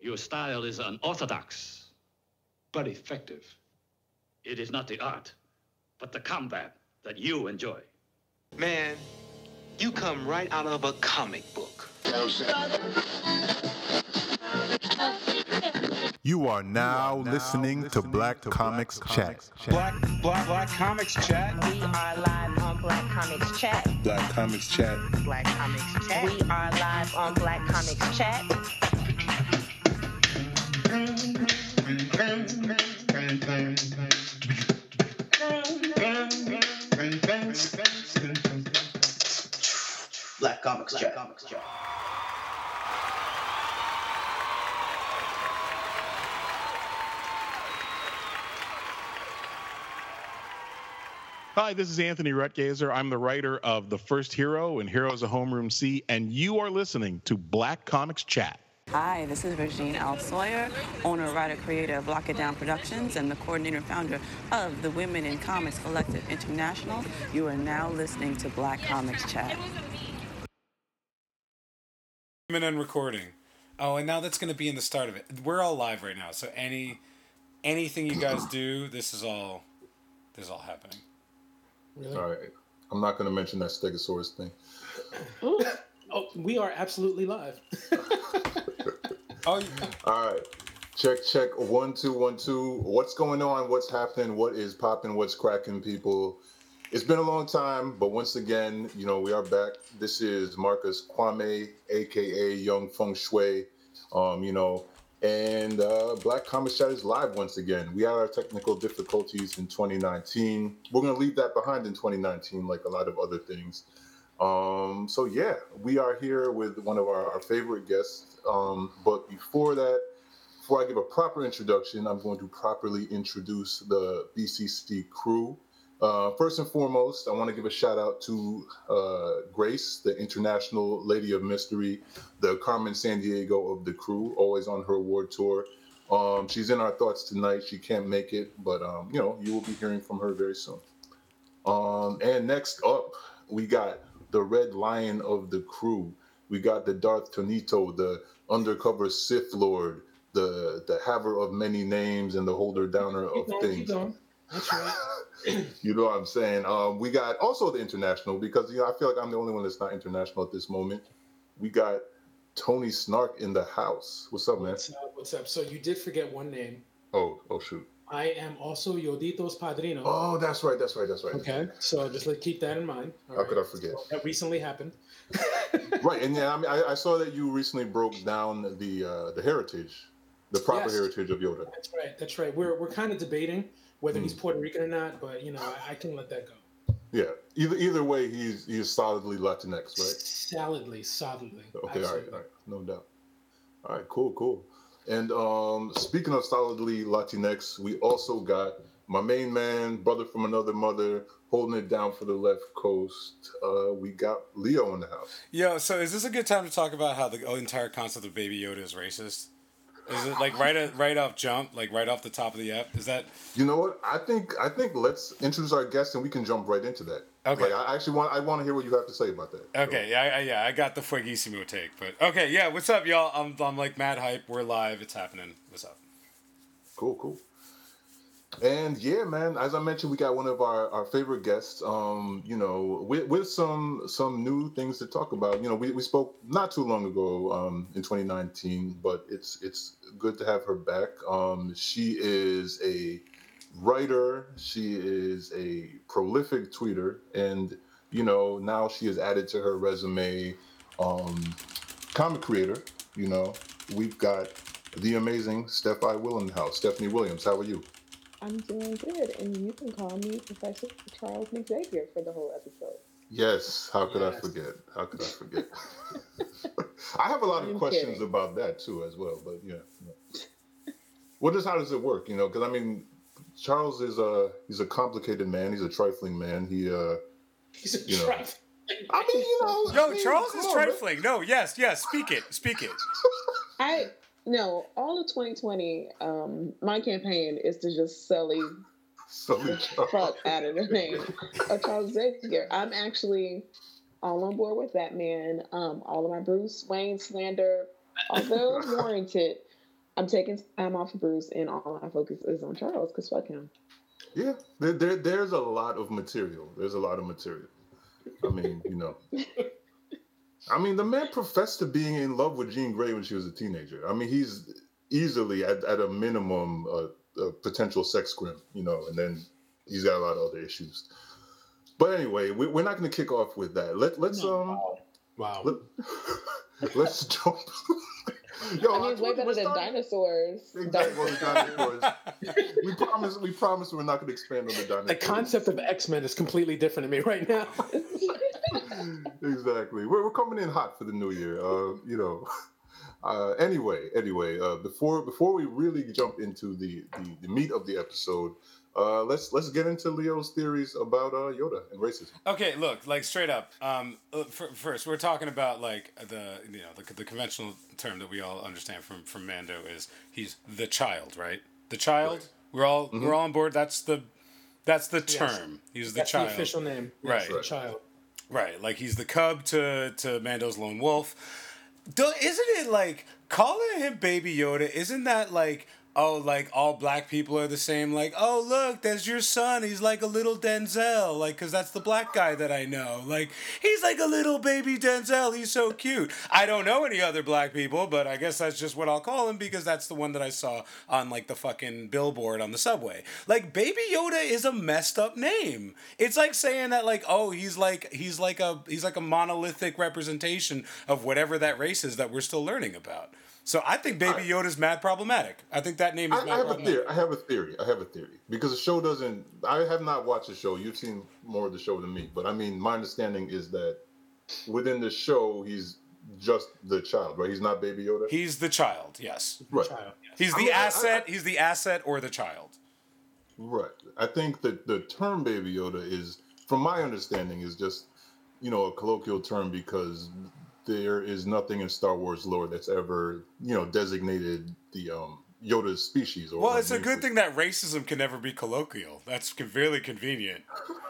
Your style is unorthodox, but effective. It is not the art, but the combat that you enjoy. Man, you come right out of a comic book. You are now listening to Black Comics Chat. Black, black, black comics chat. We are live on Black Comics Chat. Black Comics Chat. Black Comics Chat. We are live on Black Comics Chat. Black Comics Chat. Hi, this is Anthony Rutgazer. I'm the writer of The First Hero and Heroes of Homeroom C, and you are listening to Black Comics Chat. Hi, this is Regine L. Sawyer, owner, writer, creator of Lock It Down Productions, and the coordinator and founder of the Women in Comics Collective International. You are now listening to Black Comics Chat. Women and recording. Oh, and now that's going to be in the start of it. We're all live right now, so any anything you guys do, this is all this is all happening. Really? All right. I'm not going to mention that Stegosaurus thing. Ooh. Oh, we are absolutely live. Oh, All right. Check, check. One, two, one, two. What's going on? What's happening? What is popping? What's cracking, people? It's been a long time, but once again, you know, we are back. This is Marcus Kwame, aka Young Feng Shui. Um, you know, and uh, Black Comic Chat is live once again. We had our technical difficulties in 2019. We're gonna leave that behind in 2019, like a lot of other things. Um, so yeah, we are here with one of our, our favorite guests. Um, but before that, before I give a proper introduction, I'm going to properly introduce the BCC crew. Uh, first and foremost, I want to give a shout out to uh, Grace, the international lady of mystery, the Carmen Sandiego of the crew, always on her award tour. Um, she's in our thoughts tonight. She can't make it, but um, you know you will be hearing from her very soon. Um, and next up, we got the Red Lion of the crew. We got the Darth Tonito, the undercover Sith Lord, the the haver of many names and the holder downer of Keep going, keep things. right. You know what I'm saying? Um, we got also the international because you know I feel like I'm the only one that's not international at this moment. We got Tony Snark in the house. What's up, man? What's up? What's up? So you did forget one name. Oh, oh shoot. I am also Yodito's padrino. Oh, that's right. That's right. That's right. Okay, so just like keep that in mind. all How could I right? forget? That recently happened. Right, and yeah, I mean, I, I saw that you recently broke down the uh, the heritage, the proper Yes. heritage of Yoda. That's right. That's right. We're we're kind of debating whether he's Hmm. Puerto Rican or not, but you know I, I can let that go. Yeah. Either either way, he's he's solidly Latinx, right? Solidly, solidly. Okay, All right. All right. no doubt. All right, cool, cool. And um, speaking of solidly Latinx, we also got my main man, brother from another mother, holding it down for the left coast. Uh, we got Leo in the house. yo, so is this a good time to talk about how the entire concept of Baby Yoda is racist? Is it like right at, right off jump, like right off the top of the app? Is that You know what? I think I think let's introduce our guest and we can jump right into that. Okay. Like, I actually want I want to hear what you have to say about that. okay? Yeah, I, yeah, I got the Fueguissimo take, but okay, yeah. What's up, y'all? I'm I'm like mad hype. We're live. It's happening. What's up? Cool, cool. And yeah, man, as I mentioned, we got one of our, our favorite guests, um, you know, with, with some some new things to talk about. You know, we, we spoke not too long ago um, in 2019, but it's it's good to have her back. Um, she is a writer, she is a prolific tweeter, and you know, now she has added to her resume um, comic creator. You know, we've got the amazing Steph I. Will in the house. Stephanie Williams, how are you? I'm doing good, and you can call me Professor Charles Xavier for the whole episode. Yes, how could I forget? How could I forget? I have a lot of I'm questions kidding. about that too, as well. But yeah, well, just how does it work? You know, because I mean, Charles is a he's a complicated man. He's a trifling man. He uh, He's a You know. trifling. I mean, you know, Yo, I mean, Charles is on, man. trifling. No, yes, yes. Speak it. Speak it. I no, all of 2020, um, my campaign is to just sully Sully Charles. fuck out of the name of Charles Xavier. I'm actually all on board with that man. Um, all of my Bruce Wayne slander, although warranted, I'm taking time off of Bruce, and all my focus is on Charles because fuck him. Yeah, there, there, there's a lot of material. There's a lot of material. I mean, you know. I mean, the man professed to being in love with Jean Grey when she was a teenager. I mean, he's easily at, at a minimum uh, a potential sex scrim, you know, and then he's got a lot of other issues. But anyway, we, we're not going to kick off with that. Let, let's um, Wow. let, let's jump. Yo, I mean, way better than starting- dinosaurs. Exactly, dinosaurs. we promise. We promise we're not going to expand on the dinosaurs. The concept of X Men is completely different to me right now. exactly. We're, we're coming in hot for the new year. Uh, you know. Uh, anyway, anyway, uh, before before we really jump into the, the, the meat of the episode, uh, let's let's get into Leo's theories about uh, Yoda and racism. Okay, look, like straight up. Um, uh, f- first, we're talking about like the you know the, the conventional term that we all understand from from Mando is he's the child, right? The child. We're all we're all on board. That's the that's the term. He's the That's child. the official name. Right. Yes, the child. Right, like he's the cub to to Mando's lone wolf. Do, isn't it like calling him Baby Yoda? Isn't that like oh like all black people are the same? Like oh look, there's your son. He's like a little Denzel. Like because that's the black guy that I know. Like he's like a little baby Denzel. He's so cute. I don't know any other black people, but I guess that's just what I'll call him because that's the one that I saw on like the fucking billboard on the subway. Like Baby Yoda is a messed up name. It's like saying that like oh he's like he's like a he's like a monolithic representation of whatever that race is that we're still learning about. So I think Baby Yoda's mad problematic. I think that name is I, mad I have a theory. I have a theory. I have a theory because the show doesn't. I have not watched the show. You've seen more of the show than me, but I mean, my understanding is that within the show, he's just the child, right? He's not Baby Yoda. He's the child, yes. right. Child. He's I the mean, I- I- asset. he's the asset or the child. Right. I think that the term Baby Yoda is, from my understanding, is just you know a colloquial term because there is nothing in Star Wars lore that's ever you know designated the um Yoda's species. Or Well, it's a good for- thing that racism can never be colloquial. That's con- really convenient.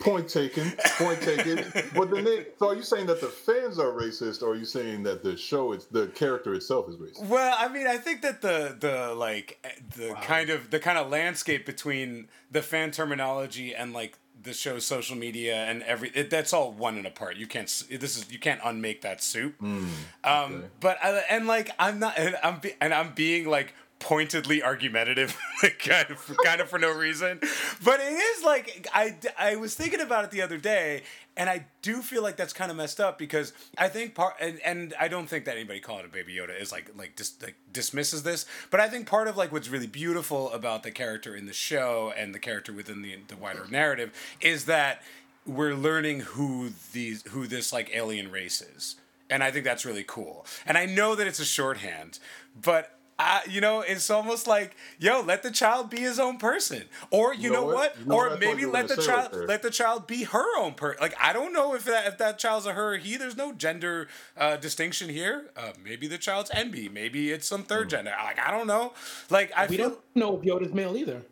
Point taken. Point taken. But then, they, so are you saying that the fans are racist, or are you saying that the show, it's the character itself is racist? Well, I mean, I think that the the like eh, the kind of the kind of landscape between the fan terminology and like the show's social media and every it, that's all one and apart. You can't this is you can't unmake that soup. Um, but I, and like I'm not and I'm be, and I'm being like pointedly argumentative, kind of kind of for no reason. But it is like I I was thinking about it the other day, and I do feel like that's kind of messed up because I think part and, and I don't think that anybody calling it Baby Yoda is like like dis, like dismisses this, but I think part of like what's really beautiful about the character in the show and the character within the the wider narrative is that we're learning who these who this like alien race is and I think that's really cool. And I know that it's a shorthand, but I, you know, it's almost like, yo, let the child be his own person, or you, You know, know what, what? You know or thought maybe let the child let the child be her own person. Like I don't know if that if that child's a her or he. There's no gender uh, distinction here. Uh, maybe the child's NB. Maybe it's some third gender. Like I don't know. Like I we feel. don't know if Yoda's male either.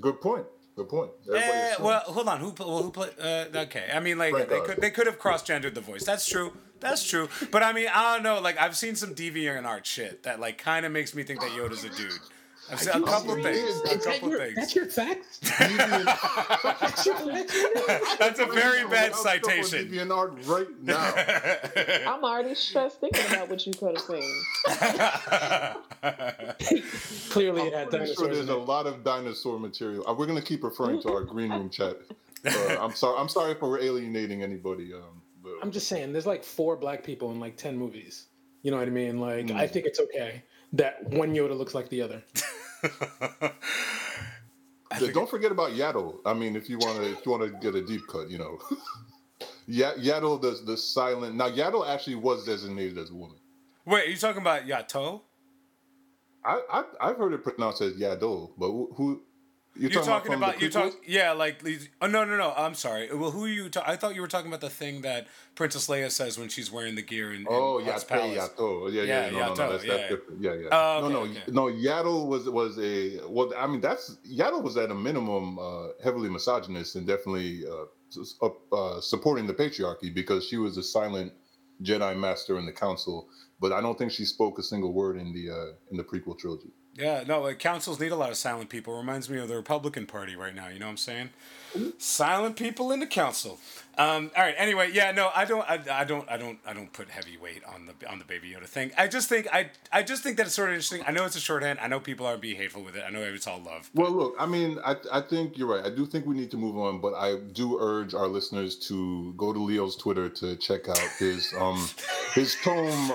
Good point. Good point. Eh, well, hold on. Who well, who play? Uh, okay, I mean, like Frank they Oz. could they could have cross gendered the voice. That's true. That's true. But I mean, I don't know. Like I've seen some deviant art shit that like kind of makes me think that Yoda's a dude. I've seen a you couple serious? things. A Is that couple your- things. That's your fact? That's your fact? That's a very bad I'm stuck on citation. Deviant right now. I'm already stressed thinking about what you could have seen. Clearly, it I'm had pretty sure there's a lot of dinosaur material. Uh, we're gonna keep referring to our green room chat. Uh, I'm sorry. I'm sorry if we're alienating anybody. Um, but I'm just saying, there's like four black people in like ten movies. You know what I mean? Like, Hmm. I think it's okay that one Yoda looks like the other. Th- don't forget about Yaddle. I mean, if you want to, if you want to get a deep cut, you know, Ya- Yaddle does the silent. Now, Yaddle actually was designated as a woman. Wait, are you talking about Yato? I, I I've heard it pronounced as Yaddle, but who? Who You're talking about you're prequels? talking yeah like oh no no no I'm sorry well who are you ta- I thought you were talking about the thing that Princess Leia says when she's wearing the gear in, in Oh, Hutt's Yato, palace. Yato. Yeah, yeah, Yeah, no, no, Yato, no, that's, yeah. that's different. Yeah, yeah. Oh, no, okay, no, okay. no. Yaddle was was a well. I mean, that's Yaddle was at a minimum uh, heavily misogynist and definitely uh, uh, uh, supporting the patriarchy because she was a silent Jedi master in the council but I don't think she spoke a single word in the uh, in the prequel trilogy. Yeah, no, like councils need a lot of silent people. Reminds me of the Republican Party right now. You know what I'm saying? Silent people in the council. Um, all right. Anyway, yeah, no, I don't, I, I don't, I don't, I don't put heavy weight on the on the Baby Yoda thing. I just think, I, I just think that it's sort of interesting. I know it's a shorthand. I know people aren't being hateful with it. I know it's all love. Well, look, I mean, I, I think you're right. I do think we need to move on, but I do urge our listeners to go to Leo's Twitter to check out his um his tome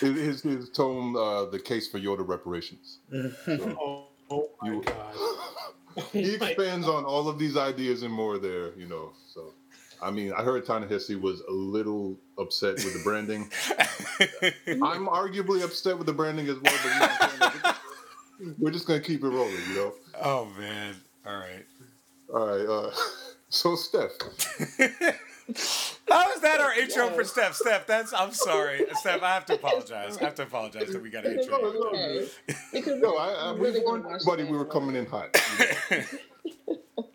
his his tome uh, the case for Yoda reparations. oh, oh my You- god. He expands on all of these ideas and more there, you know. So, I mean, I heard Ta-Nehisi was a little upset with the branding. I'm arguably upset with the branding as well, but you know what I'm saying? Like, we're just gonna keep it rolling, you know. Oh man. All right. All right. Uh, so, Steph, How is that our intro for Steph? Steph, that's I'm sorry, Steph. I have to apologize. I have to apologize that we got an intro. you. Okay. Because no, I, I, we really warned wanna watch everybody we were coming in hot. you know.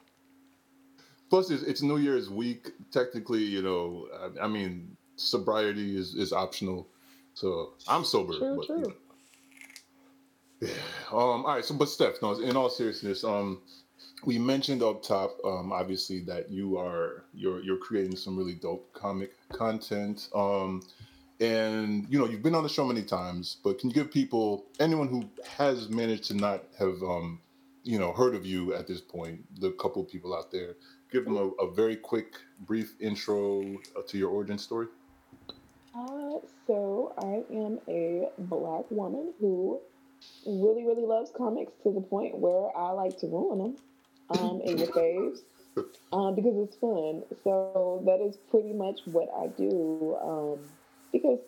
Plus, it's, it's New Year's week. Technically, you know, I, I mean, sobriety is, is optional. So I'm sober. True, but, you true. know. Yeah. Um. All right. So, but Steph, no. In all seriousness, um, we mentioned up top, um, obviously that you are you're you're creating some really dope comic content. Um, and you know you've been on the show many times, but can you give people anyone who has managed to not have um, you know heard of you at this point, the couple people out there, give them a, a very quick, brief intro uh, to your origin story. Uh, so I am a black woman who really, really loves comics to the point where I like to ruin them um, in your face um, because it's fun. So that is pretty much what I do. Um, because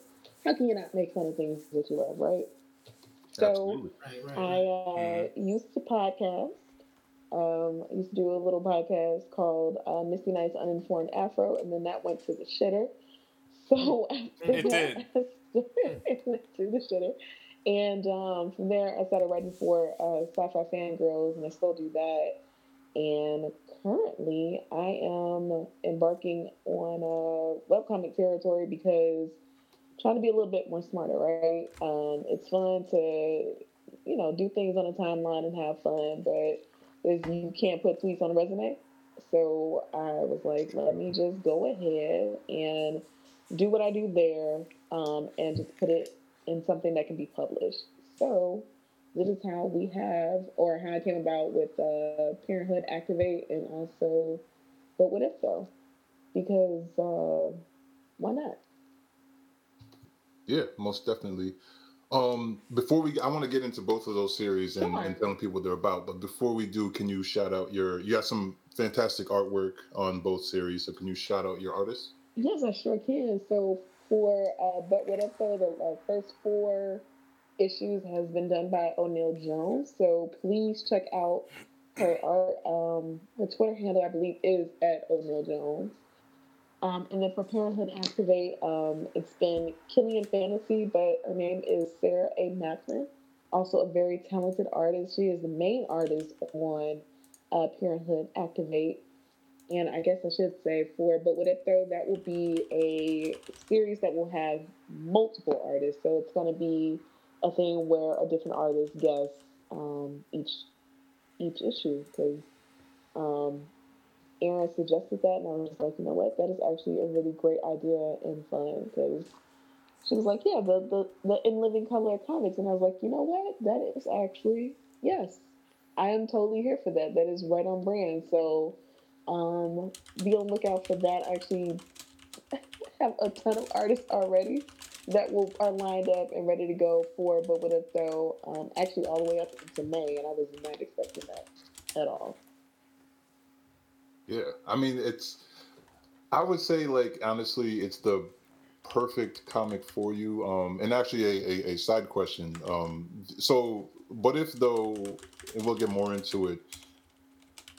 how can you not make fun of things that you love, right? So Right, right, I right. uh, used to podcast. Um, I used to do a little podcast called uh, Misty Knight's Uninformed Afro, and then that went to the shitter. So after It that, did. it went to the shitter. And um, from there, I started writing for uh, Syfy Fangrrls, and I still do that. And currently, I am embarking on a webcomic territory because I'm trying to be a little bit more smarter, right? Um, it's fun to, you know, do things on a timeline and have fun, but you can't put tweets on a resume. So I was like, let me just go ahead and do what I do there um, and just put it in something that can be published. So this is how we have, or how I came about with uh, Parenthood Activate and also, but what if though? Because uh, why not? Yeah, most definitely. Um, before we, I want to get into both of those series and, Sure. and telling people what they're about. But before we do, can you shout out your? You got some fantastic artwork on both series, so can you shout out your artists? Yes, I sure can. So for uh, but what if though the uh, first four issues has been done by O'Neill Jones. So please check out her art. Um, her Twitter handle I believe is at O'Neill Jones. Um, and then for Parenthood Activate, um, it's been Killian Fantasy, but her name is Sarah A. Macklin. Also a very talented artist. She is the main artist on uh, Parenthood Activate. And I guess I should say for But What If Though, that will be a series that will have multiple artists. So it's going to be a thing where a different artist guests um, each each issue. Because um, Erin suggested that, and I was like, you know what, that is actually a really great idea and fun. Because she was like, yeah, the, the, the In Living Color comics. And I was like, you know what, that is actually, yes, I am totally here for that. That is right on brand. So um, be on lookout for that. I actually have a ton of artists already that will are lined up and ready to go for But What If Though, um, actually all the way up into May, and I was not expecting that at all. Yeah, I mean, it's. I would say, like, honestly, it's the perfect comic for you. Um, and actually, a, a, a side question. Um, so, but if though, and we'll get more into it.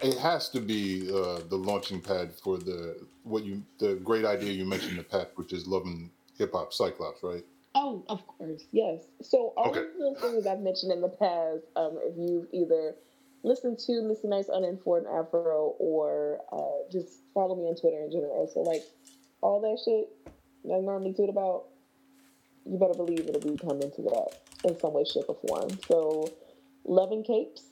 It has to be uh, the launching pad for the what you the great idea you mentioned the past, which is loving hip hop Cyclops, right? Oh, of course, yes. So all Okay. of the things I've mentioned in the past, um, if you've either listened to Misty Knight's Uninformed Afro or uh, just follow me on Twitter in general. So like all that shit that I normally tweet about, you better believe it'll be coming to that in some way, shape, or form. So, Loving Capes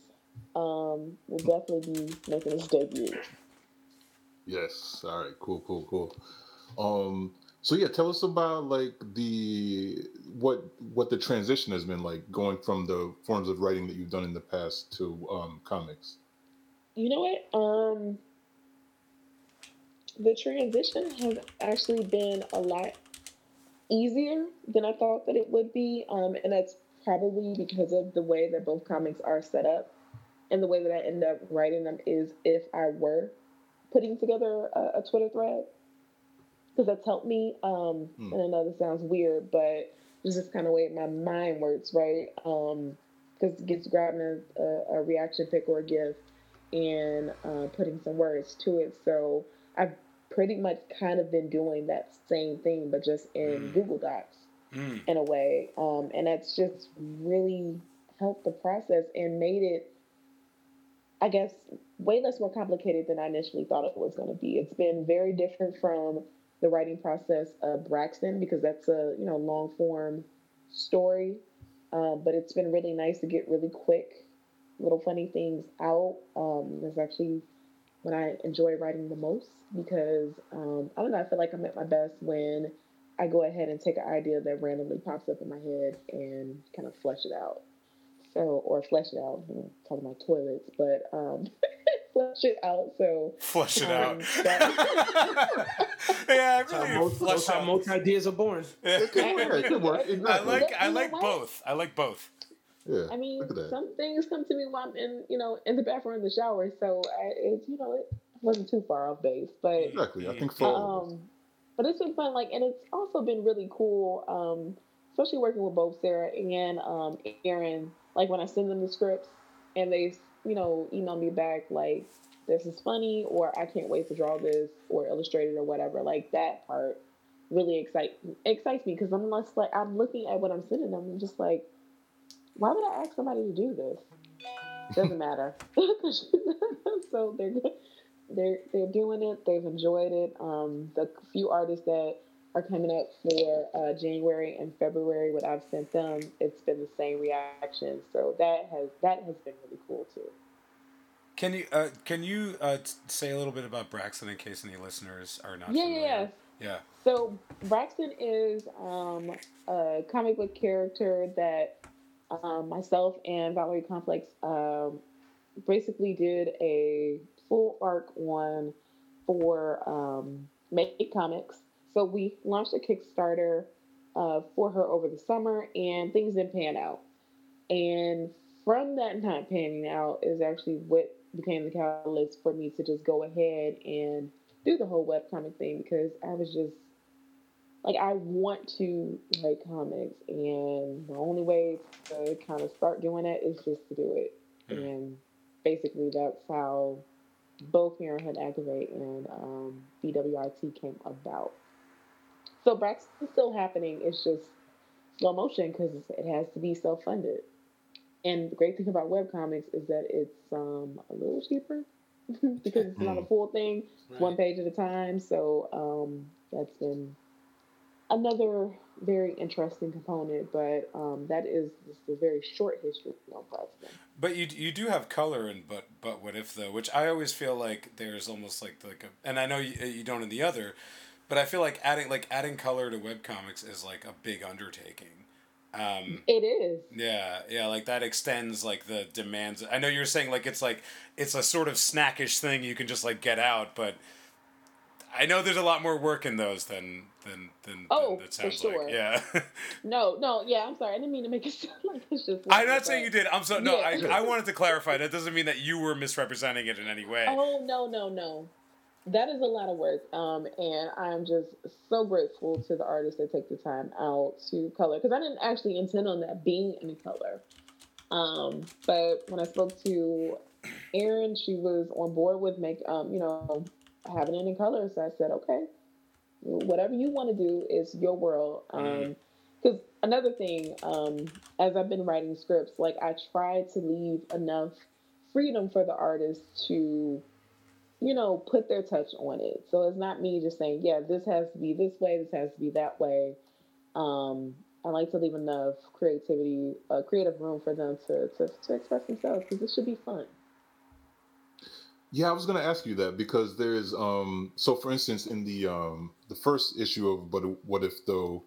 um, will definitely be making its debut. Yes. All right. Cool. Cool. Cool. Um. So yeah, tell us about like the what what the transition has been like going from the forms of writing that you've done in the past to um, comics. You know what? Um, the transition has actually been a lot easier than I thought that it would be, um, and that's probably because of the way that both comics are set up, and the way that I end up writing them is if I were putting together a, a Twitter thread because that's helped me. Um, Hmm. And I know this sounds weird, but it's just kind of way my mind works, right? Because it gets grabbing a, a, reaction pic or a GIF and uh, putting some words to it. So I've pretty much kind of been doing that same thing, but just in Google Docs Mm. in a way. Um, and that's just really helped the process and made it, I guess, way less more complicated than I initially thought it was going to be. It's been very different from the writing process of Braxton because that's a you know long form story. Um, but it's been really nice to get really quick little funny things out. Um, that's actually when I enjoy writing the most because um, I don't know. I feel like I'm at my best when I go ahead and take an idea that randomly pops up in my head and kind of flesh it out. So, or flesh it out. Talking about toilets, but um, flesh it out. So Flush it um, out. that- yeah, That's I how, most, flush that's how most ideas are born. It could work. It could work. I like I You know like both. I like both. Yeah. I mean, Look at that. some things come to me while I'm in, you know, in the bathroom in the shower. So I, it's, you know, it wasn't too far off base, but Exactly. I think for all of us. um, but it's been fun. Like, and it's also been really cool, um, especially working with both Sarah and um, Erin. Like when I send them the scripts and they, you know, email me back like, "This is funny," or "I can't wait to draw this," or illustrate it, or whatever. Like that part really excite excites me because I'm less like I'm looking at what I'm sending them. and just like, why would I ask somebody to do this? Doesn't matter. so they're they're they're doing it. They've enjoyed it. Um, the few artists that are coming up for uh, January and February, what I've sent them, it's been the same reaction. So that has that has been really cool too. Can you uh, can you uh, say a little bit about Braxton in case any listeners are not Yeah, familiar? yeah, Yeah. So Braxton is um, a comic book character that um, myself and Valerie Complex um, basically did a full arc one for um, Make Comics. So we launched a Kickstarter uh, for her over the summer, and things didn't pan out. And from that not panning out is actually what became the catalyst for me to just go ahead and do the whole webcomic thing because I was just like I want to write comics and the only way to kind of start doing it is just to do it. And basically that's how both Parenthood Activate and um, BWIT came about. So Braxton's still happening. It's just slow motion because it has to be self funded. And the great thing about webcomics is that it's um, a little cheaper because it's not a full thing. It's one page at a time. So um, that's been another very interesting component. But um, that is just a very short history on Braxton. But you you do have color in but but what if though, which I always feel like there's almost like like a and I know you, you don't in the other, but I feel like adding like adding color to webcomics is like a big undertaking. Um, It is. yeah, yeah, like that extends like the demands. I know you're saying like it's like it's a sort of snackish thing you can just like get out, but I know there's a lot more work in those than than than, Oh, than it for sounds sure. like. Yeah. No, no, yeah, I'm sorry. I didn't mean to make it sound like it's just. I'm not saying you did. I'm so no. Yeah. I, I wanted to clarify. That doesn't mean that you were misrepresenting it in any way. Oh no, no, no. That is a lot of work. Um, and I'm just so grateful to the artists that take the time out to color because I didn't actually intend on that being in color. Um, but when I spoke to Erin, she was on board with make um, you know, having it in color. So I said, okay, whatever you want to do is your world. Um, because another thing, um, as I've been writing scripts, like I try to leave enough freedom for the artist to, you know, put their touch on it. So it's not me just saying, yeah, this has to be this way, this has to be that way. Um, I like to leave enough creativity, uh, creative room for them to, to, to express themselves because this should be fun. Yeah, I was going to ask you that because there's um so for instance in the um the first issue of but what if though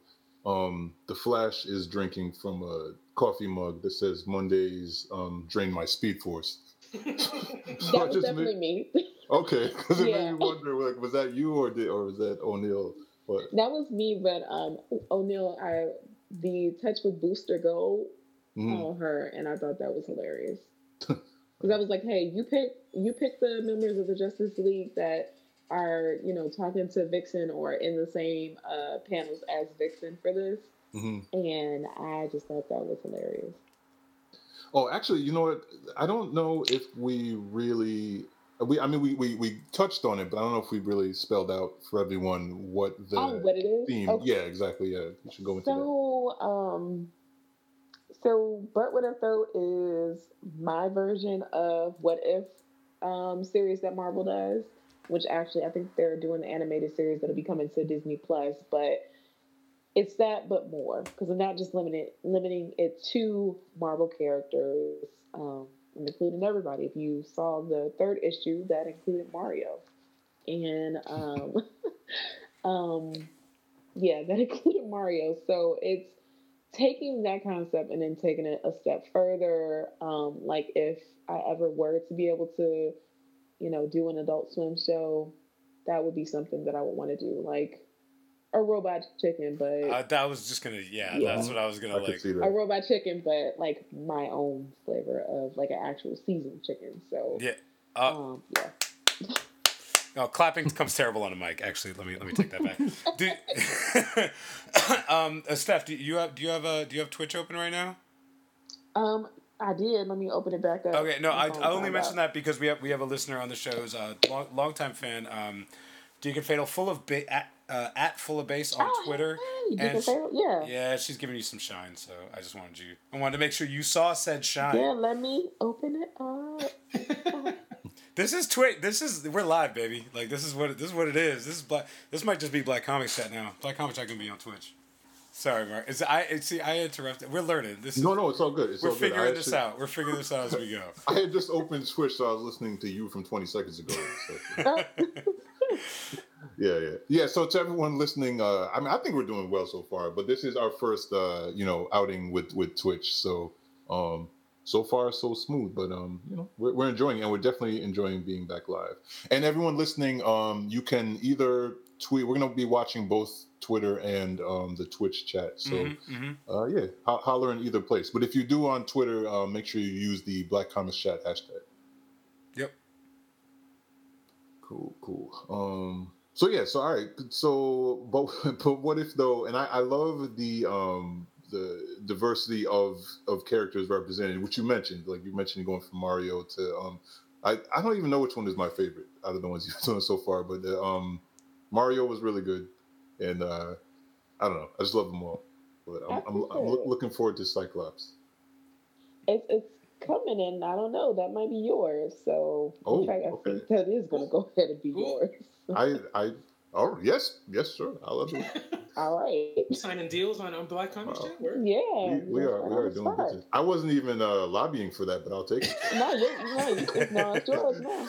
um the Flash is drinking from a coffee mug that says Mondays um drain my speed force. that was definitely made, me. Okay, because it Yeah. made me wonder like was that you or did or was that O'Neill? What? That was me, but um, O'Neill, I the touch with Booster Gold Mhm. on her, and I thought that was hilarious. Because I was like, hey, you pick you pick the members of the Justice League that are you know talking to Vixen or in the same uh, panels as Vixen for this, Mhm. and I just thought that was hilarious. Oh, actually, you know what? I don't know if we really we I mean we, we we touched on it, but I don't know if we really spelled out for everyone what the Oh, what it is? theme. Okay. Yeah, exactly. Yeah, you should go into that. So, um, so But What If though is my version of What If um, series that Marvel does, which actually I think they're doing the animated series that'll be coming to Disney Plus, but it's that but more because they're not just limited limiting it to Marvel characters, um, including everybody. If you saw the third issue, that included Mario, and um, um, yeah, that included Mario. So it's taking that concept and then taking it a step further. Um, like if I ever were to be able to, you know, do an Adult Swim show, that would be something that I would want to do, like a robot chicken, but Uh, that was just gonna, yeah, Yeah. that's what I was gonna like. a robot chicken, but like my own flavor of like an actual seasoned chicken. So Yeah. Uh, um, yeah. No, clapping comes terrible on a mic. Actually, let me let me take that back. do, um, uh, Steph, do you have do you have a do you have Twitch open right now? Um, I did. Let me open it back up. Okay, no, I, I only timed mentioned that because we have we have a listener on the show show's a long longtime fan, um, Deacon Fatal, full of ba- at uh, at full of bass on Twitter. Oh, hey, Deacon she- yeah. yeah, she's giving you some shine. So I just wanted you, I wanted to make sure you saw said shine. Yeah, let me open it up. This is Twitch. This is we're live, baby. Like this is what it, this is what it is. This is black. This might just be Black Comic Chat now. Black Comic Chat can be on Twitch. Sorry, Mark. Is I it's- see I interrupted. We're learning. This is, No, no, it's all good. It's we're all good. Figuring this actually- out. We're figuring this out as we go. I had just opened Twitch, so I was listening to you from 20 seconds ago. so- yeah, yeah, yeah. So to everyone listening, uh, I mean, I think we're doing well so far. But this is our first, uh, you know, outing with with Twitch. So, um, so far so smooth. But um, you know, we're, we're enjoying, it, and we're definitely enjoying being back live. And everyone listening, um, you can either tweet. We're gonna be watching both Twitter and um the Twitch chat. So. Mhm, mhm. Uh, yeah, ho- holler in either place. But if you do on Twitter, uh, make sure you use the Black Comics Chat hashtag. Yep. Cool, cool. Um, so yeah, so all right, so but but what if though? And I, I love the um the diversity of of characters represented, which you mentioned. Like you mentioned, going from Mario to um, I I don't even know which one is my favorite out of the ones you've done so far, but uh, um, Mario was really good, and uh, I don't know, I just love them all. But I'm, I'm, I'm looking forward to Cyclops. It's it's coming in. I don't know. That might be yours. So Oh, in fact, I okay. think that is going to go ahead and be yours. I I oh yes yes sure I love it. All right. Signing deals on, on Black Comics Chat? Word? Yeah. We, we are we are doing business. I wasn't even uh, lobbying for that, but I'll take it. No, you no, you- no, it's yours now.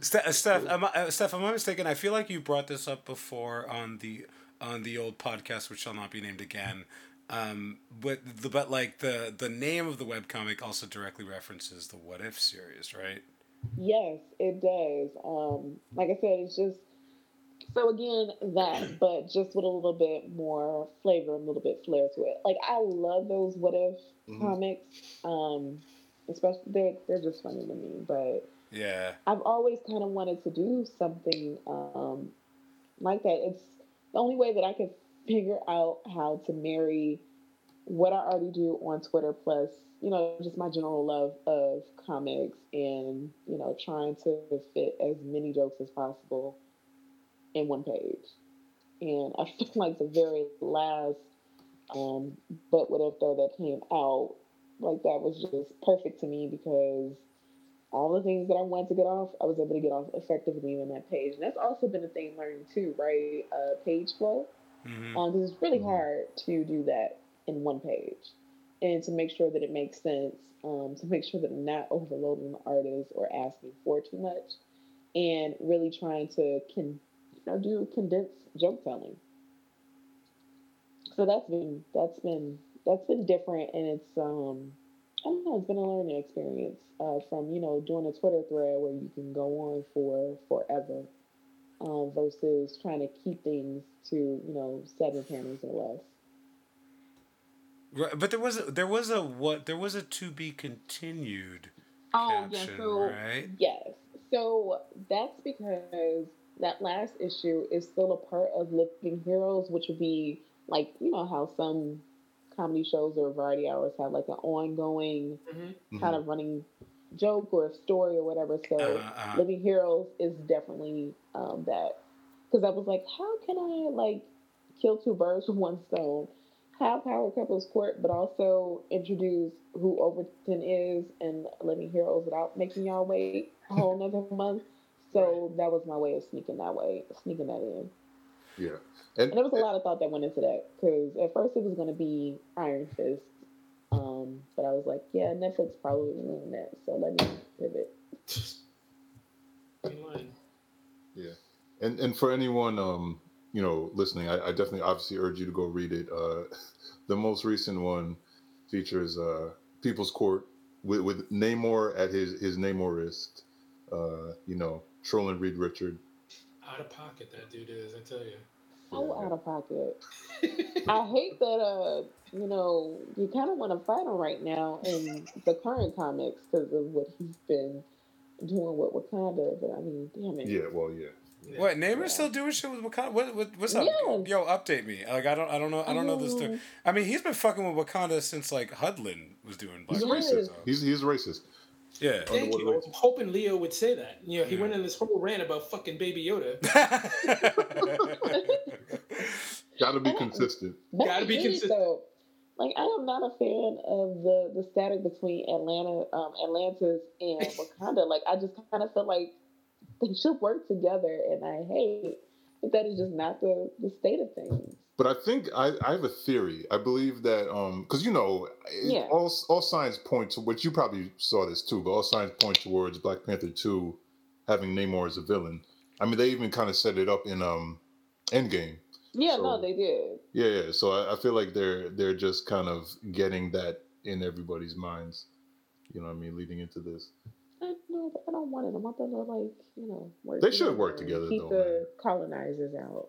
Ste- uh, Steph, am I, uh, Steph, am I mistaken? I feel like you brought this up before on the on the old podcast, which shall not be named again. Um, but the but like the the name of the webcomic also directly references the What If series, right? Yes, it does. Um, like I said, it's just so again that, but just with a little bit more flavor, a little bit flair to it. Like I love those what if Mhm. comics. Um, especially they're they're just funny to me. But Yeah. I've always kind of wanted to do something um, like that. It's the only way that I could figure out how to marry what I already do on Twitter, plus you know just my general love of comics and you know trying to fit as many jokes as possible in one page. And I feel like the very last um, but what if though that came out like that was just perfect to me because all the things that I wanted to get off, I was able to get off effectively on that page. And that's also been a thing learning too, right? Uh, page flow. Mhm. Um, 'cause it's really hard to do that in one page, and to make sure that it makes sense, um, to make sure that I'm not overloading the artist or asking for too much, and really trying to can you know do condensed joke telling. So that's been that's been that's been different, and it's um I don't know, it's been a learning experience uh, from you know doing a Twitter thread where you can go on for forever, um, versus trying to keep things to you know seven panels or less. Right, but there was a, there was a what there was a to be continued Oh yeah, so right? yes, so that's because that last issue is still a part of Living Heroes, which would be like you know how some comedy shows or variety hours have like an ongoing Mm-hmm. kind of running joke or story or whatever. So Uh-huh. Living Heroes is definitely um, that because I was like, how can I like kill two birds with one stone? Have Power Couples Court, but also introduce who Overton is and Living Heroes without making y'all wait a whole another month. So that was my way of sneaking that way, sneaking that in. Yeah. And there was a lot of thought that went into that because at first it was going to be Iron Fist, um, but I was like, yeah, Netflix probably would ruin that, so let me pivot. Yeah, and and for anyone um you know listening, I, I definitely obviously urge you to go read it. Uh, the most recent one features uh People's Court with with Namor at his his Namorist, uh you know trolling Reed Richard. Out of pocket, that dude is. I tell you. So out of pocket. I hate that, uh, you know, you kind of want to fight him right now in the current comics because of what he's been doing with Wakanda. But I mean, damn it. Yeah, well, yeah. What Namor still doing shit with Wakanda? What, what what's up? Yes. Yo, update me. Like I don't I don't know I don't know this. Story. Um, I mean, he's been fucking with Wakanda since like Hudlin was doing Black He's Panther, racist. so. He's he's racist. Yeah. Thank you. I was hoping Leo would say that. You know, he Yeah. went in this whole rant about fucking Baby Yoda. Got to be consistent. That's Gotta be consistent. though. Like I am not a fan of the the static between Atlanta, um, Atlantis and Wakanda. like I just kind of feel like they should work together, and I hate that that is just not the the state of things. But I think I, I have a theory. I believe that um because you know it- Yeah. all all signs point to which you probably saw this too, but all signs point towards Black Panther two having Namor as a villain. I mean, they even kind of set it up in um Endgame. Yeah, So- no, they did. Yeah, yeah. So I, I feel like they're they're just kind of getting that in everybody's minds. You know what I mean? Leading into this. I no, I don't want it. I want them to like you know work. They should work together, Keep though, the colonizers out.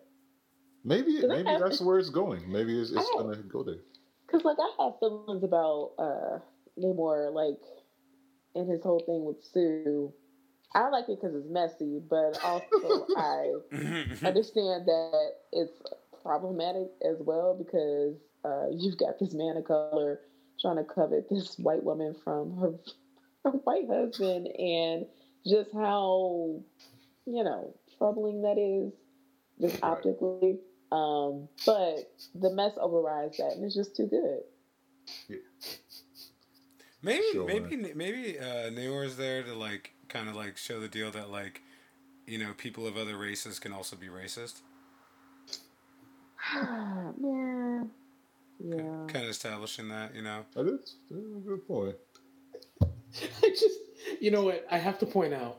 Maybe maybe have- that's where it's going. Maybe it's, it's gonna go there. Cause like I have feelings about uh Namor, like and his whole thing with Sue. I like it because it's messy, but also I understand that it's problematic as well because uh, you've got this man of color trying to covet this white woman from her, her white husband, and just how you know troubling that is, just optically. Um, but the mess overrides that, and it's just too good. Maybe Sure. maybe maybe uh, Namor's there to like kind of like show the deal that like you know people of other races can also be racist. yeah, yeah. Kind of establishing that, you know. That is that's a good point. I just, you know what? I have to point out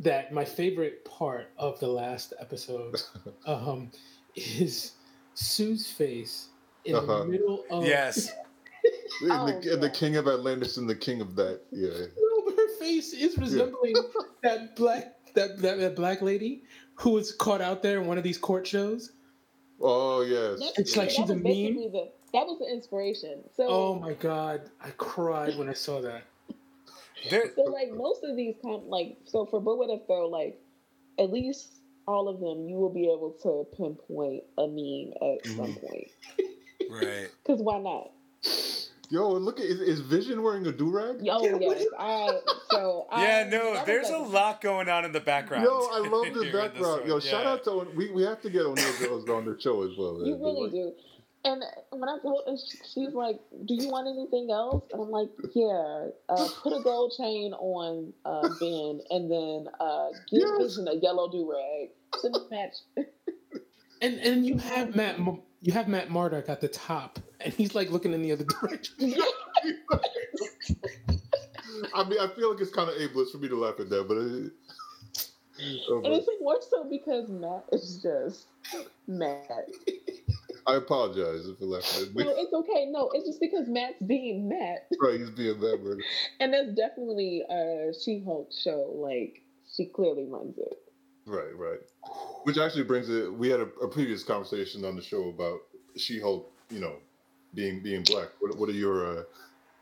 that my favorite part of the last episode um, is Sue's face in Uh-huh. the middle of. Yes. And Oh, the, and the king of Atlantis and the king of that. Yeah. No, her face is resembling that black that, that that black lady who was caught out there in one of these court shows. Oh yes. That- It's like she's a meme. The, that was the inspiration. So, Oh my god, I cried when I saw that. So like most of these com- like so for but what if though like at least all of them you will be able to pinpoint a meme at some Mm-hmm. point right. because why not? Yo, look at is, is Vision wearing a do rag? Yo, yes, I so I, Yeah, no, was there's a lot going on in the background. Yo, I love the this background. one. Yo, shout out to we we have to get O'Neill girls on the show as well. You man. really do. And when I told her, she- she's like, "Do you want anything else?" And I'm like, "Yeah, uh, put a gold chain on uh, Ben, and then uh, give Yes. Vision a yellow do rag to match." And and you have Matt M- you have Matt Murdock at the top, and he's like looking in the other direction. I mean, I feel like it's kind of ableist for me to laugh at that, but it, oh, And it's more so because Matt is just mad. I apologize if I laughed at No, it's okay. No, it's just because Matt's being Matt. Right, he's being that murder. And that's definitely a She Hulk show. Like, she clearly runs it. Right, right. Which actually brings it. We had a, a previous conversation on the show about She-Hulk, you know, being being black. What, what are your uh,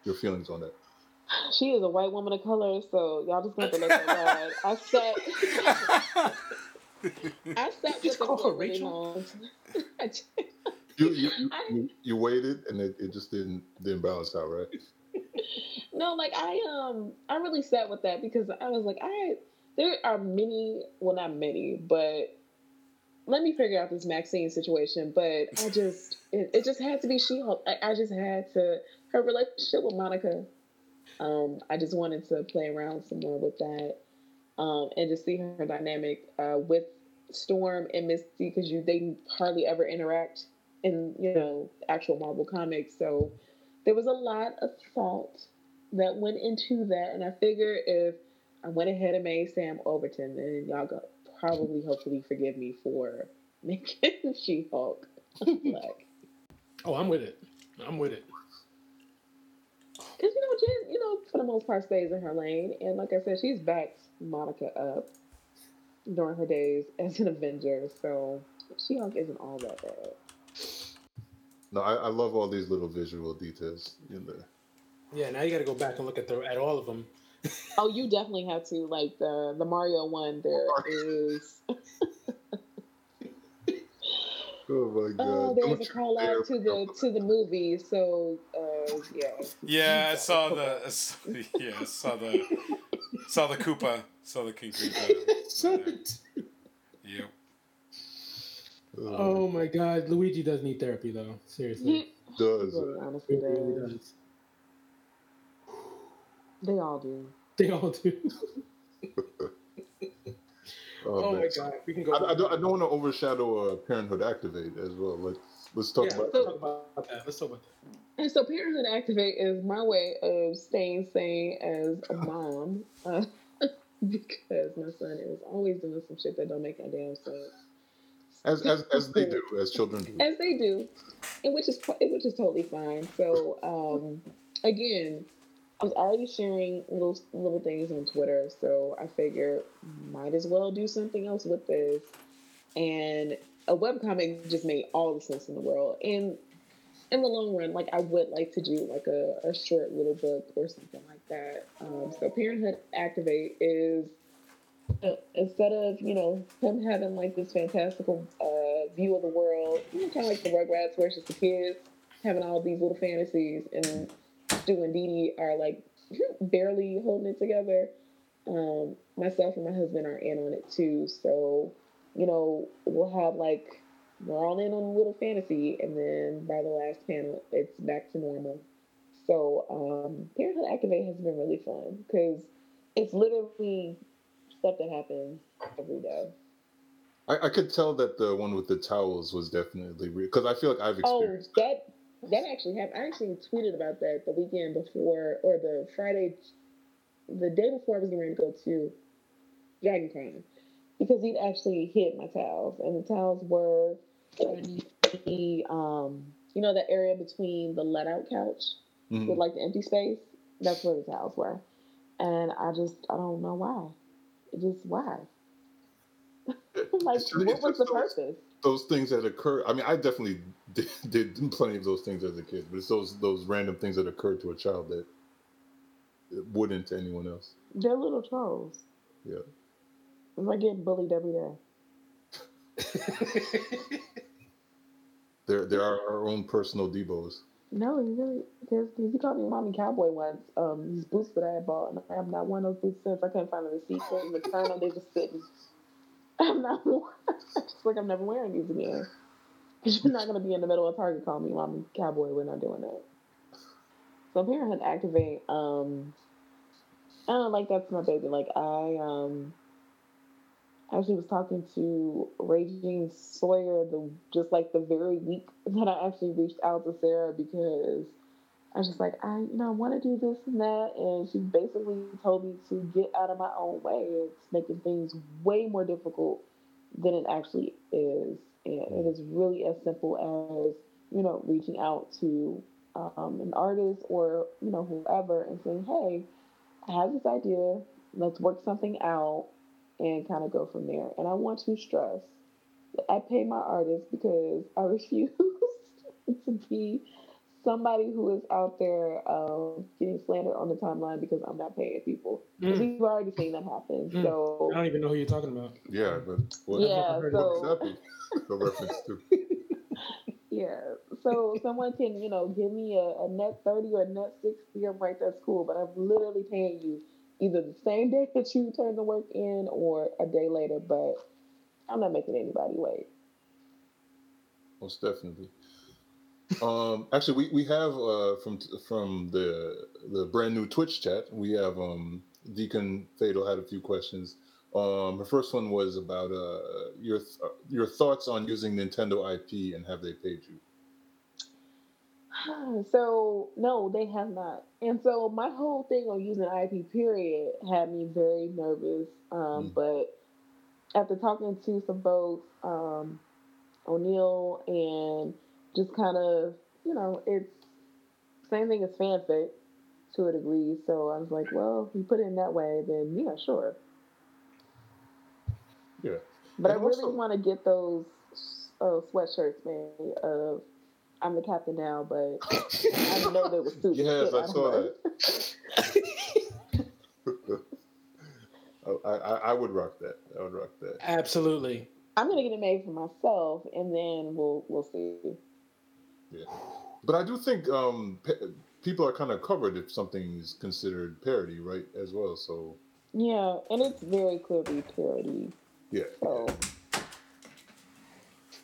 your feelings on that? She is a white woman of color, so y'all just gonna have to let that ride. I sat, I sat with the call her for really Rachel? long. I just- You you, you, I- you, you waited and it, it just didn't didn't balance out, right? no, like I um, I really sat with that because I was like, I there are many, well, not many, but let me figure out this Maxine situation. But I just, it, it just had to be She Hulk. I, I just had to her relationship with Monica. Um, I just wanted to play around some more with that, um, and just see her dynamic uh, with Storm and Misty because you they hardly ever interact in you know actual Marvel comics. So there was a lot of thought that went into that, and I figure if I went ahead and made Sam Overton, then y'all got probably hopefully forgive me for making She Hulk black. Oh, I'm with it. I'm with it. Because you know, Jen, you know, for the most part, stays in her lane, and like I said, she's backed Monica up during her days as an Avenger, so She Hulk isn't all that bad. No, I, I love all these little visual details in there. Yeah, now you got to go back and look at the at all of them. Oh, you definitely have to like the the Mario one. There is. Oh my god! Oh, there's Don't a you call out to the to the movie. So uh, yeah. Yeah, I saw the. Yeah, I saw the. Saw the Koopa. Saw the King Koopa. Yep. Oh my God, Luigi does need therapy though. Seriously, does. Honestly, He really does. does. They all do. They all do. Oh, Oh my God, we can go. I, I don't, I don't want to overshadow uh, Parenthood Activate as well. Let's let's talk yeah, about. let's talk about that. Let's talk about that. And so Parenthood Activate is my way of staying sane as a mom. Uh, because my son is always doing some shit that don't make no damn sense. As as as they do, as children do. As they do. And which is which is totally fine. So um again, I was already sharing little little things on Twitter, so I figured might as well do something else with this. And a webcomic just made all the sense in the world. And in the long run, like I would like to do like a, a short little book or something like that. Um, so Parenthood Activate is uh, instead of you know him having like this fantastical uh, view of the world, you know, kind of like the Rugrats, where it's just the kids having all these little fantasies, and Stu and Dee Dee are like barely holding it together. Um, myself and my husband are in on it too, so you know we'll have like we're all in on a little fantasy, and then by the last panel, it's back to normal. So um, Parenthood Activate has been really fun because it's literally stuff that happens every day. I, I could tell that the one with the towels was definitely real because I feel like I've experienced Oh, experienced. that that actually happened. I actually tweeted about that the weekend before, or the Friday, the day before I was ready to go to Dragon Con, because he'd actually hit my towels, and the towels were the um, you know, the area between the let out couch Mhm. with like the empty space. That's where the towels were, and I just I don't know why. It just why. like, It's what it's was the those- purpose? those things that occur. I mean, I definitely did, did plenty of those things as a kid, but it's those those random things that occur to a child that it wouldn't to anyone else. They're little trolls. Yeah. It's like getting bullied every day. There, there are our own personal Debos. No, really, he called me mommy cowboy once. Um, these boots that I had bought, and I have not worn those boots since. I couldn't find the receipt for them, return them. They just sitting. I'm not. It's like I'm never wearing these again. Because you're not gonna be in the middle of Target calling me mommy cowboy. We're not doing that. So Parenthood Activate. Um, I don't like that's my baby. Like I um, actually was talking to Regine Sawyer the just like the very week that I actually reached out to Sarah because I was just like, I you know, I want to do this and that and she basically told me to get out of my own way. It's making things way more difficult than it actually is. And it is really as simple as, you know, reaching out to um, an artist or, you know, whoever and saying, Hey, I have this idea, let's work something out and kind of go from there. And I want to stress that I pay my artists because I refuse to be somebody who is out there um, getting slandered on the timeline because I'm not paying people. Mm. We've already seen that happen. Mm. So I don't even know who you're talking about. Yeah, but what, yeah, so, the reference to? yeah, so someone can you know give me a, a net thirty or a net sixty. I'm right, that's cool, but I'm literally paying you either the same day that you turn the work in or a day later. But I'm not making anybody wait. Most definitely. um, actually, we, we have uh, from from the the brand new Twitch chat. We have um, Deacon Fatal had a few questions. Um, her first one was about uh, your th- your thoughts on using Nintendo IP and have they paid you? So no, they have not. And so my whole thing on using IP period had me very nervous. Um, mm. But after talking to some folks, um, O'Neill and just kind of, you know, it's same thing as fanfic to a degree. So I was like, well, if you put it in that way, then yeah, sure. Yeah. But and I really want to get those uh, sweatshirts made of I'm the captain now, but I didn't know there was two. Yes, I saw that. I, I, I would rock that. I would rock that. Absolutely. I'm gonna get it made for myself, and then we'll we'll see. Yeah, but I do think um, people are kind of covered if something is considered parody, right? As well, so. Yeah, and it's very clearly parody. Yeah. So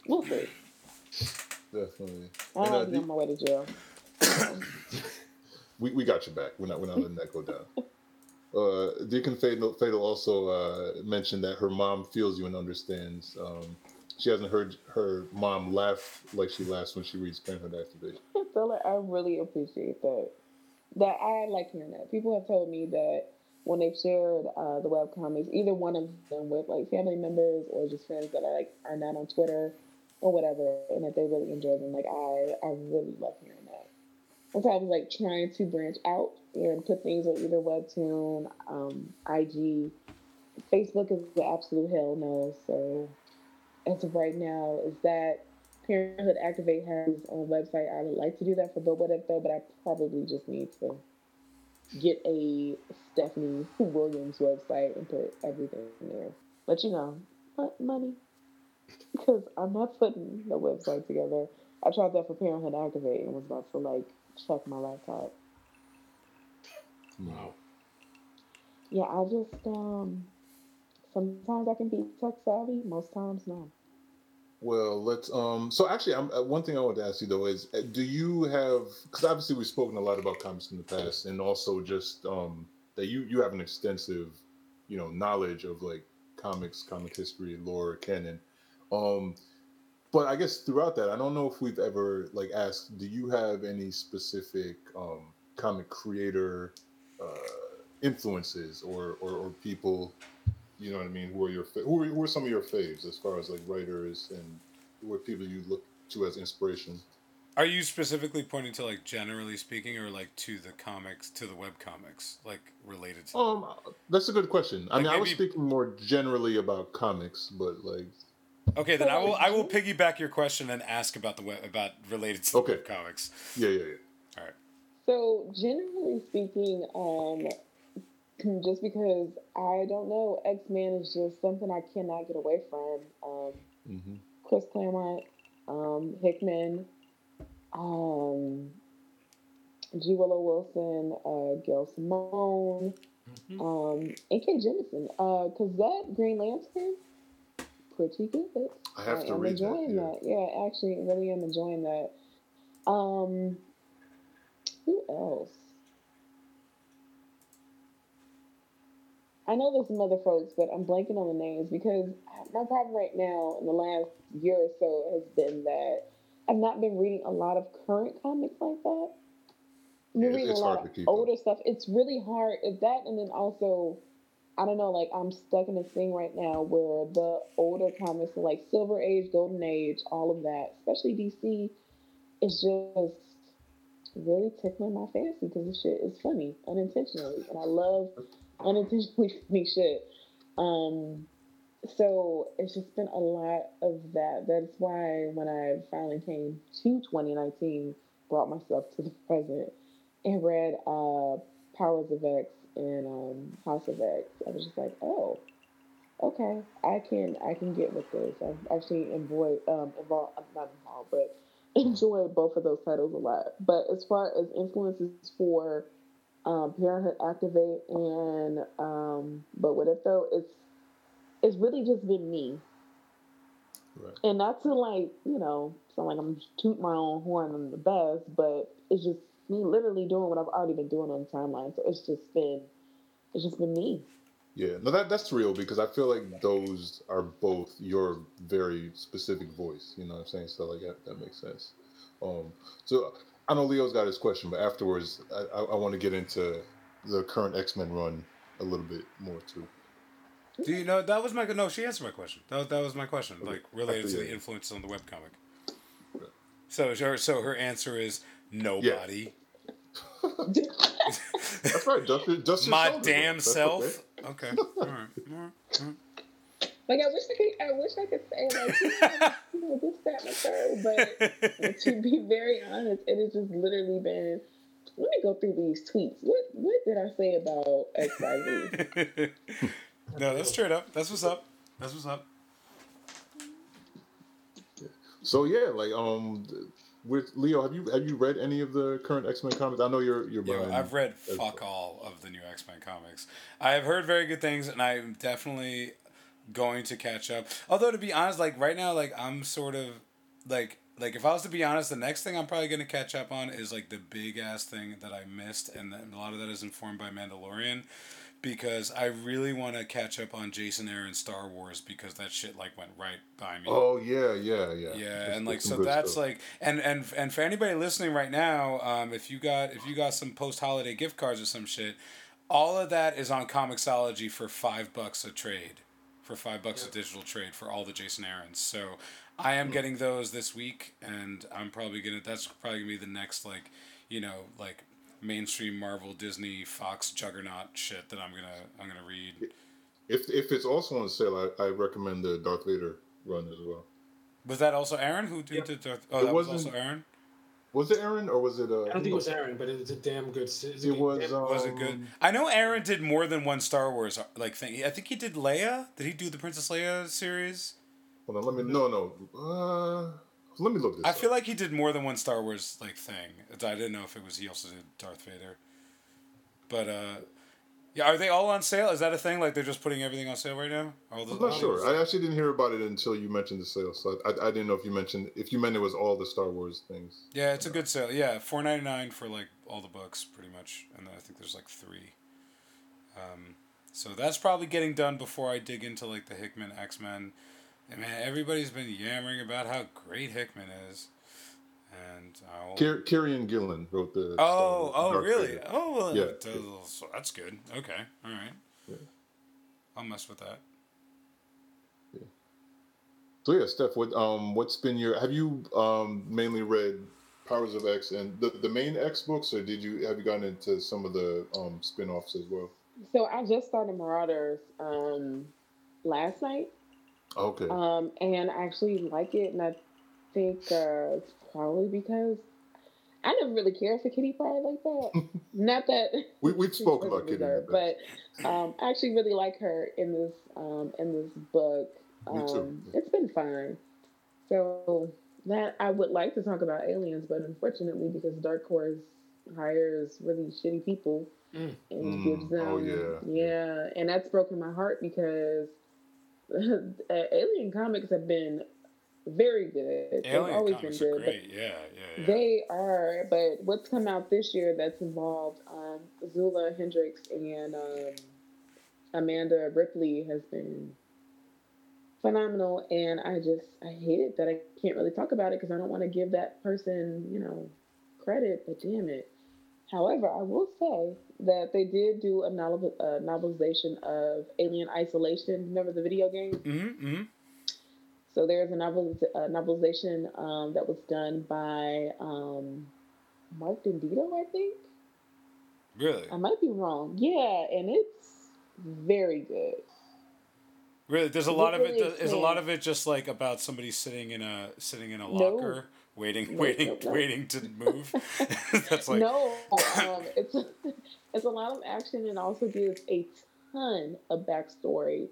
we'll see. Definitely. I and, uh, on my way to jail. we, we got your back. We're not we're not letting that go down. Uh, Deacon Fatal, Fatal also uh, mentioned that her mom feels you and understands. Um, she hasn't heard her mom laugh like she laughs when she reads Parenthood Activation. I I really appreciate that. That I like hearing that. People have told me that when they've shared uh, the web comics, either one of them with like family members or just friends that are like are not on Twitter, or whatever, and that they really enjoy them. Like I, I really love hearing that. And so I was like trying to branch out and put things on either Webtoon, um, IG, Facebook is the absolute hell no. So as of right now, is that Parenthood Activate has on website. I would like to do that for But If though, but I probably just need to get a Stephanie Williams website and put everything in there. But you know, money because I'm not putting the website together. I tried that for Parenthood Activate and was about to like check my laptop. Wow. Yeah, I just um sometimes I can be tech savvy, most times no. Well, let's um. So actually, I'm uh, one thing I want to ask you though is, uh, do you have? Because obviously we've spoken a lot about comics in the past, and also just um that you you have an extensive, you know, knowledge of like comics, comic history, lore, canon. Um, but I guess throughout that, I don't know if we've ever like asked, do you have any specific um, comic creator uh, influences or, or, or people, you know what I mean, who are your who are, who are some of your faves as far as like writers and what people you look to as inspiration? Are you specifically pointing to like generally speaking, or like to the comics, to the web comics, like related to? Um, that's a good question. I mean, maybe... I was speaking more generally about comics, but like Okay, then I will I will piggyback your question and ask about the web about related to okay. comics. Yeah, yeah, yeah. All right. So generally speaking, um, just because I don't know, X Men is just something I cannot get away from. Um, mm-hmm. Chris Claremont, um, Hickman, um, G. Willow Wilson, uh, Gail Simone, mm-hmm. um, and Kate Jemisin. Because uh, that Green Lantern pretty good. I have I to am read enjoying that. Yeah. yeah, actually, really am enjoying that. Um, who else? I know there's some other folks, but I'm blanking on the names because my problem right now in the last year or so has been that I've not been reading a lot of current comics like that. I'm Yeah, reading it's a hard lot to of older stuff. It's really hard. It's that, and then also, I don't know. Like I'm stuck in this thing right now where the older comics, like Silver Age, Golden Age, all of that, especially DC, is just really tickling my fancy because the shit is funny unintentionally, and I love unintentionally funny shit. Um, so it's just been a lot of that. That's why when I finally came to 2019, brought myself to the present and read uh, Powers of X and um, House of X, I was just like, oh, okay, I can I can get with this. I've actually enjoyed um involved not involved, but enjoyed both of those titles a lot. But as far as influences for um, Parenthood Activate and um, but what if though it's it's really just been me. Right. And not to like, you know, sound like I'm tooting my own horn I'm the best, but it's just me literally doing what I've already been doing on the timeline. So it's just been it's just been me. Yeah, no, that that's real because I feel like those are both your very specific voice. You know what I'm saying? So like that, that makes sense. Um, so I know Leo's got his question, but afterwards, I, I, I want to get into the current X Men run a little bit more too. Do you know that was my no? She answered my question. That was, that was my question, like related to the yeah. influences on the webcomic. So her so her answer is nobody. That's right. Dust, your- dust your my damn off. That's self. Okay. All right. All right. All right. Like I wish I could I wish I could say like you know, this, that, and the third, but to be very honest, it has just literally been let me go through these tweets. What what did I say about XYZ? no, that's straight up. That's what's up. That's what's up. So yeah, like um, with Leo, have you have you read any of the current X Men comics? I know you're you're Yo. I've read fuck all of the new X Men comics. I have heard very good things, and I'm definitely going to catch up. Although to be honest, like right now, like I'm sort of like like if I was to be honest, the next thing I'm probably gonna catch up on is like the big ass thing that I missed, and a lot of that is informed by Mandalorian. Because I really want to catch up on Jason Aaron Star Wars because that shit like went right by me. Oh yeah, yeah, yeah. Yeah, That's- and like so that's stuff. like and and and for anybody listening right now, um, if you got if you got some post holiday gift cards or some shit, all of that is on Comixology for five bucks a trade, for five bucks a digital trade for all the Jason Aaron's. So I am getting those this week, and I'm probably gonna that's probably gonna be the next like, you know like mainstream Marvel Disney Fox juggernaut shit that I'm gonna I'm gonna read. If if it's also on sale, I, I recommend the Darth Vader run as well. Was that also Aaron who did the Darth- Oh, It that was wasn't- also Aaron. Was it Aaron or was it? Uh, I don't think it was Aaron, but it's a damn good. It's a It was. damn- Um, Was it good? I know Aaron did more than one Star Wars like thing. I think he did Leia. Did he do the Princess Leia series? Hold on, let me. No, no. Uh, let me look this. I up. feel like he did more than one Star Wars like thing. I didn't know if it was he also did Darth Vader. But uh, yeah, are they all on sale? Is that a thing? Like they're just putting everything on sale right now? All the, I'm not sure. I actually didn't hear about it until you mentioned the sale, so I, I, I didn't know if you mentioned if you meant it was all the Star Wars things. Yeah, it's a good sale. Yeah, four ninety nine for like all the books, pretty much, and then I think there's like three. Um, so that's probably getting done before I dig into like the Hickman X Men. And man, everybody's been yammering about how great Hickman is, and I'll. Kier, Kieron Gillen wrote the. Oh, Star- oh, Darth really? Vader. Oh, well, Yeah. that- so that's good. Okay, all right. I'll mess with that. So yeah, Steph, what um, what's been your? Have you um mainly read Powers of X and the the main X books, or did you have you gotten into some of the um spin-offs as well? So I just started Marauders um, last night, Okay. um, and I actually like it, and I think uh, it's probably because I never really cared for Kitty Pryde like that. Not that we we've spoken about Kitty. in reserved, the past. but um, I actually really like her in this um, in this book. Me too. Um, it's been fine. So that I would like to talk about aliens, but unfortunately, because Dark Horse hires really shitty people Mm. and Mm, gives them, oh, yeah. yeah, and that's broken my heart because alien comics have been very good. They've Alien always comics been are good, great. Yeah, yeah, yeah. they are, but what's come out this year that's involved um, Zula Hendricks and um, Amanda Ripley has been phenomenal, and I just I hate it that I can't really talk about it because I don't want to give that person you know credit, but damn it. However, I will say that they did do a novel, uh, novelization of Alien Isolation. Remember the video game? Mm-hmm. mm-hmm. So there's a novel a novelization um, that was done by um, Mark Dendito, I think. Really? I might be wrong. Yeah, and it's very good. Really, there's a It lot of it. really Is a lot of it just like about somebody sitting in a sitting in a No. locker, waiting, No, waiting, no, no. waiting to move. That's like no, um, it's it's a lot of action and also gives a ton of backstory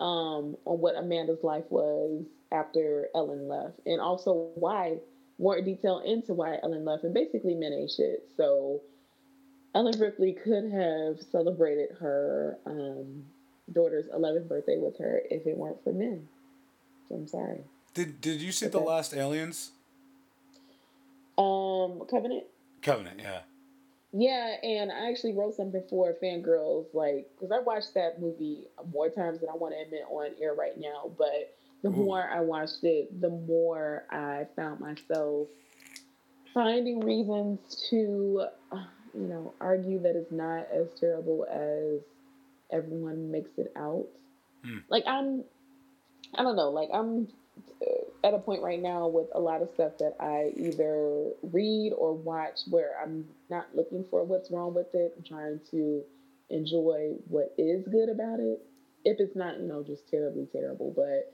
um, on what Amanda's life was after Ellen left, and also why more detail into why Ellen left, and basically men ain't shit. So Ellen Ripley could have celebrated her um, daughter's 11th birthday with her if it weren't for men. So I'm sorry. Did Did you see the last Aliens? Um, Covenant. Covenant, yeah. Yeah, and I actually wrote something for Fangrrls, like, because I watched that movie more times than I want to admit on air right now. But the Ooh. more I watched it, the more I found myself finding reasons to, you know, argue that it's not as terrible as everyone makes it out. Hmm. Like, I'm, I don't know, like, I'm at a point right now with a lot of stuff that I either read or watch where I'm not looking for what's wrong with it. I'm trying to enjoy what is good about it. If it's not, you know, just terribly terrible. But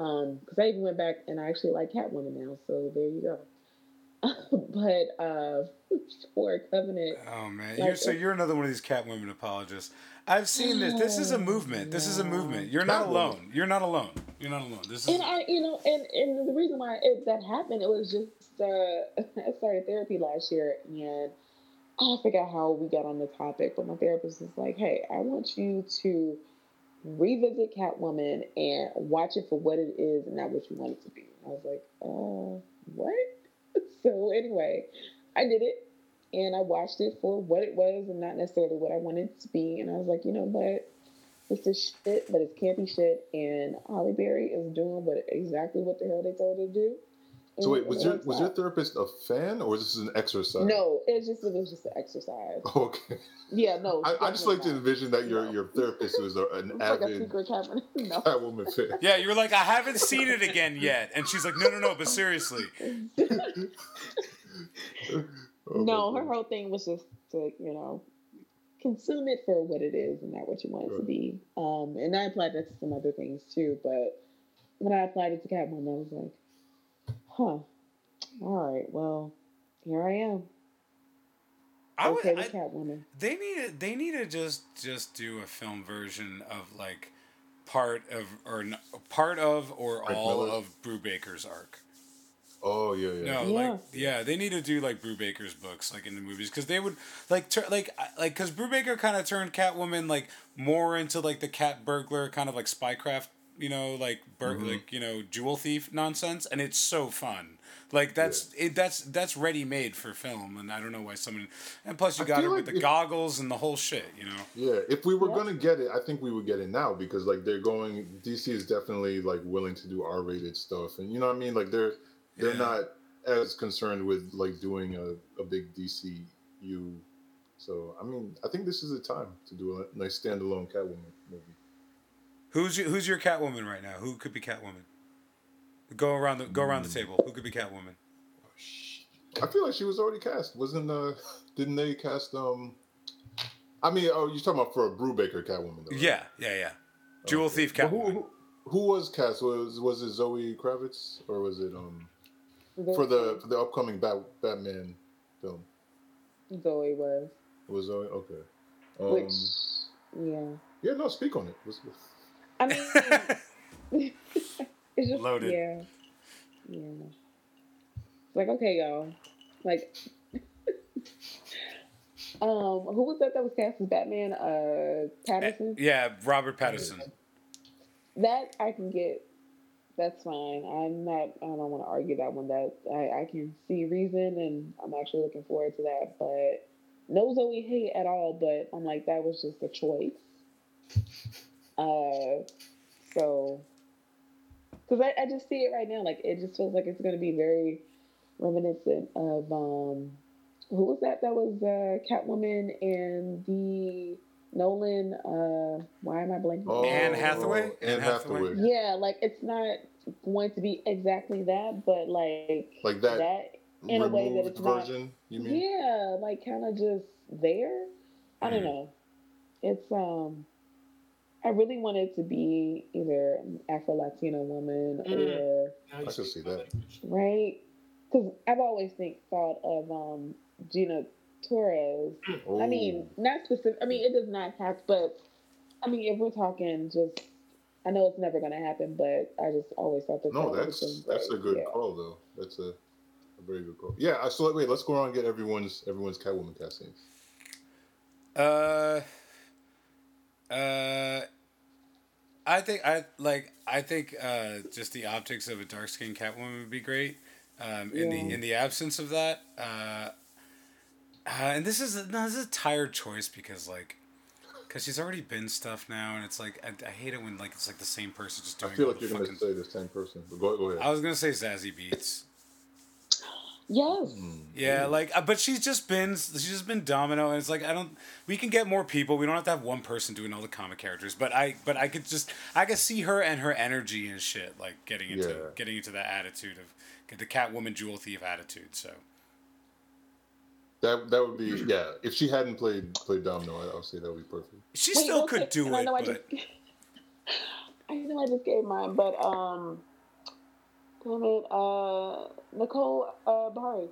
um, because I even went back and I actually like Catwoman now, so there you go. but uh, for Covenant, Oh man, Like, you're so you're another one of these Catwoman apologists. I've seen this. This is a movement. This is a movement. You're not alone. You're not alone. You're not alone. This is And I, you know, and and the reason why it, that happened, it was just uh, I started therapy last year, and I forgot how we got on the topic, but my therapist was like, "Hey, I want you to revisit Catwoman and watch it for what it is, and not what you want it to be." I was like, "Uh, what?" So anyway, I did it, and I watched it for what it was, and not necessarily what I wanted it to be. And I was like, you know what? This is shit, but it's campy shit, and Halle Berry is doing what exactly what the hell they told her to do. So wait, was your works was your therapist a fan or was this an exercise? No, it's just it was just an exercise. Okay. Yeah, no. I, I just like to envision that your No. your therapist was a, an not. It's like a avid secret cabinet. No. Catwoman fan. yeah. You're like I haven't seen it again yet, and she's like, no, no, no. But seriously, Oh, no, her whole thing was just to, you know, consume it for what it is and not what you want it to be. Um, and I applied that to some other things too, but when I applied it to Catwoman, I was like, huh, all right, well, here I am. I would. Okay I, with Catwoman. they need to. They need to just just do a film version of like part of or part of or Frank all Miller's? of Brubaker's arc. Oh yeah, yeah. No, Yeah. like yeah, they need to do like Brubaker's books, like in the movies, because they would like tur- like I- like because Brubaker kind of turned Catwoman like more into like the cat burglar kind of like spycraft, you know, like bur- Mm-hmm. like you know jewel thief nonsense, and it's so fun. Like that's it. That's that's ready made for film, and I don't know why someone. And plus, you got feel her with the if- goggles and the whole shit, you know. Yeah, if we were Yeah. gonna get it, I think we would get it now because like they're going. DC is definitely like willing to do R-rated stuff, and you know what I mean. Like they're they're Yeah. not as concerned with like doing a, a big DCU. So I mean, I think this is the time to do a nice standalone Catwoman movie. Who's your, who's your Catwoman right now? Who could be Catwoman? Go around the go around the table. Who could be Catwoman? I feel like she was already cast. Wasn't uh? Didn't they cast um? I mean, oh, you're talking about for a Brubaker Catwoman, though. right? Yeah, yeah, yeah. Jewel Okay. thief But who, Catwoman. who, who was cast? Was was it Zoe Kravitz or was it um for the for the upcoming Bat, Batman film? Zoe was, It was Zoe. Okay. Um, which yeah, yeah, no, speak on it. What's- I mean, it's just Loaded. Yeah, yeah. Like okay, y'all. Like, um, who was that that was cast as Batman? Uh, Patterson. yeah, Robert Pattinson. That I can get. That's fine. I'm not. I don't want to argue that one. That I, I can see reason, and I'm actually looking forward to that. But no Zoe hate at all. But I'm like that was just a choice. Uh, so, because I, I just see it right now, like it just feels like it's going to be very reminiscent of um, who was that? That was uh, Catwoman and the Nolan. Uh, why am I blanking? Oh, Anne Hathaway? Anne Anne Hathaway? Hathaway. Yeah, like it's not going to be exactly that, but like Like that that in a way that removed it's not. version. You mean? Yeah, like kind of just there. I don't Mm. know. It's um. I really wanted to be either an Afro Latino woman Mm. or I could speak see that. right, because I've always think thought of um Gina Torres. I mean, not specific. I mean, it does not have, but I mean, if we're talking just, I know it's never going to happen, but I just always thought that. No, that would've that's been that's a good Yeah. call though. That's a, a very good call. Yeah. I- So wait, let's go around and get everyone's everyone's Catwoman casting. Uh, uh, I think I like. I think uh, just the optics of a dark skinned Catwoman would be great. Um, in Yeah. the in the absence of that, uh, uh, and this is no, this is a tired choice because like, because she's already been stuff now, and it's like I, I hate it when like it's like the same person just doing. I feel like you're gonna say the same person, but go go ahead. I was gonna say Zazie Beetz. Yes. Yeah, like, uh, but she's just been she's just been Domino, and it's like I don't. We can get more people. We don't have to have one person doing all the comic characters. But I, but I could just I could see her and her energy and shit, like getting into Yeah. getting into that attitude of the Catwoman jewel thief attitude. So That that would be yeah. If she hadn't played played Domino, I, I would say that would be perfect. she Wait, still could quick, do and I it, know I just, I know I just gave mine, but um, damn it, uh, Nicole uh, Beharie.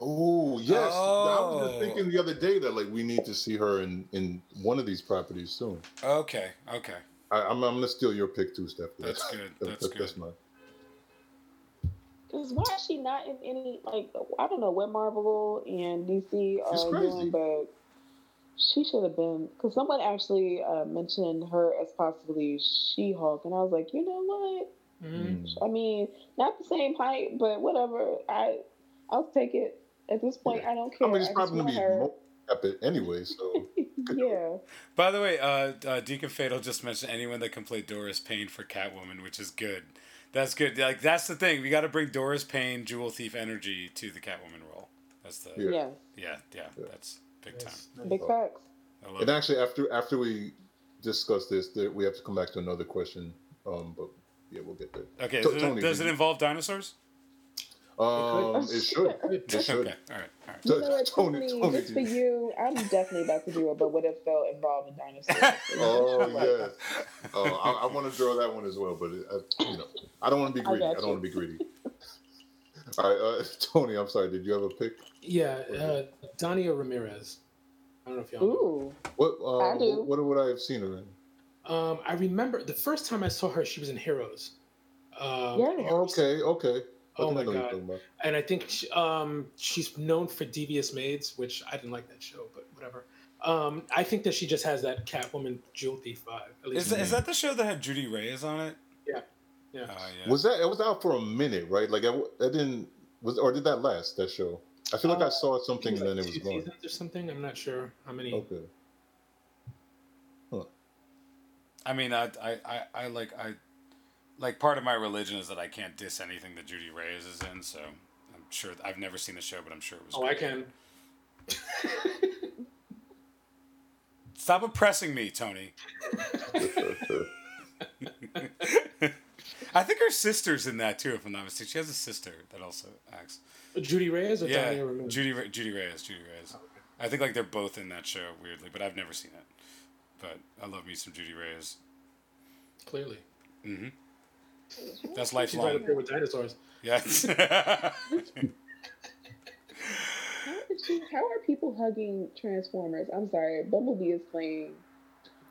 Oh yes, I was just Oh. thinking the other day that like we need to see her in in one of these properties soon. okay, okay. I, I'm I'm gonna steal your pick too, Steph. That's good, that's That's good. mine. Because why is she not in any like I don't know what Marvel and DC are doing, but she should have been. Because someone actually uh, mentioned her as possibly She-Hulk, and I was like, you know what? Mhm. I mean, not the same height, but whatever. I I'll take it. At this point, I don't care. I mean, it's just probably gonna be her. more epic anyway. So yeah. By the way, uh, uh, Deacon Fatal just mentioned anyone that can play Doris Payne for Catwoman, which is good. That's good. Like that's the thing. We got to bring Doris Payne, Jewel Thief energy to the Catwoman role. That's the Yeah. Yes. yeah yeah. That's big time. Big facts. And it. actually, after after we discuss this, there, we have to come back to another question. Um, but yeah, we'll get there. Okay, To- does, Tony, it, does it involve dinosaurs? Um, it should. It should. Okay, all right, all right. You know what, Tony, Tony, Tony, just for you, I'm definitely about to do it, but what if they'll involve a dinosaur? Oh yes. Oh, I, I want to draw that one as well, but it, I, you know, I don't want to be greedy. I, got don't want to be greedy. All right, uh, Tony. I'm sorry. Did you have a pick? Yeah, uh, Dania Ramirez. I don't know if y'all know. Ooh. What? Uh, I do. What, what would I have seen her in? Um, I remember the first time I saw her, she was in Heroes. Um, Yeah. Heroes. Okay. Okay. Oh my I know what you're God. And I think she, um, she's known for Devious Maids, which I didn't like that show, but whatever. Um, I think that she just has that Catwoman jewel thief vibe. At least Is that, is that the show that had Judy Reyes on it? Yeah. Yeah. Oh yeah. Was that? It was out for a minute, right? Like, I, w- I didn't. Was or did that last? That show? I feel like I Uh, saw something and it's then it like was two gone. seasons or something. I'm not sure how many. Okay. I mean, I, I, I, I like I, like part of my religion is that I can't diss anything that Judy Reyes is in. So I'm sure I've never seen the show, but I'm sure it was. Oh, I can. Stop oppressing me, Tony. I think her sister's in that too, if I'm not mistaken. She has a sister that also acts. Judy Reyes or yeah? Judy Judy Reyes. Judy Reyes. Oh, I think like they're both in that show weirdly, but I've never seen it. But I love me some Judy Reyes. Clearly. Mm-hmm. That's She's right lifelong. up there with dinosaurs. Yes. How, is she, how are people hugging Transformers? I'm sorry, Bumblebee is playing.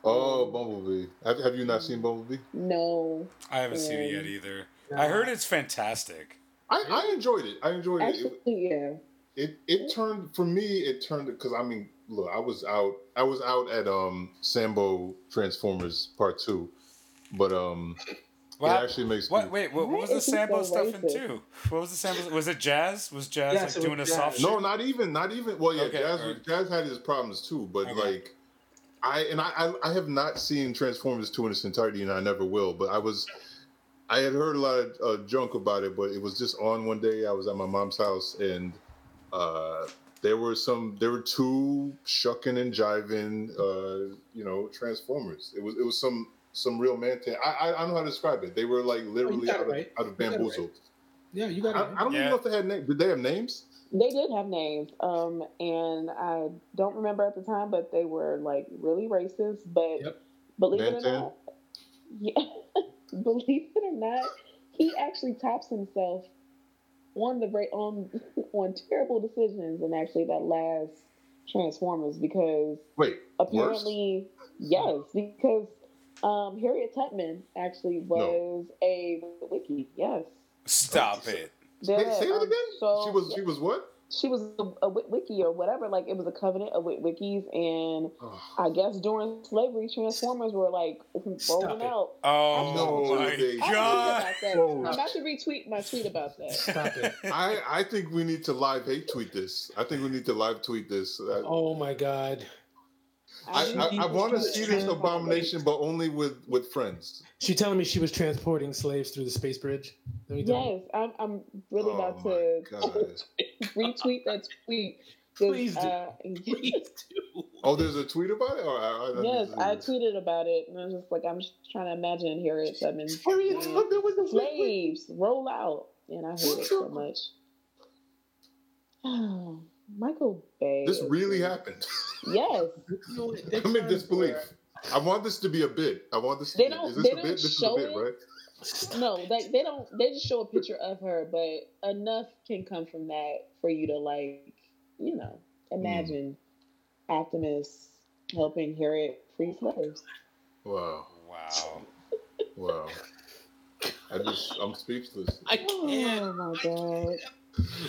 Oh, Bumblebee. Have, have you not seen Bumblebee? No. I haven't seen it yet either. I heard it's fantastic. I, I enjoyed it. I enjoyed it. Actually, it. yeah. It it turned for me. It turned because I mean, look, I was out. I was out at um Sambo Transformers Part Two, but um, What? it actually makes What? me- Wait, what, what was the Sambo so stuff in two? What was the Sambo? Was it Jazz? Was Jazz Yes, like it was doing a Jazz. soft No, shoe? not even, not even. Well, yeah, Okay, Jazz, alright. Jazz had his problems too, but Okay. like, I and I, I I have not seen Transformers two in its entirety, and I never will. But I was, I had heard a lot of uh, junk about it, but it was just on one day. I was at my mom's house, and uh, there were some, there were two shucking and jiving, uh, you know, Transformers. It was it was some some real man. thing. I, I I don't know how to describe it. They were like literally got it out of, right. out of You got it bamboozled. Yeah, you got I, it. I don't even know if they had names. Did they have names? They did have names, um, and I don't remember at the time, but they were like really racist. But Yep. believe it or Mantan? not, yeah, believe it or not, he actually tops himself on the ra- on on terrible decisions in actually that last Transformers because Wait, worse? apparently yes because um, Harriet Tubman actually was a wiki yes Stop it. Say, Yeah, say it again. so- she was she was what? She was a, a wiki or whatever. Like it was a covenant of Wit- wikis, and Oh. I guess during slavery, Transformers were like Stop rolling it. out. Oh No, my they- I god. about that. I'm about to retweet my tweet about that. Stop it. I I think we need to live hate tweet this. I think we need to live tweet this. Uh, oh my god. I, I, I want to see this abomination, but only with with friends. She telling me she was transporting slaves through the space bridge. Let me tell you. Yes, I'm. I'm really Oh about my to God. retweet that tweet. Please do. uh, Please do. Oh, there's a tweet about it. Or I, I don't yes, I tweeted about it, and I was just like, I'm just trying to imagine Harriet Tubman. Harriet saying, Tubman was a slaves roll out, and I heard it so much. Michael Bay. This really happened. Yes. You know what? I'm in disbelief. I want this to be a bit. I want this. To They be, don't- is this they a bit? don't This is a show bit, it. right? No, like they don't. They just show a picture of her, but enough can come from that for you to like, you know, mm. imagine Optimus helping Harriet free slaves. Wow. Wow. Wow. I just I'm speechless. I oh can't. Oh my god!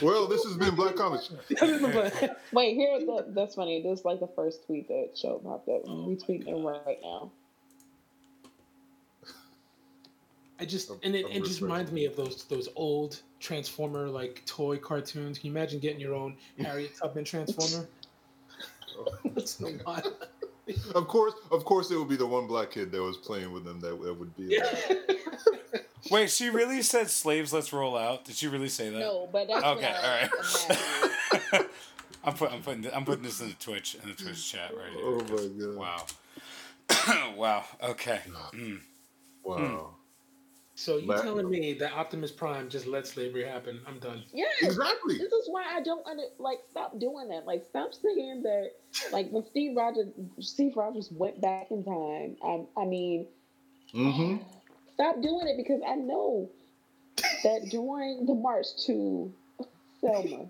Well, this has been Black Comics. Wait, here that, that's funny. This is like the first tweet that showed popped up. Oh We tweeting it right now. I just I'm- and it, it just reminds me of those those old Transformer like toy cartoons. Can you imagine getting your own Harriet Tubman Transformer? That's so wild. Of course, of course, it would be the one black kid that was playing with them that, that would be. Wait, she really said slaves let's roll out? Did she really say that? No, but that's Okay, all right. I right. imagine. I'm put, I'm putting I'm putting this in the Twitch in the Twitch chat right here. Oh my god! Wow. wow. Okay. Mm. Wow. So you But- telling me that Optimus Prime just let slavery happen? I'm done. Yeah, Exactly. This is why I don't under like stop doing that. Like stop saying that. Like when Steve Rogers, Steve Rogers went back in time. I, I mean, Mm-hmm. Stop doing it because I know that during the march to Selma,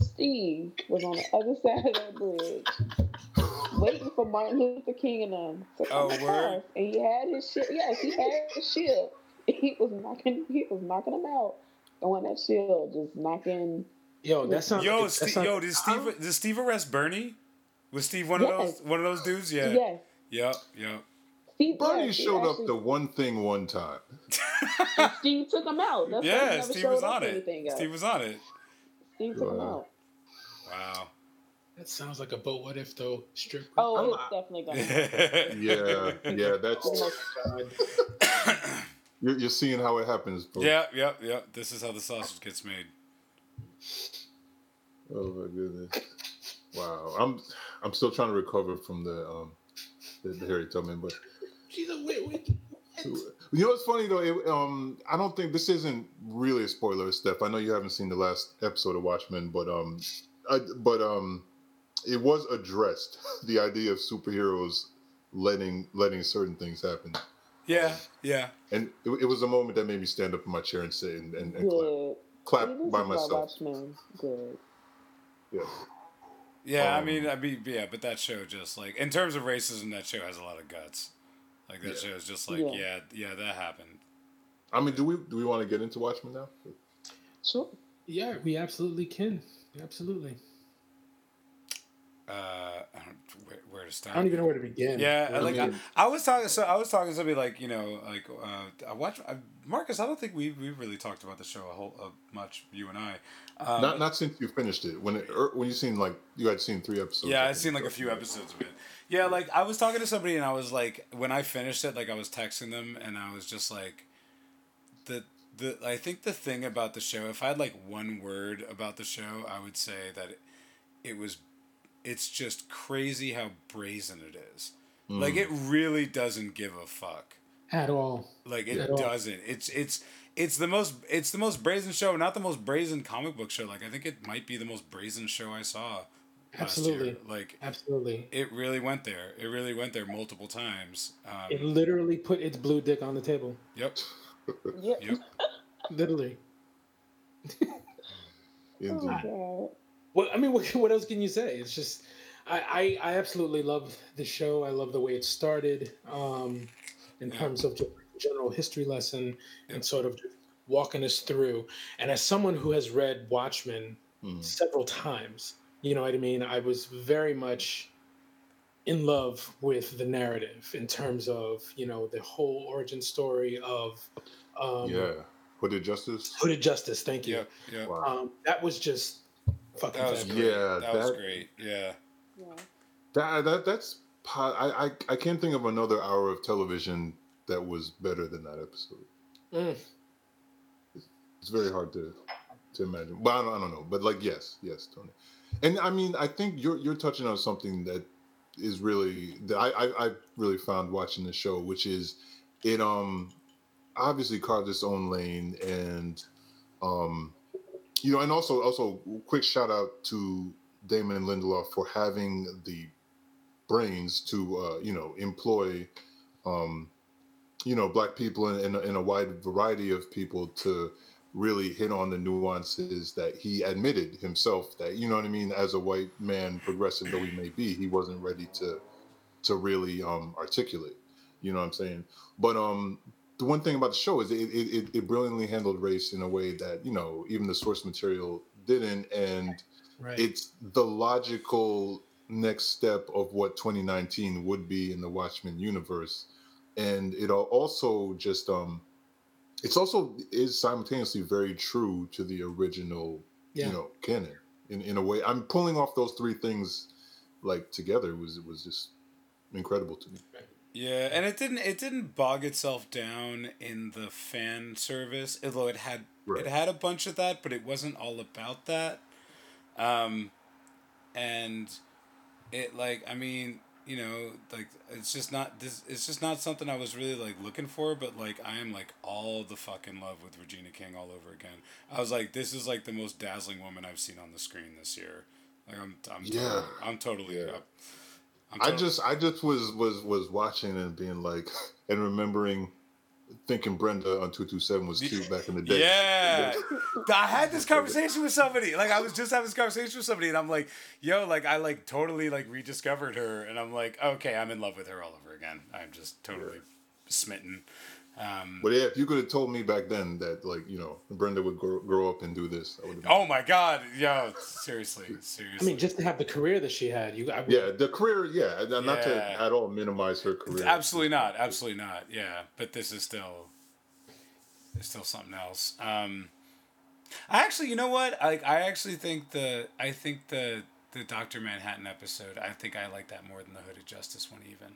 Steve was on the other side of that bridge, waiting for Martin Luther King and them to oh, come Oh, across. word? And he had his shit. Yes, he had his shield. He was knocking. He was knocking them out. On that shield, just knocking. Yo, that sounds. Yo, like, Steve, sounds- yo, did Steve did Steve arrest Bernie? Was Steve one of those one of those dudes? Yeah. Yes, Yep. Yep. Steve. Bernie yes, he showed up actually- to one thing one time. Steve took him out. That's why Yeah, never Steve was up on for it. anything else. Steve was on it. Steve took him Wow. out. Wow. That sounds like a but what if though strip. Oh, it's definitely gonna. Yeah, yeah, that's you're, you're seeing how it happens. folks. yeah, yep, yep. This is how the sausage gets made. Oh my goodness! Wow, I'm I'm still trying to recover from the um the, the Harry Tubman, but She's a wit wit. you know what's funny though? It, um, I don't think this isn't really a spoiler, Steph. I know you haven't seen the last episode of Watchmen, but um, I, but um, it was addressed the idea of superheroes letting letting certain things happen, Yeah, yeah. and it, it was a moment that made me stand up in my chair and say and, and, and clap, Good. clap This by myself. Watchmen. Good. Yeah. Yeah, I Um, mean, I mean, yeah, but that show just like in terms of racism, that show has a lot of guts. Like that show was just like, Yeah. yeah, yeah, that happened. I mean, do we do we want to get into Watchmen now? Sure. Yeah, we absolutely can. Absolutely. uh, I don't where, where to start. I don't even know where to begin. Yeah, I like I, I was talking. So I was talking to somebody like you know, like uh, I watch I, Marcus. I don't think we we really talked about the show a whole uh, much. You and I. Um, not not since you finished it. When it, er, when you seen like you had seen three episodes. yeah, I I've seen like a few episodes of it. Yeah, like I was talking to somebody and I was like, when I finished it, like I was texting them and I was just like, the the I think the thing about the show, if I had like one word about the show, I would say that it, it was, it's just crazy how brazen it is. Like Mm. it really doesn't give a fuck. at all. Like it At all. doesn't. It's it's it's the most it's the most brazen show, not the most brazen comic book show. Like I think it might be the most brazen show I saw. Last year. Absolutely. Like Absolutely. it really went there. It really went there multiple times. Um, It literally put its blue dick on the table. yep. Yep. Yep. Literally. Indeed. God. What I mean, what, what else can you say? It's just, I, I, I absolutely love the show. I love the way it started, um, in terms of general history lesson and sort of walking us through. And as someone who has read Watchmen Hmm. several times, you know what I mean. I was very much in love with the narrative in terms of you know the whole origin story of um, yeah. Hooded Justice. Hooded Justice. Thank you. Yep. Yep. Wow. Um, that was just fucking That was great. Yeah, that, was great. Yeah. Yeah. That, that that's I, I I can't think of another hour of television that was better than that episode. Mm. It's very hard to to imagine, but I don't, I don't know. But like, yes, yes, Tony. And I mean, I think you're you're touching on something that is really that I I, I really found watching the show, which is it um obviously carved its own lane and um you know and also also quick shout out to Damon Lindelof for having the brains to uh, you know employ um, you know black people in, in, a, in a wide variety of people to really hit on the nuances that he admitted himself that you know what I mean? As a white man progressive though he may be he wasn't ready to to really um, articulate you know what I'm saying? But um the one thing about the show is it, it, it, brilliantly handled race in a way that you know even the source material didn't and Right. it's the logical next step of what 2019 would be in the Watchmen universe, and it al- also just um, it's also is simultaneously very true to the original, Yeah. you know, canon in in a way. I'm pulling off those three things like together was was just incredible to me. Yeah, and it didn't it didn't bog itself down in the fan service, although it had Right. it had a bunch of that, but it wasn't all about that. Um, and it like I mean you know like it's just not this it's just not something I was really like looking for, but like I am like all the fucking love with Regina King all over again. I was like this is like the most dazzling woman I've seen on the screen this year. Like I'm I'm Yeah. totally, I'm totally Yeah. up. I'm I just I just was was was watching and being like and remembering thinking Brenda on two two seven was cute back in the day. Yeah. I had this conversation with somebody. Like I was just having this conversation with somebody and I'm like, yo, like I like totally like rediscovered her and I'm like, okay, I'm in love with her all over again. I'm just totally smitten. Um But yeah, if you could have told me back then that like you know Brenda would grow, grow up and do this, I would have. Oh my god, yeah, seriously, seriously. I mean, just to have the career that she had, you. I, Yeah, the career. Yeah, and not to at all minimize her career. Absolutely not. Absolutely not. Yeah, but this is still it's still something else. Um I actually, you know what? Like I actually think the I think the the Doctor Manhattan episode. I think I like that more than the Hooded Justice one even.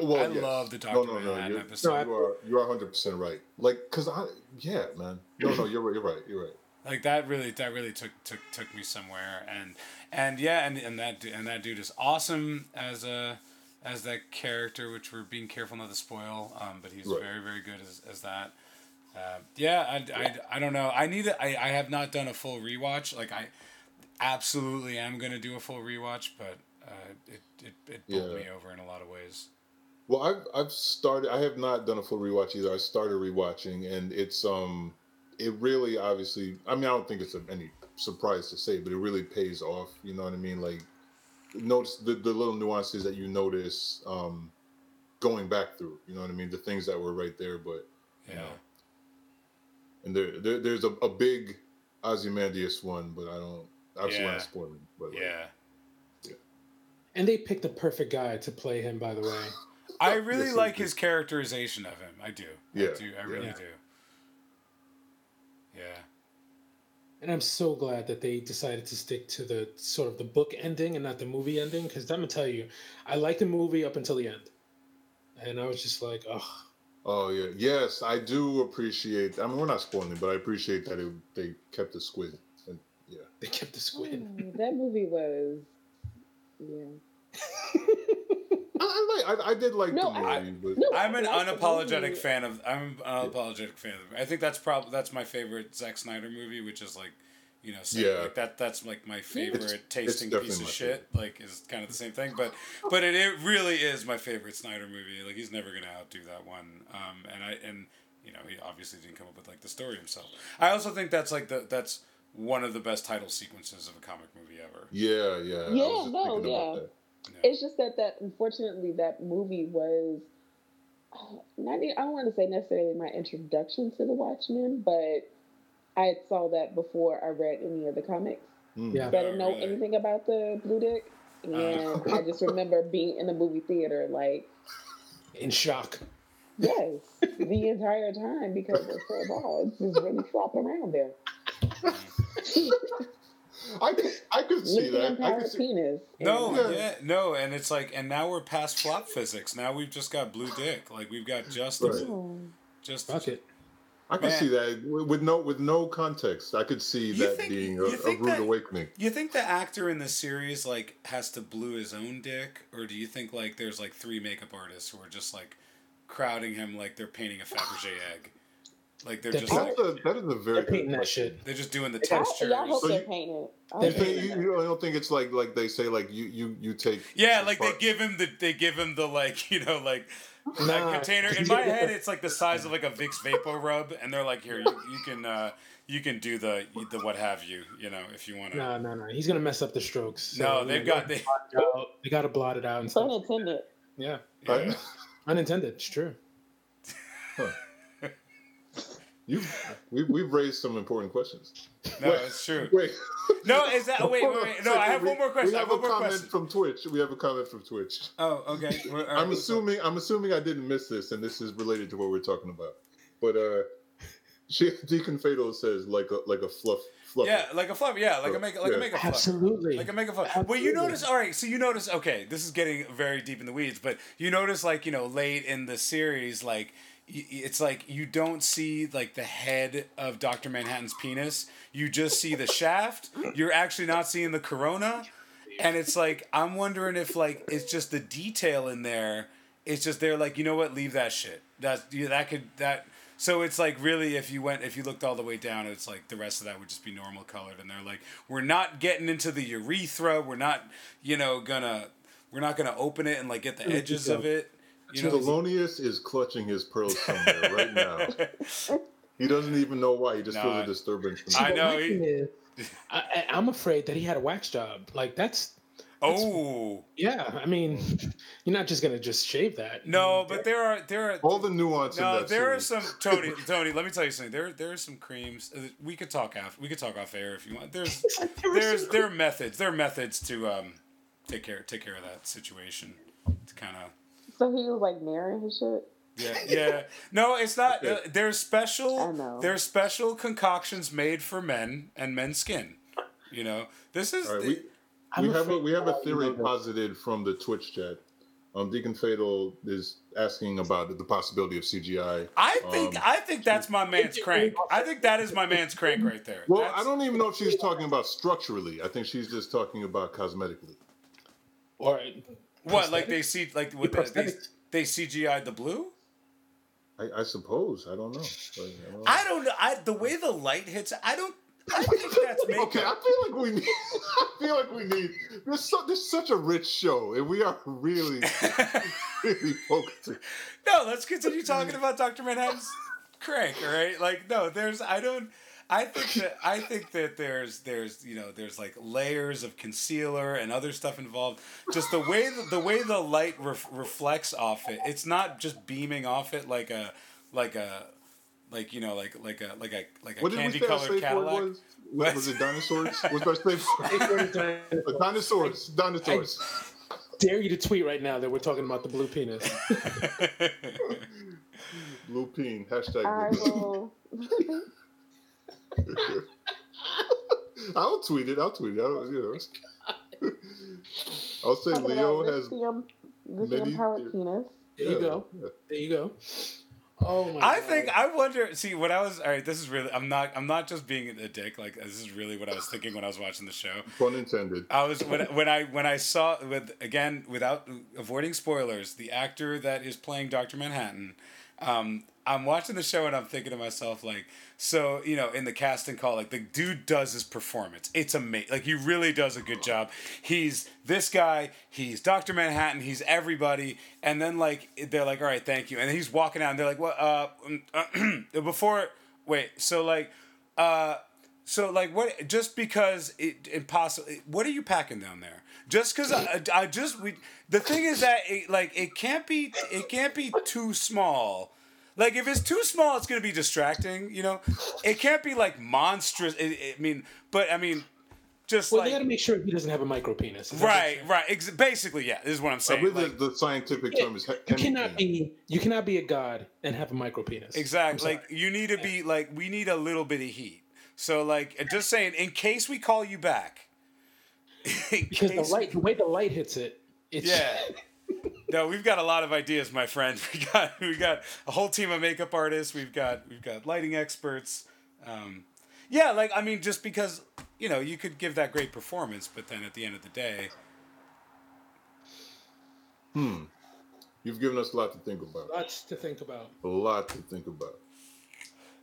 Well, I yes. love the No, Dr. no, no. Manhattan You're, episode. you are you are hundred percent right. Like, cause I yeah, man. No, no, you're right. You're right. You're right. Like that really that really took took took me somewhere and and yeah and and that and that dude is awesome as a as that character which we're being careful not to spoil um but he's Right. very very good as, as that uh, yeah I, I, I don't know I need to, I, I have not done a full rewatch like I absolutely am gonna do a full rewatch but uh, it it, it bowled Yeah. me over in a lot of ways Well, I've I've started. I have not done a full rewatch either. I started rewatching, and it's um, it really obviously. I mean, I don't think it's a, any surprise to say, but it really pays off. You know what I mean? Like, notice the the little nuances that you notice um, going back through. You know what I mean? The things that were right there, but you yeah know, and there, there there's a, a big Ozymandias one, but I don't. Obviously, Yeah. not spoiling. But like, yeah And they picked the perfect guy to play him, by the way. I really Yes, like they his characterization of him. I do. Yeah, I do. I really yeah. do. Yeah. And I'm so glad that they decided to stick to the sort of the book ending and not the movie ending. Because I'm gonna tell you, I liked the movie up until the end, and I was just like, oh, Oh yeah, yes, I do appreciate. I mean, we're not spoiling, but I appreciate that it, they kept the squid. And, yeah, they kept the squid. Oh, that movie was, yeah. I, I like. I, I did like No, the I, but... no, I'm an I like the unapologetic fan of. I'm an unapologetic fan of. I think that's probably that's my favorite Zack Snyder movie, which is like, you know, so, Yeah. like that. That's like my favorite it's tasting definitely piece of my shit. Like, is kind of the same thing, but but it, it really is my favorite Snyder movie. Like, he's never gonna outdo that one. Um, and I and you know he obviously didn't come up with like the story himself. I also think that's like the that's one of the best title sequences of a comic movie ever. yeah, yeah. Yeah, no, thinking about yeah. It's just that that unfortunately that movie was uh, not. I don't want to say necessarily my introduction to the Watchmen, but I saw that before I read any of the comics. Mm. Yeah. I didn't know really? anything about the Blue Dick, and I just remember being in the movie theater like In shock. yes the entire time because it's so wow, it's just really flopping around there. I could, I could see Lithium that. I could see, penis. No, Yeah. yeah, no, and it's like, and now we're past flop physics. Now we've just got blue dick. Like we've got just, Right. Just. Fuck it. I could Man. see that with with no with no context. I could see You that think- being a, a rude that- awakening. You think the actor in the series like has to blue his own dick, or do you think like there's like three makeup artists who are just like crowding him like they're painting a Fabergé egg? Like they're They're just That's like a, that is a very They're good painting that shit. they're just doing the I, textures. yeah, I hope So they're you- painted. I You, think, you, you don't think it's like like they say like you you you take Yeah, like they give him the they give him the like you know like Nah. that container. In my head, it's like the size of like a Vicks VapoRub, and they're like, here, you, you can uh, you can do the the what have you, you know, if you want to. No, no, no. He's gonna mess up the strokes. So, No, they've know, got they. blot it out. They gotta blot it out and Pun stuff. intended. Yeah, Yeah. unintended. It's true. You we we've raised some important questions. No, it's true. Wait, No, is that? Oh, wait, wait, wait. No, I have We- one more question. We I have have a more comment question. from Twitch. We have a comment from Twitch. Oh, okay. Well, all right, I'm what's up? assuming I'm assuming I didn't miss this, and this is related to what we're talking about. But uh, she, Deacon Fatal says like a like a fluff fluff. Yeah, like a fluff. Yeah, like a make like Yeah. a make a fluff. Absolutely. Like a make a fluff. Well, you notice. All right, so you notice. Okay, this is getting very deep in the weeds, but you notice like you know late in the series, like y- y- it's like you don't see like the head of Doctor Manhattan's penis. You just see the shaft. You're actually not seeing the corona, and it's like I'm wondering if like it's just the detail in there. It's just they're like you know what, leave that shit. That's yeah, that could that. So it's like really, if you went, if you looked all the way down, it's like the rest of that would just be normal colored, and they're like, we're not getting into the urethra, we're not, you know, gonna, we're not gonna open it and like get the edges of it. You know, Thelonious is clutching his pearls somewhere right now. He doesn't even know why. He just Nah. feels a disturbance. From I know, he- is, I, I- I'm afraid that he had a wax job. Like that's oh yeah. I mean, you're not just gonna just shave that. no, but there are there are All the nuance no, that there are some Tony. Tony, let me tell you something. There, there are some creams. uh, We could talk after. We could talk off air if you want. There's, there's, there are methods. There are methods to um, take care, take care of that situation. To kind of So he was like marrying his shit. Yeah, yeah. No, it's not. Uh, Okay. there's I special. know. There's special concoctions made for men and men's skin. You know, this is. All right, the- we, we have a we have a that, you theory know, posited from the Twitch chat. Um, Deacon Fatal is asking about the possibility of CGI. I think. Um, I think that's my man's crank. I think that is my man's crank right there. Well, That's- I don't even know if she's talking about structurally. I think she's just talking about cosmetically. Or What like they see like what they, they they CGI'd the blue. I, I suppose. I don't know. But, I don't know. I don't know. I the way the light hits. I don't. I think that's makeup. Okay, I feel like we need. I feel like we need. There's so, there's such a rich show, and we are really, really focusing. no, let's continue talking about Doctor Manhattan's crank. All right, like no, there's I don't. I think that I think that there's there's you know there's like layers of concealer and other stuff involved. Just the way the, the way the light ref, reflects off it, it's not just beaming off it like a like a like you know like like a like a like a What candy colored Cadillac. was? What, was it dinosaurs? What's our safe word? dinosaurs. Dinosaurs. dare you to tweet right now that we're talking about the blue penis. Blue peen. Hashtag blue peen. Will. I'll tweet it. I'll tweet it. I'll, you know. I'll say Talking Leo has lithium, lithium many- powered penis. There you go. There you go. Oh my god. I God. think I wonder. See, what I was all right. This is really. I'm not. I'm not just being a dick. Like this is really what I was thinking when I was watching the show. pun intended. I was when when I when I saw with again without avoiding spoilers, the actor that is playing Doctor Manhattan. Um, I'm watching the show and I'm thinking to myself like, so you know, in the casting call, like the dude does his performance. It's amazing. Like he really does a good job. He's this guy. He's Doctor Manhattan. He's everybody. And then like they're like, all right, thank you. And he's walking out and they're like, what? Uh, um, before wait. So like, uh. So like what? Just because it impossible. What are you packing down there? Just because I, I just we. The thing is that it, like it can't be it can't be too small. Like if it's too small, it's gonna be distracting. You know, it can't be like monstrous. It, it- I mean, but I mean, just Well, like they got to make sure he doesn't have a micro penis. Is right, right. Ex- basically, yeah. This is what I'm I saying. believe like- the, the scientific Yeah, term is he- You cannot be you cannot be a god and have a micro penis. Exactly. Like you need to be like we need a little bit of heat. So like just saying, in case we call you back. in because the light, the way the light hits it, it's Yeah. No, we've got a lot of ideas, my friend. We got we got a whole team of makeup artists. We've got we've got lighting experts. Um, yeah, like I mean, just because you know you could give that great performance, but then at the end of the day, Hmm. You've given us a lot to think about. lots to think about. A lot to think about.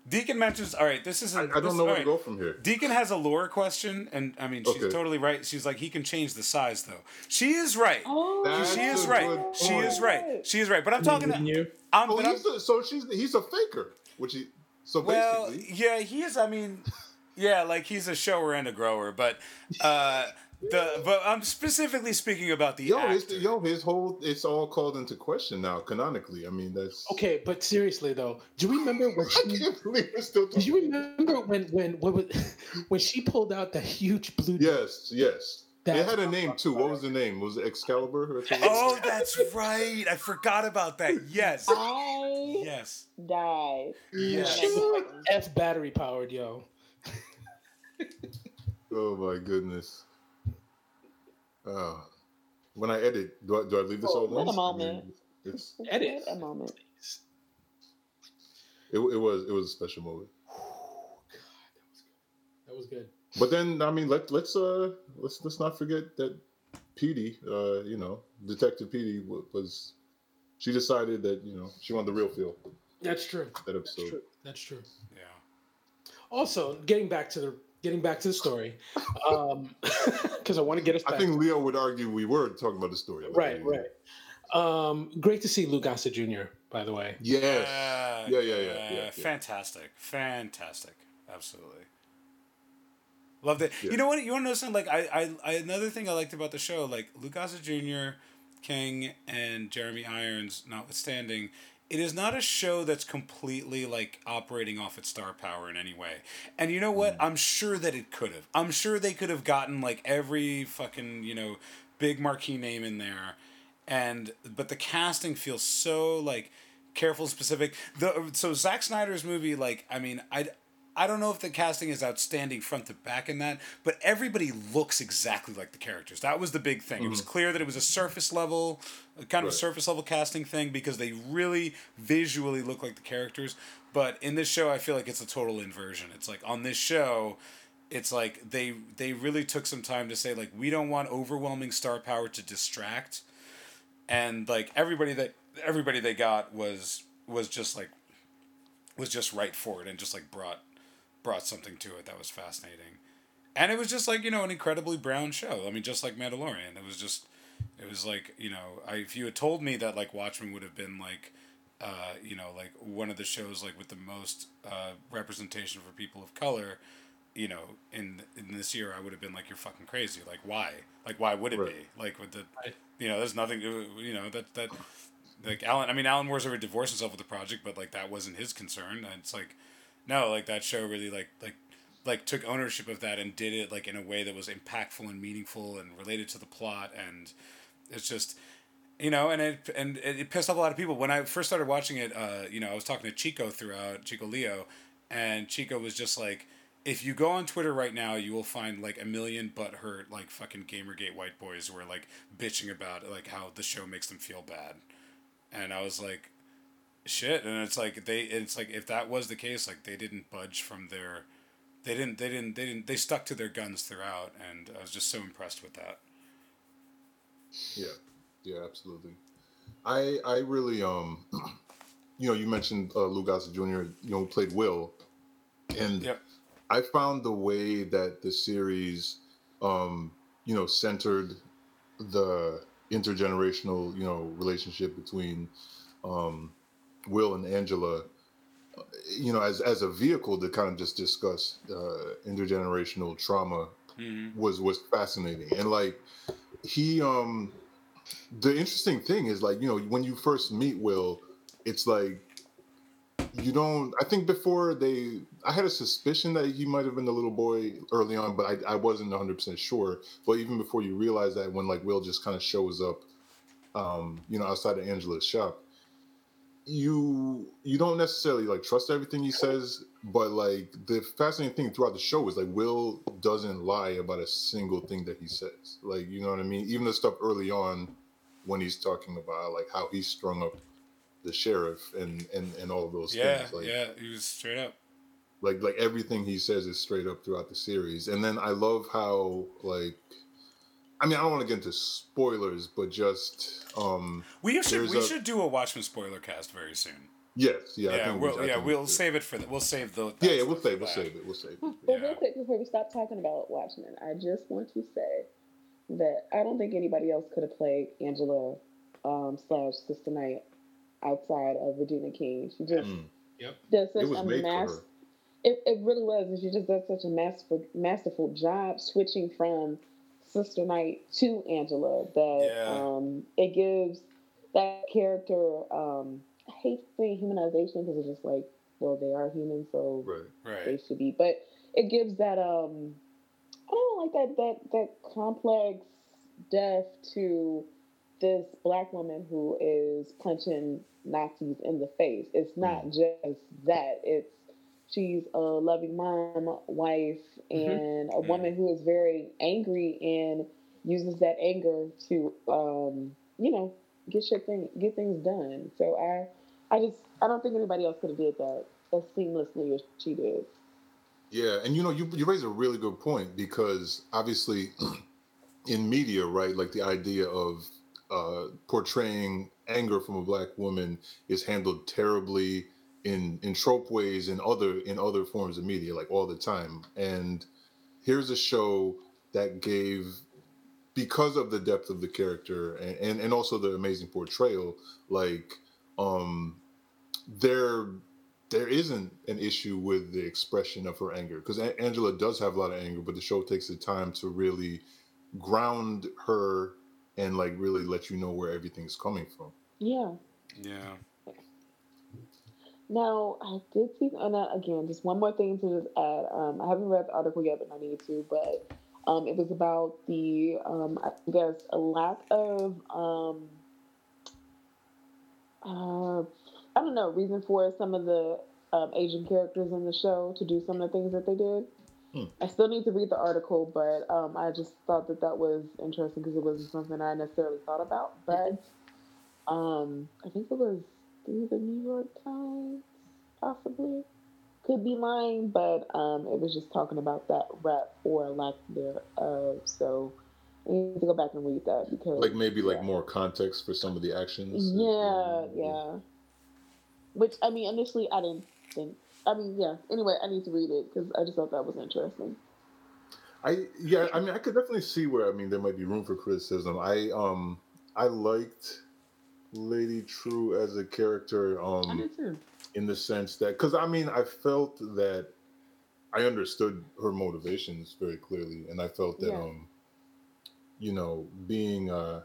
Deacon mentions. All right, this is. I, I don't know where to go from here. Deacon has a lore question, and I mean, she's Okay. totally right. She's like, he can change the size, though. She is right. Oh, she is right. She is right. She is right. But I'm talking. Wouldn't you? I'm, Oh, but I'm, he's a, so she's he's a faker, which he so well, basically yeah, he is. I mean, yeah, like he's a shower and a grower, but uh, the but I'm specifically speaking about the yo actor. his, yo his whole it's all called into question now canonically. I mean that's Okay, but seriously though, do you remember when I she? can't believe we're still Do you remember when when when was- when she pulled out the huge blue? Yes, yes. it had a name too. What was the name? Was it Excalibur? Or? Oh, that's right. I forgot about that. Yes. I Yes. died. Yes. She was like F battery powered, yo. Oh my goodness. Uh, when I edit, do I, do I leave this all Wait in? a I moment. mean, it's Edit. A moment. it, it was it was a special moment. God, that was good. That was good. But then I mean let let's uh let's let's not forget that Petey, uh, you know, Detective Petey was she decided that, you know, she wanted the real feel That's true. that That's episode. true. That's true. Yeah. Also, getting back to the getting back to the story, um, because I want to get us back. I think Leo would argue we were talking about the story. right, right. Um, great to see Lou Gossett Jr. By the way, Yes. Uh, Yeah, yeah, yeah, yeah, yeah. Fantastic. Fantastic. Absolutely. Loved it. Yeah. You know what? You want to know something? Like, I, I, I, another thing I liked about the show, like, Gossett Jr., King, and Jeremy Irons, notwithstanding, it is not a show that's completely, like, operating off its star power in any way. And you know what? Mm. I'm sure that it could have. I'm sure they could have gotten, like, every fucking, you know, big marquee name in there. And, but the casting feels so, like, careful, specific. The so Zack Snyder's movie, like I mean, I I don't know if the casting is outstanding front to back in that, but everybody looks exactly like the characters. That was the big thing. It was mm-hmm. clear that it was a surface level, a kind of Right. surface level casting thing because they really visually look like the characters. But in this show, I feel like it's a total inversion. It's like on this show. It's like they they really took some time to say like we don't want overwhelming star power to distract, and like everybody that everybody they got was was just like was just right for it and just like brought brought something to it that was fascinating. And it was just like you know an incredibly brown show. I mean just like mandalorian. It was just it was like you know I, if you had told me that like watchmen would have been like uh, you know like one of the shows like with the most uh, representation for people of color you know in in this year i would have been like you're fucking crazy. Like why? Like why would it Right. be? Like with the you know there's nothing to- you know that that like alan i mean alan moore's ever divorced himself with the project but like that wasn't his concern. And it's like no like that show really like like like took ownership of that and did it like in a way that was impactful and meaningful and related to the plot and it's just you know, and it and it pissed off a lot of people when I first started watching it. Uh, you know, I was talking to Chico throughout Chico Leo, and Chico was just like, if you go on Twitter right now, you will find like a million butthurt like fucking GamerGate white boys who are like bitching about like how the show makes them feel bad, and I was like, shit, and it's like they it's like if that was the case, like they didn't budge from their, they didn't they didn't they didn't they stuck to their guns throughout, and I was just so impressed with that. Yeah, yeah, absolutely. I I really um, you know, you mentioned uh, Lou Gossett Jr. You know, played Will, and Yep. I found the way that the series, um, you know, centered the intergenerational, you know, relationship between um, Will and Angela, you know, as as a vehicle to kind of just discuss uh, intergenerational trauma Mm-hmm. was was fascinating and like he um the interesting thing is like you know when you first meet will it's like you don't i think before they i had a suspicion that he might have been the little boy early on but i, I wasn't 100% sure but even before you realize that when like will just kind of shows up um you know outside of angela's shop you you don't necessarily like trust everything he says but like the fascinating thing throughout the show is like will doesn't lie about a single thing that he says. Like you know what i mean? Even the stuff early on when he's talking about like how he strung up the sheriff and and and all of those Yeah, things like yeah, he was straight up. like like everything he says is straight up throughout the series. And then i love how like i mean i don't want to get into spoilers but just um We should we a- should do a Watchmen spoiler cast very soon. yes yeah I Yeah, think we- we'll I yeah think we we'll should. save it for the, we'll save the yeah yeah we'll save we'll save it we'll save it But real quick before we stop talking about Watchmen, I just want to say that I don't think anybody else could have played Angela um, slash Sister Night outside of Regina King. She just Yep. does such It was a made for her. It, it really was, and she just does such a masterful masterful job switching from Sister Night to Angela that Yeah. um, it gives that character. Um, I hate saying humanization because it's just like, well, they are human, so right. they should be. But it gives that um, I don't know, like that that that complex depth to this black woman who is punching Nazis in the face. It's not just that. It's she's a loving mom, wife, and a woman who is very angry and uses that anger to um, you know, get shit thing get things done. So I I just I don't think anybody else could have did that as seamlessly as she did. Yeah, and you know, you you raise a really good point because obviously, in media, right, like the idea of uh, portraying anger from a black woman is handled terribly in in trope ways in other in other forms of media, like all the time. And here's a show that gave because of the depth of the character and, and, and also the amazing portrayal, like um there there isn't an issue with the expression of her anger because Angela does have a lot of anger, but the show takes the time to really ground her and like really let you know where everything's coming from. Yeah. Yeah. Now I did see, and uh, again, just one more thing to just add. Um, I haven't read the article yet, but I need to. But um, it was about the, um, I guess, a lack of, um, uh, I don't know, reason for some of the um, Asian characters in the show to do some of the things that they did. Hmm. I still need to read the article, but um, I just thought that that was interesting because it wasn't something I necessarily thought about. But um, I think it was through the New York Times, possibly. Could be lying, but um, it was just talking about that rap or lack thereof. So I need to go back and read that because Like maybe like more context for some of the actions. yeah, yeah. Which I mean, initially I didn't think. I mean, yeah. Anyway, I need to read it because I just thought that was interesting. I yeah, I mean, I could definitely see where I mean there might be room for criticism. I um I liked Lady True as a character um I did too. in the sense that because I mean I felt that I understood her motivations very clearly, and I felt that Yeah. um you know being uh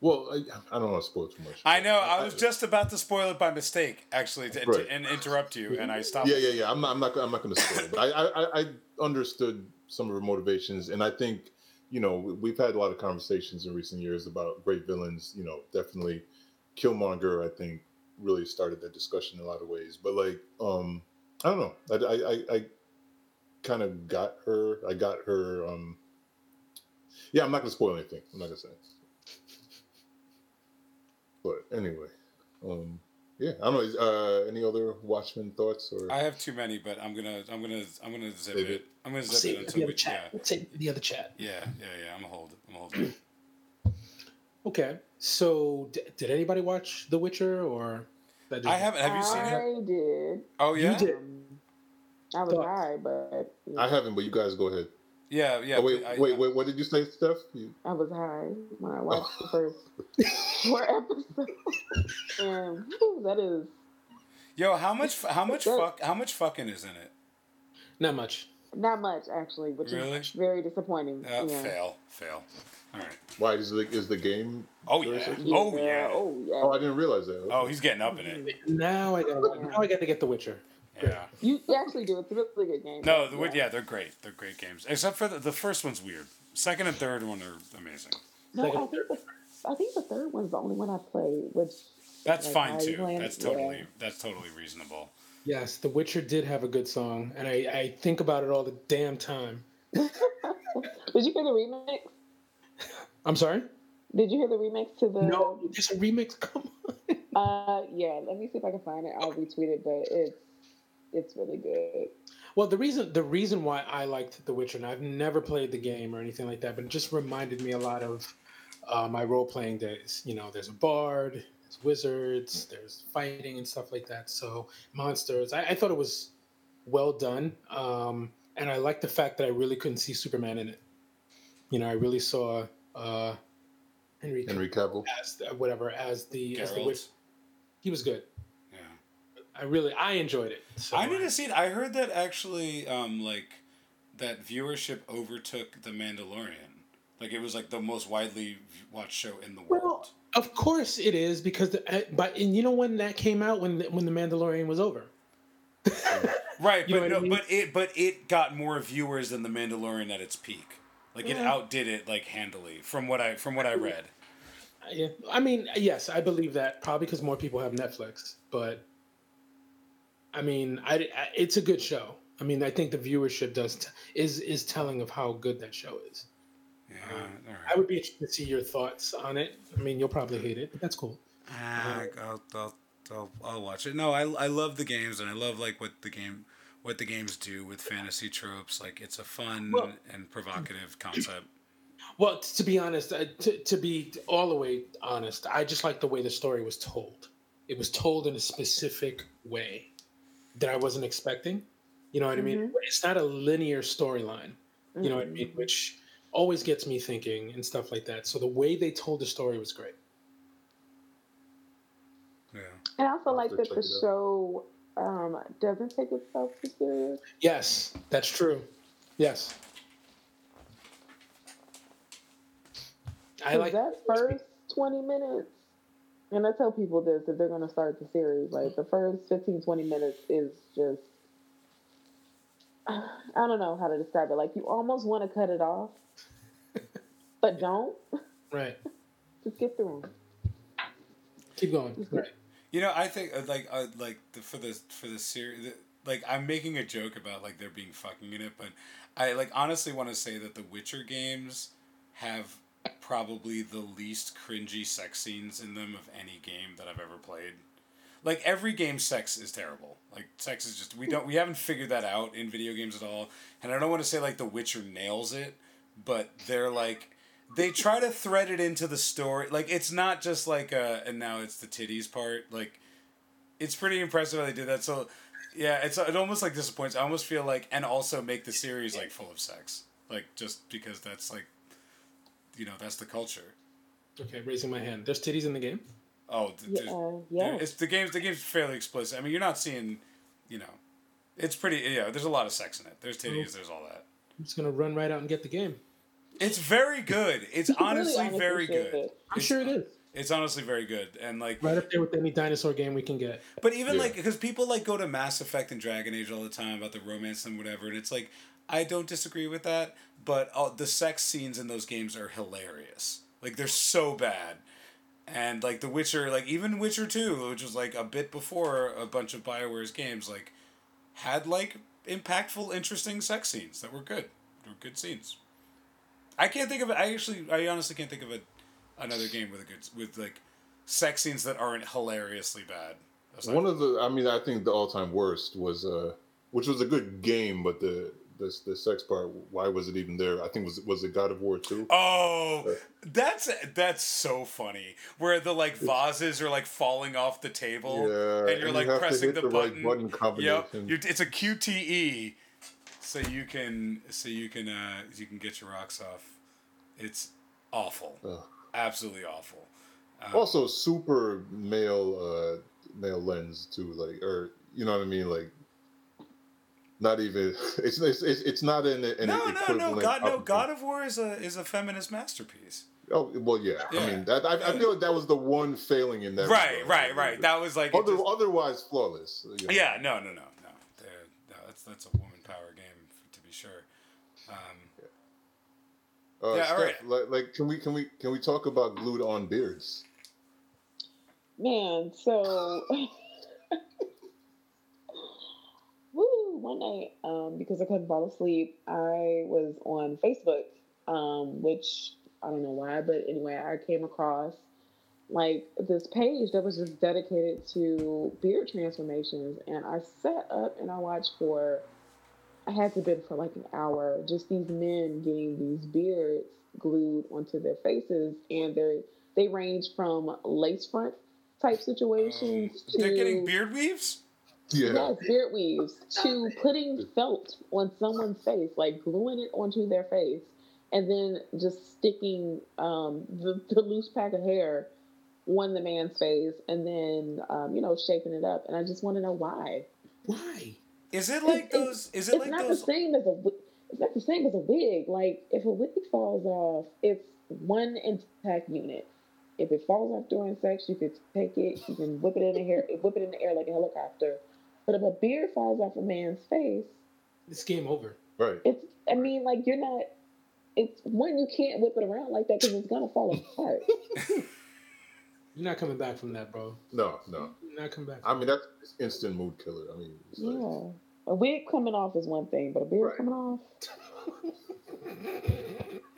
well I, I don't want to spoil too much. I know. I was just about to spoil it by mistake, actually, to, to- and interrupt you, and I stopped. Yeah, yeah, yeah. I'm not. I'm not. I'm not going to spoil it. But I, I, I- I understood some of her motivations, and I think you know, we- we've had a lot of conversations in recent years about great villains. You know, definitely Killmonger. I think really started that discussion in a lot of ways. But like, um, I don't know. I I I, I kind of got her. I got her. Um, yeah, I'm not gonna spoil anything. I'm not gonna say. But anyway, um, yeah, I don't know. is, Uh, any other Watchmen thoughts or? I have too many, but I'm gonna I'm gonna I'm gonna zip it. it. I'm gonna zip Save it it until the we other chat. yeah. Let's say the other chat. Yeah, yeah, yeah. I'm gonna hold it. I'm gonna hold it. Okay. So, d- did anybody watch The Witcher or? That I haven't. Have you seen it? I did. Oh yeah. You did. Um, I was high, but I haven't, but you guys go ahead. Yeah, yeah. oh, wait, I- wait, I- wait. What did you say, Steph? You, I was high when I watched the first four episodes. and whew, that is Yo, how much? How much fuck? How much fucking is in it? Not much. Not much actually, which Really? is very disappointing. Uh, yeah. Fail, fail. All right. why is the is the game? Oh yeah. Oh yeah. Oh yeah. Oh, I didn't realize that. Oh, he's getting up in it. Now I gotta. Now I gotta get The Witcher. Yeah. You, you actually do. It's a really good game. No, the, yeah. yeah, they're great. They're great games. Except for the, the first one's weird. Second and third one are amazing. No, I think the, I think the third one's the only one I played, which That's like, fine too. played- That's yeah. totally that's totally reasonable. Yes, The Witcher did have a good song, and I, I think about it all the damn time. Did you hear the remix? I'm sorry. Did you hear the remix to the? No, there's a remix. Come on. Uh, yeah. Let me see if I can find it. I'll retweet it, but it's it's really good. Well, the reason the reason why I liked The Witcher, and I've never played the game or anything like that, but it just reminded me a lot of uh, my role playing days. You know, there's a bard, there's wizards, there's fighting and stuff like that. So monsters. I, I thought it was well done, um, and I like the fact that I really couldn't see Superman in it. You know, I really saw uh, Henry Henry Cavill as uh, whatever as the as the Geralt. witch. He was good. Yeah. I really I enjoyed it. So I need to see it. I heard that actually, um, like that viewership overtook The Mandalorian. Like it was like the most widely watched show in the world. Well, of course it is because the, uh, but and you know when that came out when when the Mandalorian was over. Right, You but what I no, mean? but it but it got more viewers than The Mandalorian at its peak. Like it Yeah. outdid it like handily from what I from what I read. Yeah, I mean, yes, I believe that probably because more people have Netflix, but I mean, I, I- it's a good show. I mean, I think the viewership does t- is is telling of how good that show is. Yeah, I would be interested to see your thoughts on it. I mean, you'll probably hate it, but that's cool. Ah, I'll, I'll, I'll, I'll watch it. No, I, I love the games and I love like what the game what the games do with fantasy tropes. Like it's a fun Well- and provocative concept. Well, to be honest, uh, to, to be all the way honest, I just like the way the story was told. It was told in a specific way that I wasn't expecting. You know what I mean? It's not a linear storyline. You know what I mean? Which always gets me thinking and stuff like that. So the way they told the story was great. Yeah. And I also like that the show um, doesn't take itself too serious. Yes, that's true. Yes. I 'Cause like that first 20 minutes. And I tell people this if they're going to start the series, like the first 15, 20 minutes is just, I don't know how to describe it. Like you almost want to cut it off, but don't. right. Just get through them. Keep going. Right. You know, I think uh, like uh, like the, for the for the series, like I'm making a joke about like there being fucking in it, but I like honestly want to say that the Witcher games have probably the least cringy sex scenes in them of any game that I've ever played. Like every game, sex is terrible. Like sex is just we don't we haven't figured that out in video games at all. And I don't want to say like The Witcher nails it, but they're like they try to thread it into the story. Like it's not just like uh and now it's the titties part. Like it's pretty impressive how they did that. So yeah, it's it almost like disappoints. I almost feel like and also make the series like full of sex. Like just because that's like you know, that's the culture. Okay, raising my hand. There's titties in the game? Oh, th- Yeah, there's- uh, there- yes. it's the game's the game's fairly explicit. I mean, you're not seeing, you know, it's pretty. Yeah, there's a lot of sex in it. There's titties. There's all that. I'm just gonna run right out and get the game. It's very good. It's You can really honestly honestly very good. it. I'm sure it is. It's honestly very good, and like Right up there with any dinosaur game we can get. But even Yeah. like because people like go to Mass Effect and Dragon Age all the time about the romance and whatever, and it's like I don't disagree with that, but uh, the sex scenes in those games are hilarious. Like they're so bad, and like The Witcher, like even Witcher Two, which was like a bit before a bunch of Bioware's games, like had like impactful, interesting sex scenes that were good. They were good scenes. I can't think of it. I actually, I honestly can't think of a, another game with a good with like sex scenes that aren't hilariously bad. One of the, I mean, I think the all-time worst was, uh, which was a good game, but the the the sex part, why was it even there? I think was was it God of War two? Oh, that's that's so funny. Where the like vases are like falling off the table, Yeah, and you're and like you pressing the, the right button. button Yep, you it's a QTE, so you can so you can uh you can get your rocks off. It's awful, Ugh. absolutely awful. Um, Also, super male uh male lens too, like or you know what I mean, like. Not even it's it's it's not in an no, no, no, God, no. of- God of War is a is a feminist masterpiece. Oh well, yeah. Yeah. I mean, that I, I feel like that was the one failing in that. Right, regard. right, right. That was like Other, just- otherwise flawless. you know. Yeah, no, no, no, no. They're, no that's that's a woman power game to be sure. Um, Uh, Yeah, all Steph, right. like, like, can we can we can we talk about glued on beards? Man, so woo, one night, um, because I couldn't fall asleep, I was on Facebook, um, which I don't know why, but anyway, I came across like this page that was just dedicated to beard transformations, and I sat up and I watched for I had to been for like an hour, just these men getting these beards glued onto their faces, and they they range from lace front type situations to they're getting beard weaves. Yeah. Yes, beard weaves to putting felt on someone's face, like gluing it onto their face, and then just sticking um, the, the loose pack of hair on the man's face, and then um, you know shaping it up. And I just want to know why. Why? Is it like those? Is it it's like not those? the same as a. wi- It's not the same as a wig. Like if a wig falls off, it's one intact unit. If it falls off during sex, you could take it, you can whip it in the air, whip it in the air like a helicopter. But if a beard falls off a man's face, It's game over. Right. it's. I mean, like you're not. It's one you can't whip it around like that because it's gonna fall apart. You're not coming back from that, bro. No, no. You're not coming back. I mean, that's instant mood killer. I mean, it's like, yeah, a wig coming off is one thing, but a beard Right. coming off.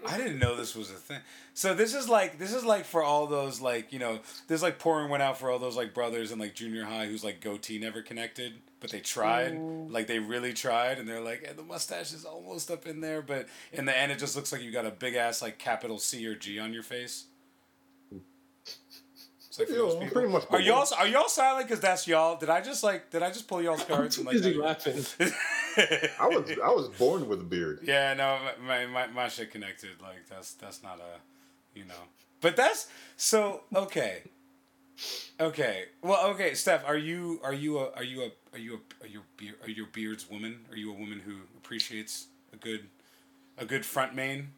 I didn't know this was a thing. So this is like this is like for all those like you know there's like pouring one out for all those like brothers in like junior high who's like goatee never connected, but they tried Mm. like they really tried and they're like and the mustache is almost up in there, but in the end it just looks like you got a big ass like capital C or G on your face. It's like for you those people. pretty much. Are y'all are y'all silent because that's y'all? Did I just like did I just pull y'all's cards and like? busy laughing. I was I was born with a beard. Yeah, no, my, my my shit connected. Like that's that's not a, you know. But that's so okay. Okay. Well, okay, Steph, are you are you a are you a are you a are you a beard are you a beards woman? Are you a woman who appreciates a good a good front mane?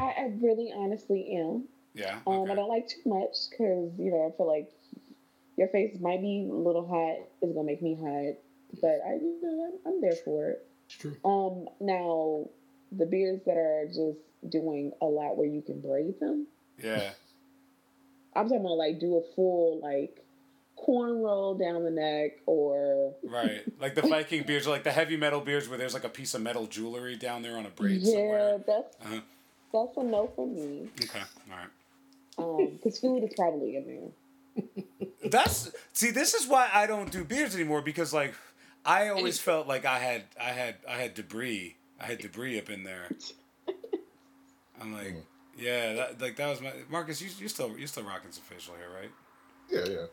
I, I really honestly am. Yeah. Um, okay. I don't like too much because you know I feel like your face might be a little hot. It's gonna make me hot, but I you know I'm, I'm there for it. It's true. Um, now the beards that are just doing a lot where you can braid them. Yeah. I'm talking about like do a full like corn roll down the neck or Right. Like the Viking beards, or like the heavy metal beards where there's like a piece of metal jewelry down there on a braid yeah, somewhere. that's Uh-huh. that's a no for me. Okay. All right. Um, because food is probably in there. That's see. This is why I don't do beers anymore because like I always felt like I had I had I had debris. I had debris up in there. I'm like, yeah, that like that was my Marcus. You you still you still rocking some facial hair, right? Yeah, yeah.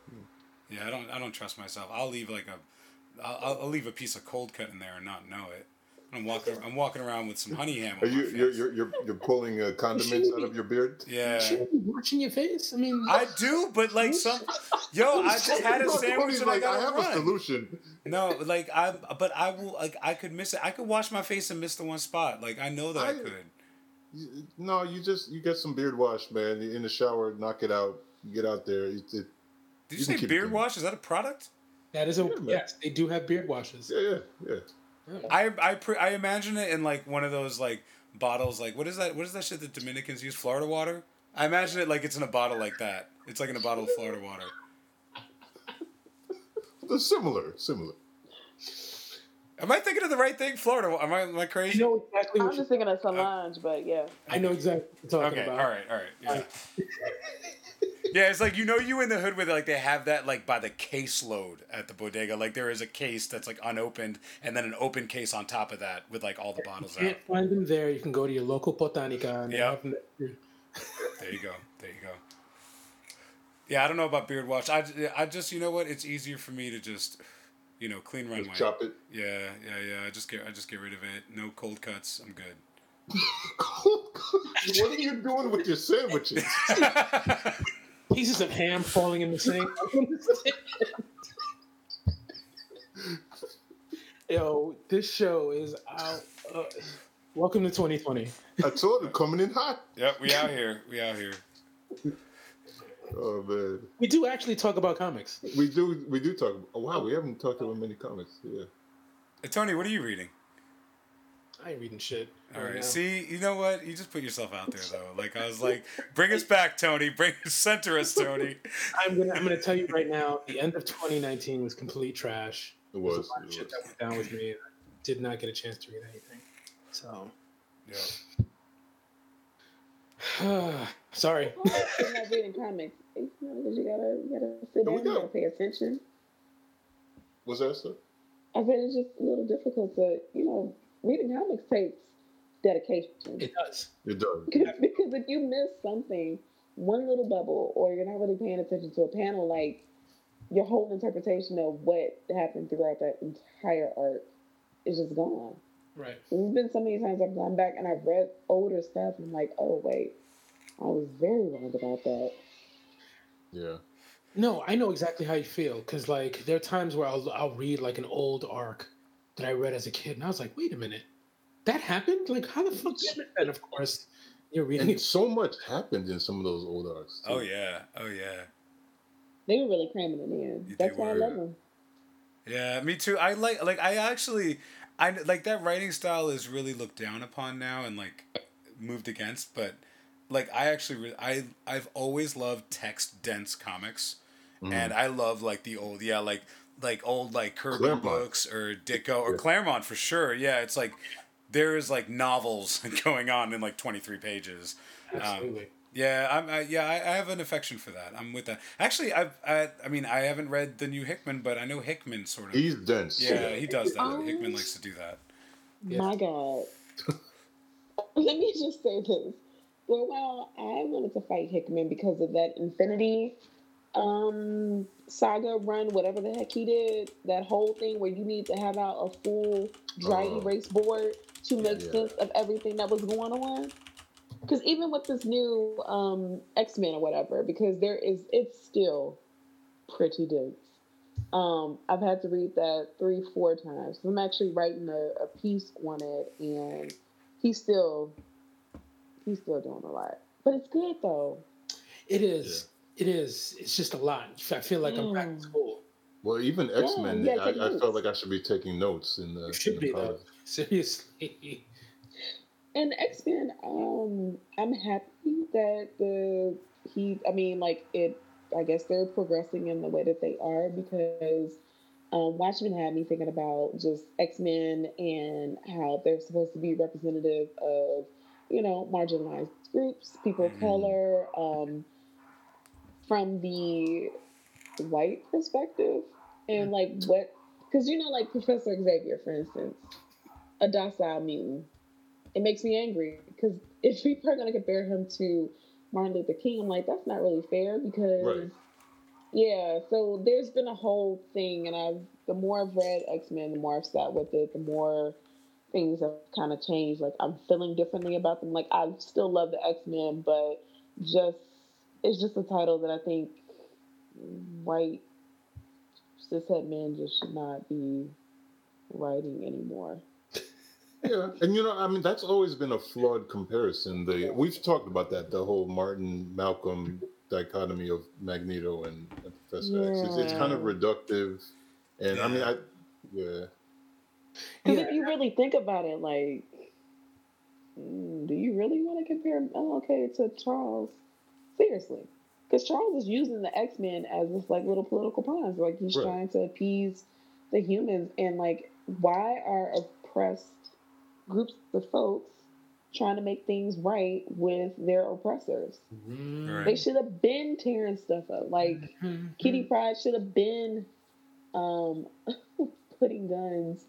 Yeah, I don't I don't trust myself. I'll leave like a I'll, I'll- I'll leave a piece of cold cut in there and not know it. I'm walking I'm walking around with some honey ham. Are On my you face. you're, you're you're you're pulling uh, condiments out of your beard? yeah. Shouldn't be watching your face. I mean, I do, but like some, yo, I just had a Look, sandwich Tony's and I like, got I have run. a solution. No, like I, but I will like I could miss it. I could wash my face and miss the one spot. Like I know that I, I- could. You- No, you just you get some beard wash, man. In the shower, knock it out. You get out there. It, it, Did you, You say beard wash? Is that a product? That is a Yeah, yes. They do have beard washes. yeah, yeah, yeah. I I pre- I imagine it in like one of those like bottles. Like what is that? What is that shit that Dominicans use? Florida water. I imagine it like it's in a bottle like that. It's like in a bottle of Florida water. They're similar, similar. Am I thinking of the right thing? Florida. Am I am I I crazy? know exactly I'm just you, thinking of some uh, Solange, but yeah. I know exactly what you're talking Okay. All about. right. All right. Yeah. Yeah, it's like you know you in the hood with like they have that like by the caseload at the bodega. Like there is a case that's like unopened, and then an open case on top of that with like all the bottles You can't find them there. You can go to your local botanica and they Yeah. them there. There you go. There you go. Yeah, I don't know about beard wash. I, I just you know what? It's easier for me to just you know clean runway. Just chop it. Yeah, yeah, yeah. I just get I just get rid of it. No cold cuts. I'm good. what are you doing with your sandwiches? Pieces of ham falling in the sink. Yo, this show is out. Uh, welcome to 2020. I told you, coming in hot. Yep, we out here. We out here. Oh man, We do actually talk about comics. we do we do talk. Oh, wow, we haven't talked about many comics. Yeah. Hey, Tony, what are you reading? I ain't reading shit. All right. now. See, you know what? You just put yourself out there though. Like I was like, bring us back, Tony. Bring center us, Tony. I'm gonna I'm gonna tell you right now. The end of 2019 was complete trash. It There's was. a lot of shit was. that went down with me. I did not get a chance to read anything. So, Yeah. sorry. You're not reading comics. You know, 'cause you gotta, you gotta sit down, you go. gotta pay attention. Was that so? I said it's just a little difficult to, you know, reading comics takes dedication. It does. It does. because if you miss something, one little bubble, or you're not really paying attention to a panel, like your whole interpretation of what happened throughout that entire arc is just gone. Right. There's been so many times I've gone back and I've read older stuff and I'm like, oh wait, I was very wrong about that. Yeah. No, I know exactly how you feel because like there are times where I'll I'll read like an old arc that I read as a kid and I was like, wait a minute, that happened? Like how the fuck? Did that? And of course, you're reading. And so much happened in some of those old arcs. too. Oh yeah. Oh yeah. They were really cramming it in. They That's why I love them. Yeah, me too. I like like I actually I like that writing style is really looked down upon now and like moved against, but like I actually re- I I've always loved text dense comics. Mm. And I love like the old yeah, like like old like Kirby Claremont. books or Ditko or Yeah. Claremont for sure. Yeah, it's like there is like novels going on in like 23 pages. Um, Absolutely. yeah, I'm. I, yeah, I, I have an affection for that. I'm with that. Actually, I've. I, I mean, I haven't read the new Hickman, but I know Hickman sort of. He's dense. Yeah, he does that. Um, Hickman likes to do that. My God. Let me just say this. For a while, I wanted to fight Hickman because of that Infinity um saga run, whatever the heck he did. That whole thing where you need to have out a full dry Oh. erase board to make Yeah. sense of everything that was going on. Because even with this new um X Men or whatever, because there is, it's still pretty dense. Um, I've had to read that three, four times. I'm actually writing a, a piece on it, and he's still he's still doing a lot. But it's good though. It is. It is. It's just a lot. I feel like I'm back in Mm. school. Well, even X Men, you gotta I, take I felt like I should be taking notes in the. You should in the be though. Seriously. And X Men, um, I'm happy that the he. I mean, like it. I guess they're progressing in the way that they are because um, Watchmen had me thinking about just X Men and how they're supposed to be representative of you know marginalized groups, people of Mhm. color, um, from the white perspective, and mm. like what because you know like Professor Xavier, for instance, a docile mutant it makes me angry because if people are going to compare him to Martin Luther King, I'm like, that's not really fair because, Right. yeah. So there's been a whole thing, and I've the more I've read X Men, the more I've sat with it, the more things have kind of changed. Like I'm feeling differently about them. Like I still love the X Men, but just it's just a title that I think white cishet men just should not be writing anymore. Yeah, and you know, I mean, that's always been a flawed comparison. The we've talked about that, the whole Martin Malcolm dichotomy of Magneto and, and Professor X. It's, it's kind of reductive, and I mean, I yeah. Because if you really think about it, like, mm, do you really want to compare MLK to Charles? Seriously. Because Charles is using the X Men as this like little political pawns. Like he's Right. trying to appease the humans, and like, why are oppressed groups of folks trying to make things right with their oppressors? They should have been tearing stuff up. Like Kitty Pryde should have been um putting guns.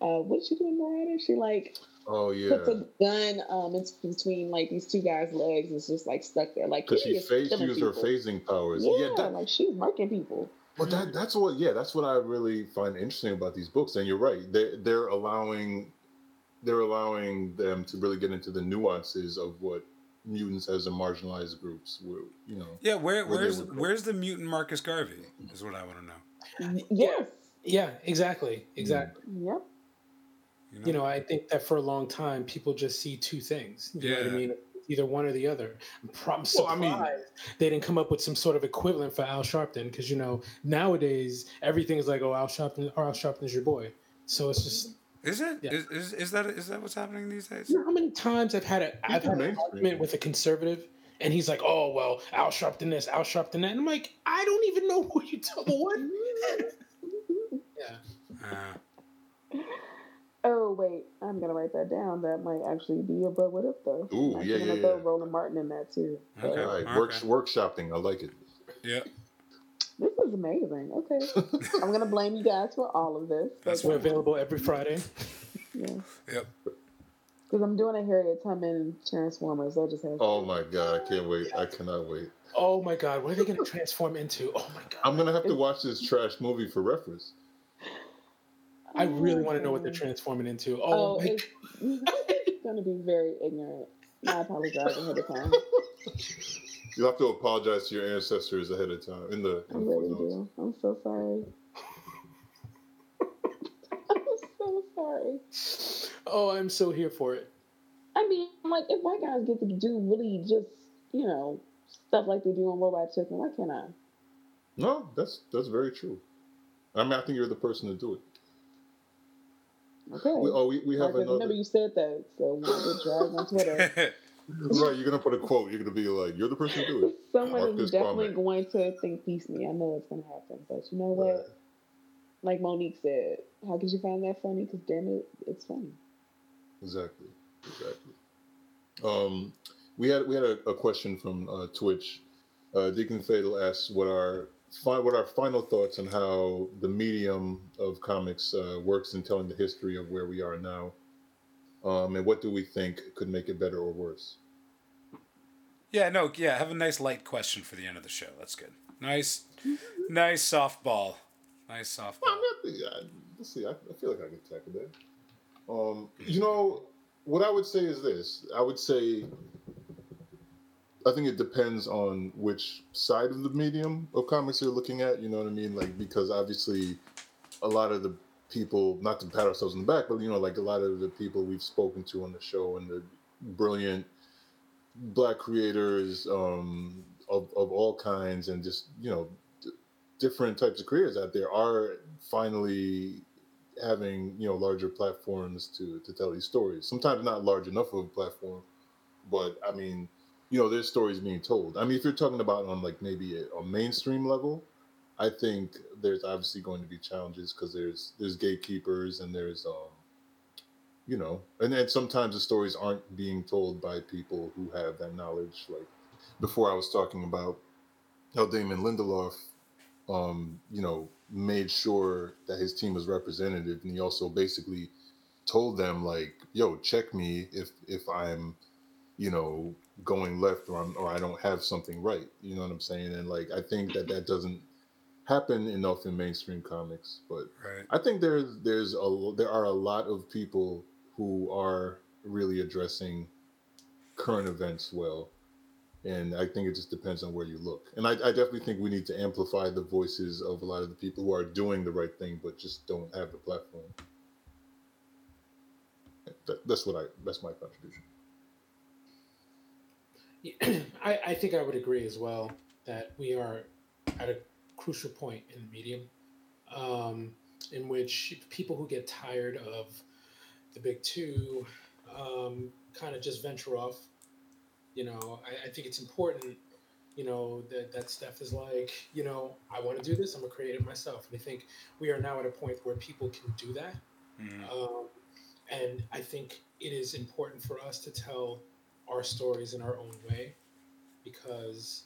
Uh, what she doing, Mariah? She like Oh yeah, puts a gun um in between like these two guys' legs. It's just like stuck there. Like because Kitty she is phased killing used her phasing powers. Yeah, Yeah, that, like she's marking people. But that that's what yeah, that's what I really find interesting about these books. And you're right. They they're allowing they're allowing them to really get into the nuances of what mutants as a marginalized groups were, you know. Yeah, where where where's where's the mutant Marcus Garvey? Is what I want to know. Yes. Yeah, exactly, exactly. Yep. You know, I think that for a long time, people just see two things. You know what I mean? Either one or the other. I'm I'm Well, I surprised mean- they didn't come up with some sort of equivalent for Al Sharpton because you know nowadays everything is like, oh, Al Sharpton, or Al Sharpton's your boy. So it's just Is it? Yeah. Is, is, is that is that what's happening these days? you know how many times I've had a I've had an argument with a conservative. And he's like, "Oh well, Al Sharpton this, Al Sharpton that." And I'm like, "I don't even know who you tell what." yeah, Uh, Oh wait, I'm gonna write that down. That might actually be a but what if though. Ooh, I'm yeah, gonna yeah, throw yeah. Roland Martin in that too. But Okay. All right, okay. work, workshopping. I like it. yeah. This is amazing. Okay, I'm gonna blame you guys for all of this. That's we're available every Friday. Yeah, Yep. because I'm doing a Harriet Tubman Transformers. I just have. Oh my god, I can't wait. I cannot wait. Oh my God, what are they going to transform into? Oh my God, I'm gonna have to watch this trash movie for reference. I oh really want to know what they're transforming into. Oh, Oh, my it's, it's gonna be very ignorant. I apologize ahead of time. You'll have to apologize to your ancestors ahead of time in the. I In the really footnotes. do. I'm so sorry. I'm so sorry. Oh, I'm so here for it. I mean, like, if white guys get to do really just, you know, stuff like they do on Robot Chicken, why can't I? No, that's that's very true. I mean, I think you're the person to do it. Okay. We, oh, we, we have another. remember you said that, so we'll get dragged on Twitter. Right, you're gonna put a quote. You're gonna be like, "You're the person to do it." Someone is definitely Kwame. going to think piece me. I know it's going to happen, but you know what? Right. Like Monique said, how could you find that funny? Because damn it, it's funny. Exactly. Exactly. Um, we had we had a, a question from uh, Twitch. Uh, Deacon Fatal asks what our fi- what are our final thoughts on how the medium of comics uh, works in telling the history of where we are now, um, and what do we think could make it better or worse? Yeah, no, yeah, have a nice light question for the end of the show. That's good. Nice, nice softball. Nice softball. Well, I, let's see. I, I feel like I can tackle that. Um, you know, what I would say is this. I would say, I think it depends on which side of the medium of comics you're looking at. You know what I mean? Like because obviously, a lot of the people, not to pat ourselves on the back, but you know, like a lot of the people we've spoken to on the show and the brilliant black creators um, of of all kinds, and just you know different types of careers out there are finally having you know larger platforms to to tell these stories. Sometimes not large enough of a platform, but I mean, you know, there's stories being told. I mean, if you're talking about on like maybe a, a mainstream level, I think there's obviously going to be challenges because there's there's gatekeepers and there's um you know and then sometimes the stories aren't being told by people who have that knowledge like before i was talking about how damon lindelof um, you know, made sure that his team was representative, and he also basically told them like, "Yo, check me if if I'm, you know, going left or I'm or I don't have something right." You know what I'm saying? And like, I think that that doesn't happen enough in mainstream comics, but Right. I think there's there's a there are a lot of people who are really addressing current events well and I think it just depends on where you look. And I, I definitely think we need to amplify the voices of a lot of the people who are doing the right thing, but just don't have the platform. That, that's what I. That's my contribution. I, I think I would agree as well that we are at a crucial point in the medium um, in which people who get tired of the big two um, kind of just venture off. You know, I, I think it's important, you know, that, that Steph is like, you know, I want to do this, I'm going to create it myself. And I think we are now at a point where people can do that. Um, and I think it is important for us to tell our stories in our own way because,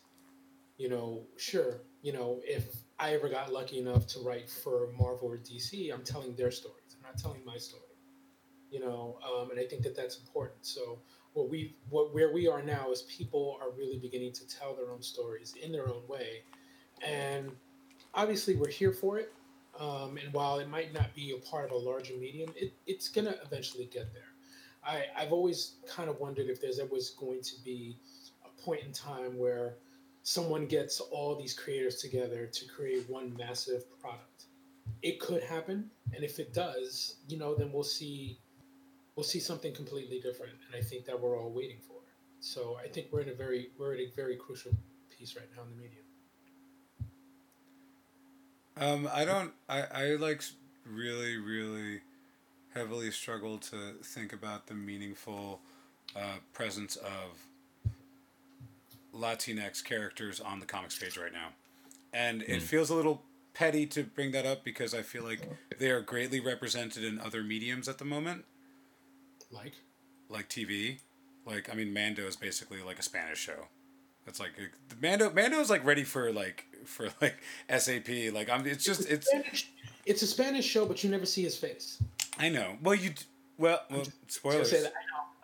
you know, sure, you know, if I ever got lucky enough to write for Marvel or DC, I'm telling their stories. I'm not telling my story. You know, um, and I think that that's important. So what we, what where we are now is people are really beginning to tell their own stories in their own way, and obviously we're here for it. Um, and while it might not be a part of a larger medium, it, it's gonna eventually get there. I, I've always kind of wondered if there's ever going to be a point in time where someone gets all these creators together to create one massive product. It could happen, and if it does, you know, then we'll see we'll see something completely different. And I think that we're all waiting for. So I think we're in a very we're at a very crucial piece right now in the media. Um, I don't. I I like really really heavily struggle to think about the meaningful uh, presence of Latinx characters on the comics page right now, and it feels a little petty to bring that up because I feel like they are greatly represented in other mediums at the moment, Like like TV. Like I mean, Mando is basically like a Spanish show. It's like Mando. Mando is like ready for like for like SAP. Like I'm. It's just it's. Spanish, it's a Spanish show, but you never see his face. I know. Well, you. Well, well Just spoilers. say that.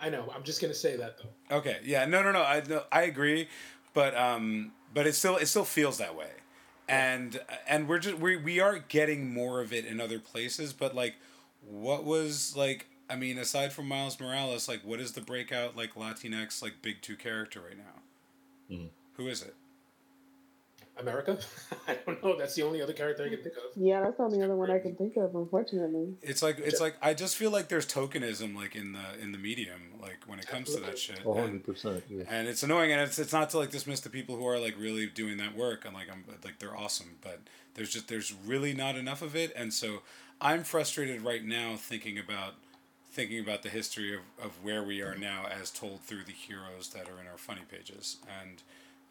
I know. I know. I'm just gonna say that though. Okay. Yeah. No. No. No. I. No, I agree, but um. But it still. It still feels that way, and and we're just we we are getting more of it in other places. But like, what was like? I mean, aside from Miles Morales, like, what is the breakout like Latinx like big two character right now? Who is it? America. I don't know. That's the only other character I can think of. Yeah, that's the only other one I can think of, unfortunately. It's like it's like I just feel like there's tokenism like in the in the medium like when it comes to that shit. A hundred percent. Yeah. and it's annoying and it's it's not to like dismiss the people who are like really doing that work and like I'm like they're awesome but there's just there's really not enough of it and so I'm frustrated right now thinking about thinking about the history of, of where we are now as told through the heroes that are in our funny pages and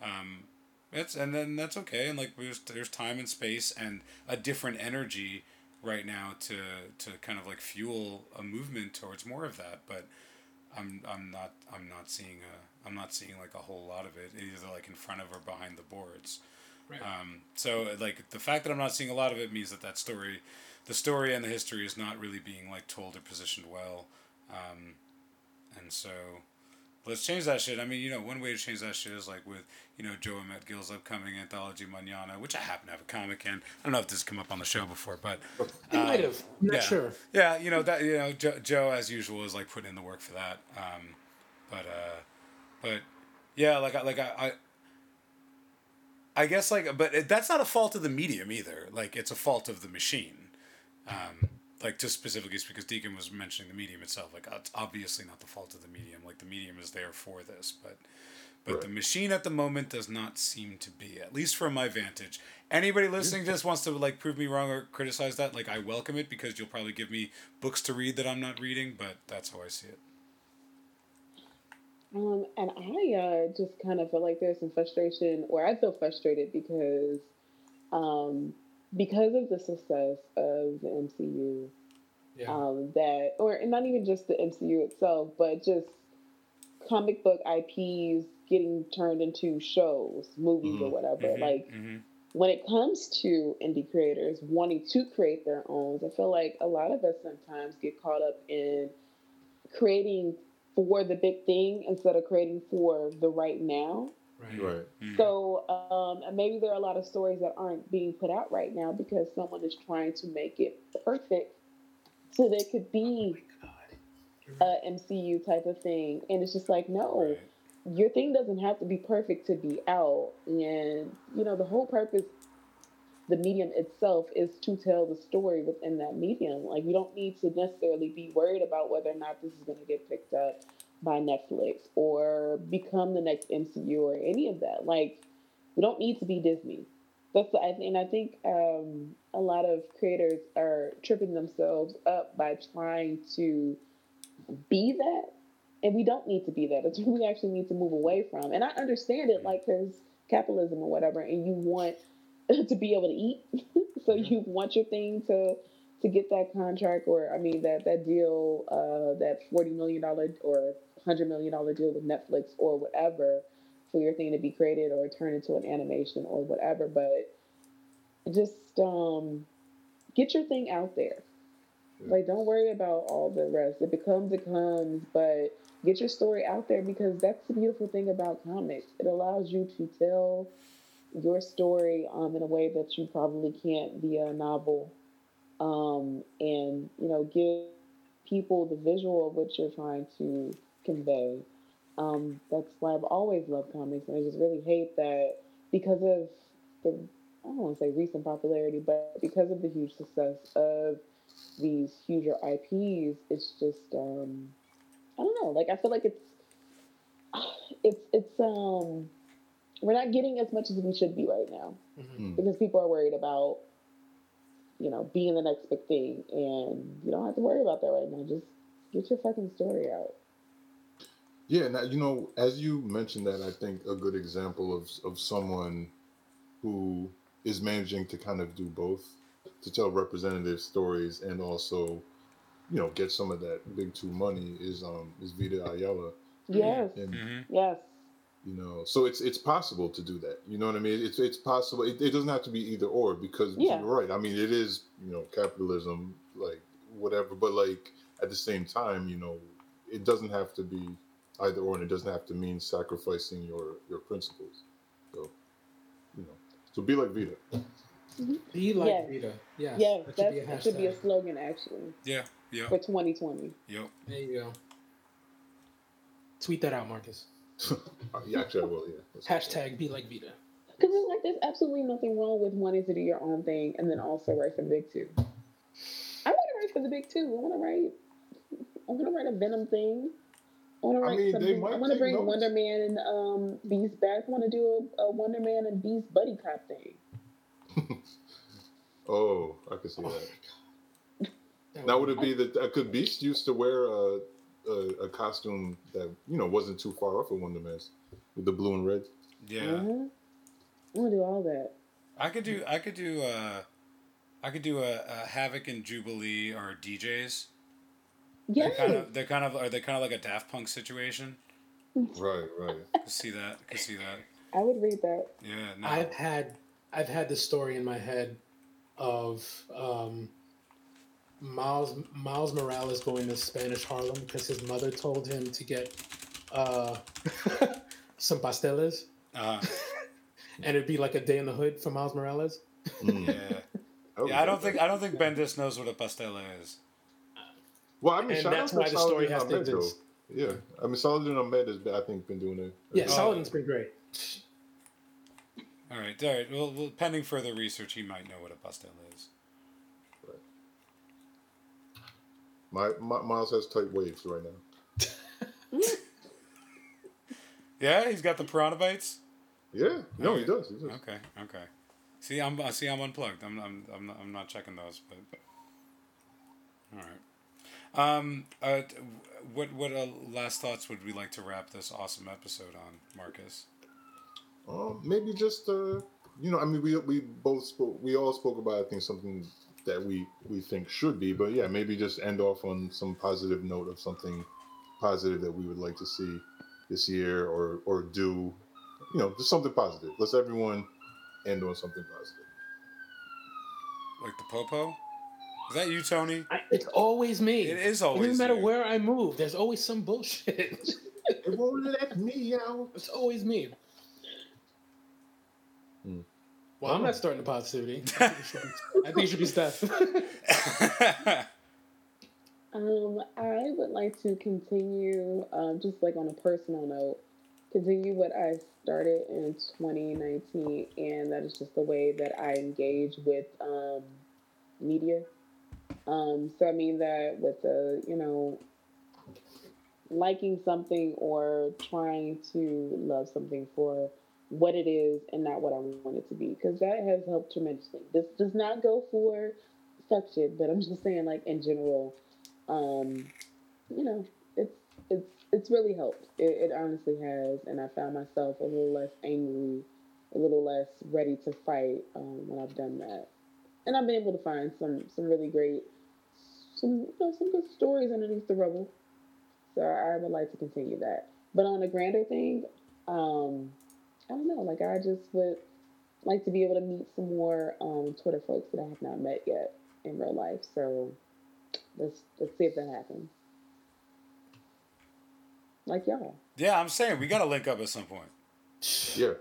um it's and then that's okay and like there's there's time and space and a different energy right now to to kind of like fuel a movement towards more of that but I'm I'm not I'm not seeing a I'm not seeing like a whole lot of it either like in front of or behind the boards. Right. Um, so like the fact that I'm not seeing a lot of it means that that story, the story and the history is not really being like told or positioned well, um, and so let's change that shit. I mean, you know, one way to change that shit is like with you know Joe Emmett Gill's upcoming anthology Manana, which I happen to have a comic in. I don't know if this has come up on the show before, but It might have. I'm not yeah. sure. Yeah, you know that you know Joe, Joe as usual is like putting in the work for that. Um, but uh, but yeah, like I like I, I I guess like but it, that's not a fault of the medium either. Like it's a fault of the machine. Um, like just specifically because Deacon was mentioning the medium itself. Like it's obviously not the fault of the medium. Like the medium is there for this, but but the machine at the moment does not seem to be at least from my vantage anybody listening to this wants to like prove me wrong or criticize that like i welcome it because you'll probably give me books to read that i'm not reading but that's how i see it Um, and I uh, just kind of feel like there's some frustration, or I feel frustrated because, um, because of the success of the MCU, Yeah. um, that, or not even just the MCU itself, but just comic book IPs getting turned into shows, movies, or mm-hmm. whatever. Mm-hmm. Like mm-hmm. when it comes to indie creators wanting to create their own, I feel like a lot of us sometimes get caught up in creating for the big thing instead of creating for the right now. Right. Right. So um, and maybe there are a lot of stories that aren't being put out right now because someone is trying to make it perfect, so there could be a MCU type of thing, and it's just like no, your thing doesn't have to be perfect to be out, and you know the whole purpose. The medium itself is to tell the story within that medium. Like you don't need to necessarily be worried about whether or not this is going to get picked up by Netflix or become the next MCU or any of that. Like We don't need to be Disney. That's I and I think um, a lot of creators are tripping themselves up by trying to be that, and we don't need to be that. It's what we actually need to move away from. And I understand it, like because capitalism or whatever, and you want to be able to eat, so you want your thing to to get that contract or I mean that that deal, uh, that forty million dollar or hundred million dollar deal with Netflix or whatever for your thing to be created or turned into an animation or whatever. But just um, get your thing out there. Like, don't worry about all the rest. It becomes, it comes, but get your story out there because that's the beautiful thing about comics. It allows you to tell your story um, in a way that you probably can't via a novel, um, and you know, give people the visual of what you're trying to convey. Um, that's why I've always loved comics, and I just really hate that because of the I don't want to say recent popularity, but because of the huge success of these huger IPs, it's just um, I don't know. Like I feel like it's it's it's um we're not getting as much as we should be right now Mm-hmm. because people are worried about you know being the next big thing, and you don't have to worry about that right now. Just get your fucking story out. Yeah, now you know, as you mentioned that, I think a good example of of someone who is managing to kind of do both, to tell representative stories and also, you know, get some of that big two money is um is Vita Ayala. Yes, And yes. You know, so it's it's possible to do that. You know what I mean? It's it's possible. It, it doesn't have to be either or because Yeah. you're right. I mean, it is you know capitalism, like whatever. But like at the same time, you know, it doesn't have to be either or, and it doesn't have to mean sacrificing your your principles. So you know, so be like Vita. Mm-hmm. Be like Yes. Vita. yeah yeah that should that's, be a that should be a slogan actually Yeah, yeah. for 2020. Yep. There you go. Tweet that out, Marcus. yeah, actually, I will. Yeah. That's- Hashtag be like Vita. Because it's like there's absolutely nothing wrong with wanting to do your own thing and then also write for the big two. I want to write for the big two. I want to write. I want to write a Venom thing. I want to I write mean, something. I want to bring notes. Wonder Man and um, Beast back. I want to do a, a Wonder Man and Beast buddy cop thing. Oh, I could see that. Now would it be that uh, could Beast used to wear a, a a costume that you know wasn't too far off of Wonder Man's with the blue and red? Yeah. Mhm. I want to do all that. I could do. I could do. Uh, I could do a, a Havoc and Jubilee or DJs. Yeah, They're kind of. They're kind of. Are they kind of like a Daft Punk situation? Right, right. Could see that. Could see that. I would read that. Yeah. No. I've had I've had this story in my head of um, Miles Miles Morales going to Spanish Harlem because his mother told him to get uh, some pasteles, Uh, and it'd be like a day in the hood for Miles Morales. Mm. yeah. Yeah. I don't think. I don't think Bendis knows what a pastela is. Well, I mean, and that's why the story has to exist. Yeah, I mean, Saladin Ahmed has been, I think, been doing it. Yeah, Oh. Saladin's been great. All right. All right. Well, well, pending further research, he might know what a pastel is. My, my Miles has tight waves right now. Yeah, he's got the piranha bites. Yeah, no, he does. He does. Okay. Okay. See, I'm. I see. I'm unplugged. I'm. I'm. I'm not, I'm not checking those. But. All right. Um. Uh. What. What. Uh, last thoughts would we like to wrap this awesome episode on, Marcus? Um, maybe just uh, you know, I mean, we we both spoke, we all spoke about I think something that we we think should be, but yeah, maybe just end off on some positive note of something positive that we would like to see this year or or do, you know, just something positive. Let's everyone end on something positive. Like the popo? Is that you, Tony? I, it's always me. It is It always doesn't matter you. where I move. There's always some bullshit. It won't let me out. it's always me. Well, I'm not starting the positivity. I think it should be, I think it should be Steph. Um, I would like to continue, um, just like on a personal note, continue what I started in 2019, and that is just the way that I engage with um, media. Um, so I mean that with the, you know, liking something or trying to love something for what it is and not what I want it to be because that has helped tremendously. This does not go for fuck shit, but I'm just saying like in general, um, you know, it's it's it's really helped. It, it honestly has, and I found myself a little less angry, a little less ready to fight um, when I've done that, and I've been able to find some some really great, some you know, some good stories underneath the rubble. So I would like to continue that. But on a grander thing, um, I don't know. Like I just would like to be able to meet some more um, Twitter folks that I have not met yet in real life. So let's let's see if that happens. Like y'all. Yeah, I'm saying we gotta link up at some point. Yeah.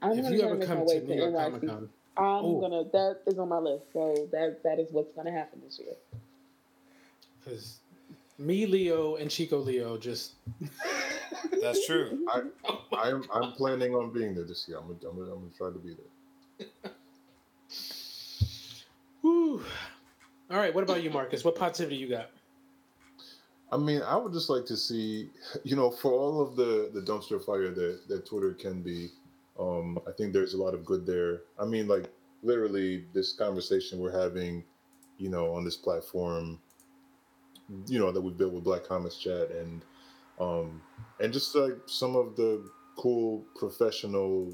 I'm If gonna you ever make come my way to to New York Comic Con, I'm Ooh. gonna that is on my list. So that that is what's gonna happen this year. because me, Leo, and Chico Leo just That's true. I, I'm I'm planning on being there this year. I'm gonna, I'm gonna, I'm gonna try to be there. Whew. All right, what about you, Marcus? What positivity you got? I mean, I would just like to see, you know, for all of the the dumpster fire that that Twitter can be, um, I think there's a lot of good there. I mean, like literally, this conversation we're having, you know, on this platform, you know, that we built with Black Comics Chat, and um, and just like some of the cool professional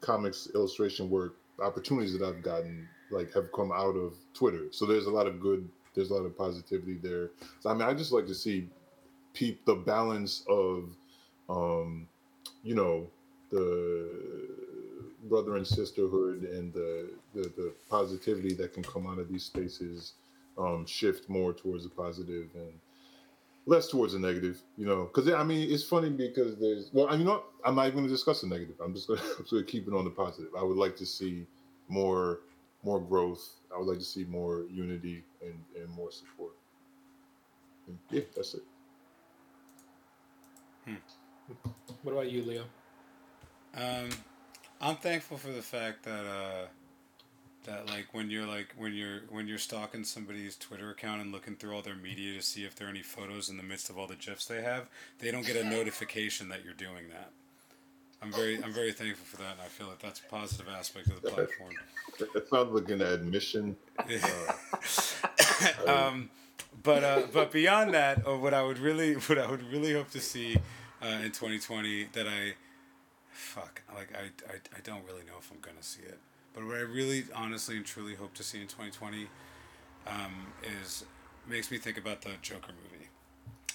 comics illustration work opportunities that I've gotten, like have come out of Twitter. So there's a lot of good, there's a lot of positivity there. So I mean, I just like to see peep the balance of, um, you know, the brother and sisterhood and the the, the positivity that can come out of these spaces um, shift more towards the positive and less towards the negative. You know, because I mean, it's funny because there's well, you know, what? I'm not even going to discuss the negative. I'm just going to keep it on the positive. I would like to see more more growth. I would like to see more unity and, and more support. And yeah, that's it. What about you, Leo? Um, I'm thankful for the fact that uh, that like when you're like when you're when you're stalking somebody's Twitter account and looking through all their media to see if there are any photos in the midst of all the gifs they have, they don't get a notification that you're doing that. I'm very I'm very thankful for that, and I feel like that's a positive aspect of the platform. That sounds like an admission. Uh, um, but uh, but beyond that, uh, what I would really what I would really hope to see uh, in 2020 that I fuck like I, I I don't really know if I'm gonna see it. But what I really honestly and truly hope to see in 2020 um, is makes me think about the Joker movie,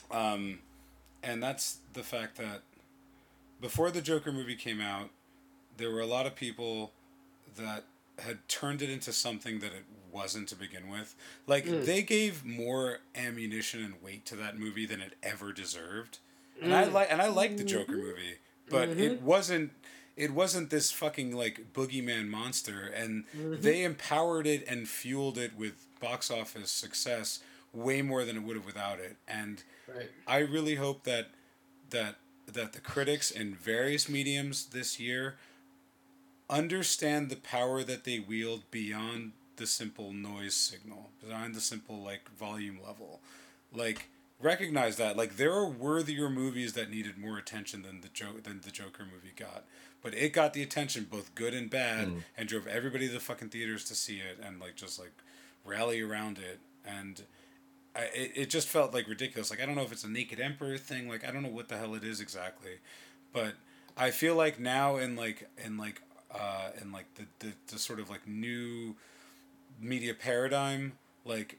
um, and that's the fact that before the Joker movie came out, there were a lot of people that had turned it into something that it wasn't to begin with. Like Mm. they gave more ammunition and weight to that movie than it ever deserved. And I Mm. like and I like the Joker movie, but it Mhm. wasn't it wasn't this fucking like boogeyman monster and Mhm. they empowered it and fueled it with box office success way more than it would have without it. And Right. I really hope that that that the critics in various mediums this year understand the power that they wield beyond the simple noise signal, beyond the simple like volume level. Like recognize that like there are worthier movies that needed more attention than the joke than the Joker movie got. But it got the attention both good and bad Mm. and drove everybody to the fucking theaters to see it and like just like rally around it and I, it, it just felt like ridiculous. Like I don't know if it's a naked emperor thing. Like I don't know what the hell it is exactly, but I feel like now in like in like uh in like the the, the sort of like new media paradigm, like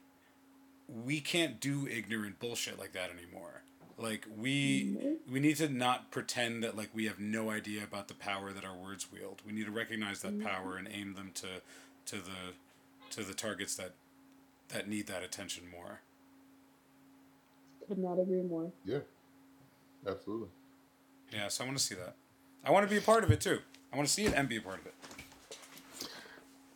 we can't do ignorant bullshit like that anymore. Like we we need to not pretend that like we have no idea about the power that our words wield. We need to recognize that power and aim them to to the to the targets that that need that attention more. Could not agree more. Yeah, absolutely. Yeah, so I want to see that. I want to be a part of it too. I want to see it and be a part of it.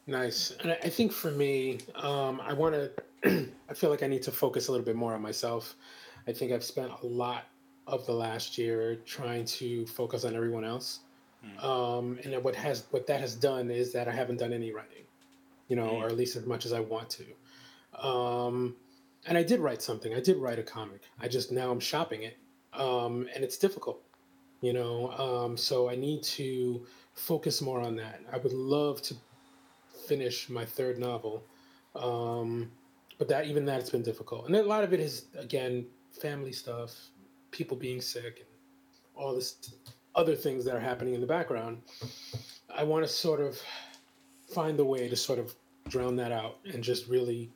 Nice. And I I think for me, um, I want to, I feel like I need to focus a little bit more on myself. I think I've spent a lot of the last year trying to focus on everyone else. Um, and what has what that has done is that I haven't done any writing, you know, or at least as much as I want to. Um, and I did write something. I did write a comic. I just now I'm shopping it, um, and it's difficult. You know, um, so I need to focus more on that. I would love to finish my third novel, um, but that even that's been difficult, and a lot of it is again family stuff, people being sick, and all this other things that are happening in the background. I want to sort of find a way to sort of drown that out and just really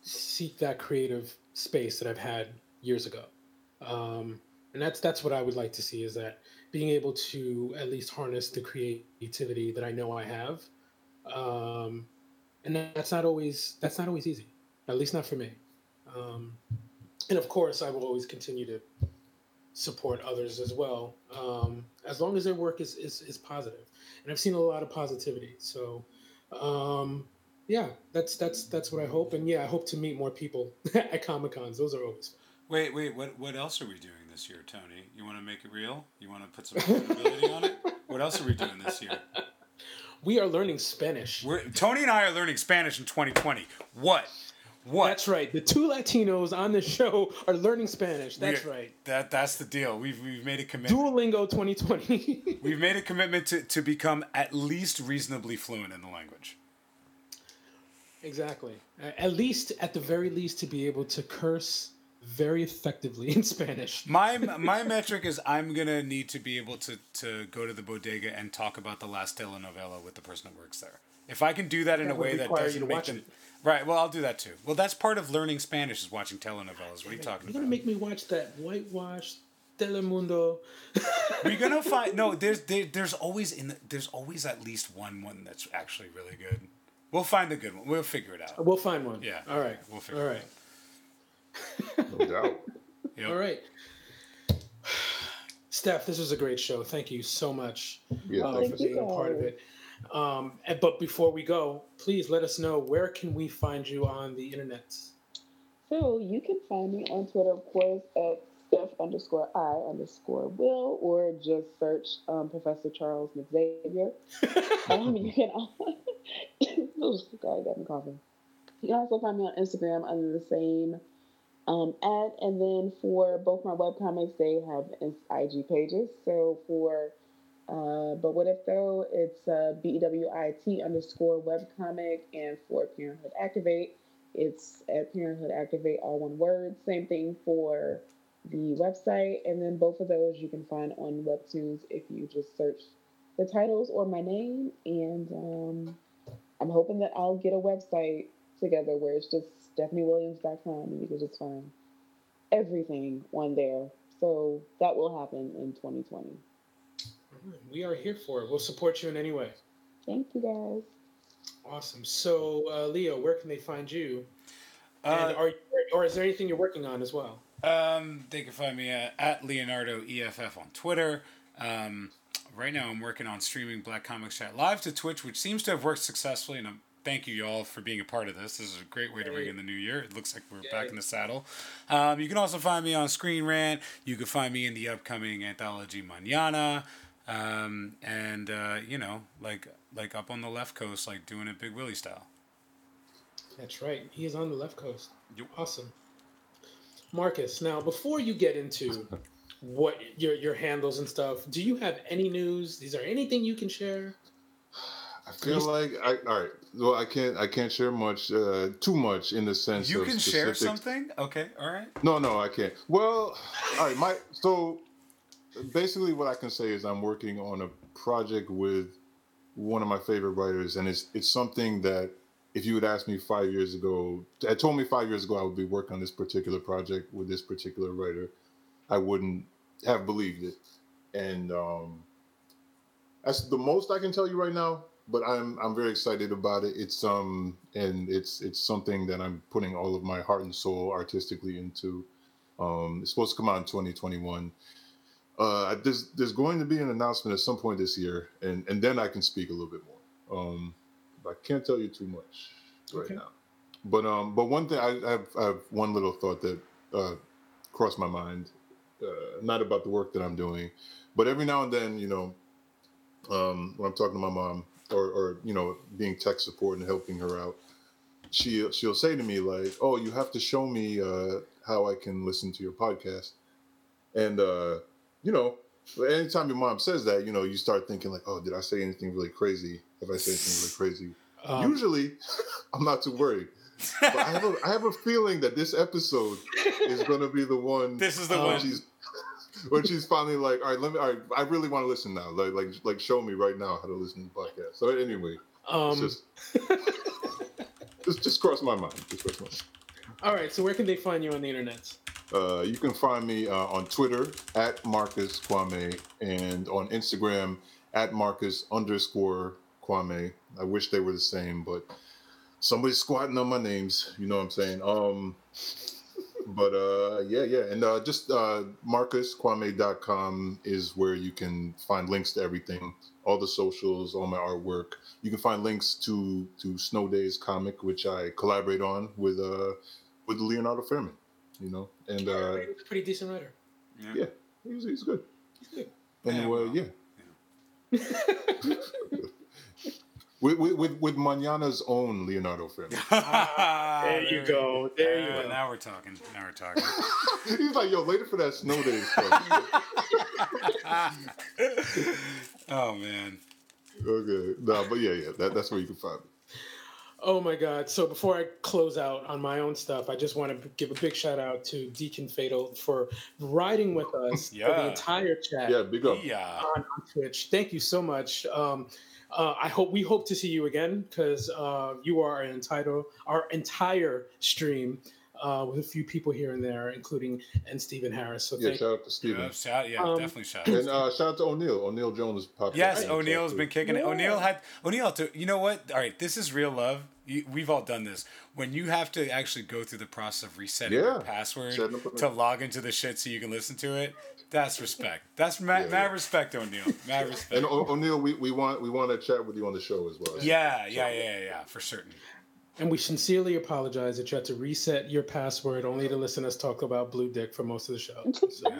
seek that creative space that I've had years ago. Um, and that's that's what I would like to see is that being able to at least harness the creativity that I know I have. Um, and that's not always that's not always easy, at least not for me. Um, and of course, I will always continue to support others as well, um, as long as their work is, is is positive. And I've seen a lot of positivity. So, um, yeah, that's that's that's what I hope. And yeah, I hope to meet more people at Comic Cons. Those are always fun. Wait, wait. What what else are we doing this year, Tony? You want to make it real? You want to put some credibility on it? What else are we doing this year? We are learning Spanish. We're, Tony and I are learning Spanish in 2020. What? What? That's right. The two Latinos on the show are learning Spanish. That's We- right. That that's the deal. We've we've made a commitment. Duolingo 2020. We've made a commitment to, to become at least reasonably fluent in the language. exactly. At least, at the very least, to be able to curse very effectively in Spanish. My my metric is I'm gonna need to be able to to go to the bodega and talk about the last telenovela with the person that works there. If I can do that in That a way that doesn't make them it. Right, well I'll do that too. Well, that's part of learning Spanish is watching telenovelas. What are you talking about? You're gonna make me watch that whitewashed Telemundo. We're gonna find no. There's there, there's always in the, there's always at least one one that's actually really good. We'll find the good one. We'll figure it out. We'll find one. Yeah. All right. We'll figure All it right. No doubt. Yep. All right. Steph, this was a great show. Thank you so much Yeah, uh, for being a part of it. Um, but before we go, please let us know where can we find you on the internet. So you can find me on Twitter, of course, at Steph underscore I underscore Will, or just search um, Professor Charles Xavier. um, you can oh, God, got me coughing. You can also find me on Instagram under the same um, ad, and then for both my webcomics, they have IG pages. So for uh, but what if though it's uh, B E W I T underscore webcomic, and for Parenthood Activate, it's at Parenthood Activate, all one word. Same thing for the website, and then both of those you can find on Webtoons if you just search the titles or my name. And um, I'm hoping that I'll get a website together where it's just StephanieWilliams.com and you can just find everything on there. So that will happen in 2020. We are here for it. We'll support you in any way. Thank you guys. Awesome. So, uh, Leo, where can they find you? Uh, and are you, or is there anything you're working on as well? Um, they can find me at, at Leonardo EFF on Twitter. Um, right now, I'm working on streaming Black Comics Chat live to Twitch, which seems to have worked successfully. And I'm, thank you y'all for being a part of this. This is a great way to ring in the new year. It looks like we're back in the saddle. Um, you can also find me on Screen Rant. You can find me in the upcoming anthology Manana. Um, and uh, you know, like like up on the left coast, like doing it Big Willie style. That's right. He is on the left coast. Yep. Awesome. Marcus, now before you get into what your your handles and stuff, do you have any news? Is there anything you can share? I feel like I all right. Well, I can't I can't share much, uh, too much in the sense You of can share something. Okay, all right. No, no, I can't. Well, all right. My so basically, what I can say is I'm working on a project with one of my favorite writers, and it's it's something that if you had asked me five years ago, I told me five years ago I would be working on this particular project with this particular writer, I wouldn't have believed it. And um, that's the most I can tell you right now. But I'm I'm very excited about it. It's um and it's it's something that I'm putting all of my heart and soul artistically into. Um, it's supposed to come out in 2021. Uh, there's there's going to be an announcement at some point this year, and and then I can speak a little bit more. Um, but I can't tell you too much right Okay. now. But um, but one thing I, I have I have one little thought that uh, crossed my mind, uh, not about the work that I'm doing, but every now and then, you know, um, when I'm talking to my mom or or you know being tech support and helping her out, she she'll say to me like, "Oh, you have to show me uh, how I can listen to your podcast." And uh, you know, anytime your mom says that, you know, you start thinking like, oh, did I say anything really crazy? Have I said anything really crazy? Um, Usually, I'm not too worried. But I have a, I have a feeling that this episode is going to be the one. This is the one. She's, when she's finally like, all right, let me. All right, I really want to listen now. Like, like, like, show me right now how to listen to the podcast. So anyway, Um, just, just, just cross my mind. Just cross my mind. all right. So where can they find you on the internet? Uh, you can find me uh, on Twitter at Marcus Kwame and on Instagram at Marcus underscore Kwame. I wish they were the same, but somebody's squatting on my names. You know what I'm saying? Um, but uh, yeah, yeah. And uh, just uh, marcuskwame.com is where you can find links to everything, all the socials, all my artwork. You can find links to to Snow Days comic, which I collaborate on with uh, with Leonardo Faierman. You know, and uh, He's a pretty decent writer. yeah, he's, he's good. good. And Yeah, uh, well, yeah. with, with with with Manana's own Leonardo Faierman. there you go. There you Yeah, go. Now we're talking. Now we're talking. he's like, yo, later for that snow day stuff. oh man. okay, no, but yeah, yeah, that, that's where you can find me. Oh my God. So before I close out on my own stuff, I just want to give a big shout out to Deacon Fatal for riding with us for the entire chat Yeah, big up. Yeah. on, on Twitch. Thank you so much. Um, uh, I hope we hope to see you again because uh, you are an entire our entire stream uh, with a few people here and there, including and Stephen Harris. So Yeah, thank shout out to Stephen. Yeah, shout, yeah Um, definitely shout. And uh, shout out to O'Neill. O'Neill Jones popped Yes, up in the chat, O'Neal's too. been kicking it. Yeah. O'Neal had O'Neill. To, you know what? All right, this is real love. You, we've all done this. When you have to actually go through the process of resetting your password Setting up a- to log into the shit so you can listen to it, that's respect. That's mad, Yeah, mad yeah. respect, O'Neill. Mad respect. And O- O'Neal, we, we want we want to chat with you on the show as well. yeah, yeah, yeah, yeah, yeah, for certain. And we sincerely apologize that you had to reset your password only to listen us talk about Blue Dick for most of the show. So-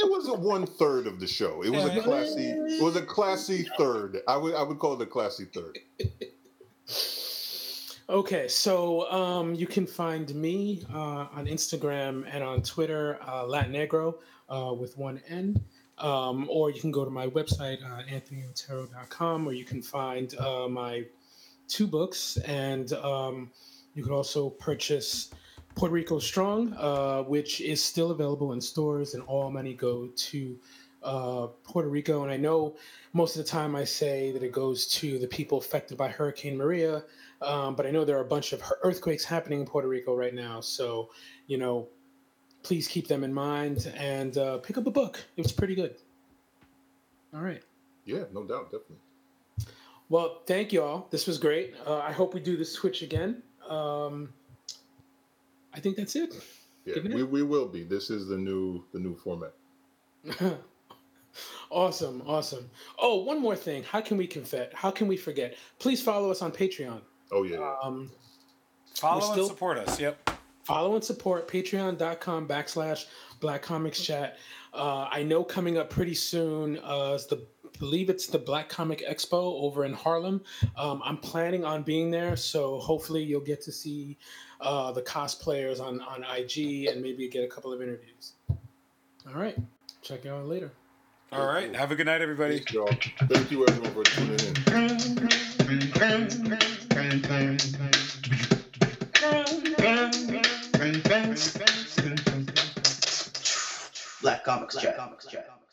it was a one third of the show. It was a classy. It was a classy third. I would I would call it a classy third. Okay, so um, you can find me uh, on Instagram and on Twitter, uh, Latinegro uh, with one N. Um, or you can go to my website, uh, anthonyotero.com, where you can find uh, my two books. And um, you can also purchase Puerto Rico Strong, uh, which is still available in stores, and all money go to uh, Puerto Rico. And I know most of the time I say that it goes to the people affected by Hurricane Maria. Um, but I know there are a bunch of earthquakes happening in Puerto Rico right now. So, you know, please keep them in mind and uh, pick up a book. It was pretty good. All right. Yeah, no doubt, definitely. Well, thank you all. This was great. Uh, I hope we do this switch again. Um, I think that's it. Yeah, Good night. we, we will be. This is the new the new format. awesome, awesome. Oh, one more thing. How can we confet? How can we forget? Please follow us on Patreon. Oh yeah, yeah. Um, Follow We're and support us. Yep. follow and support patreon.com backslash black comics chat uh, i know coming up pretty soon uh, is the believe it's the black comic expo over in harlem um, i'm planning on being there so hopefully you'll get to see uh, the cosplayers on, on ig and maybe get a couple of interviews all right check you out later All right. Have a good night, everybody. Thanks, y'all. Thank you everyone for tuning in. Black Comics Chat.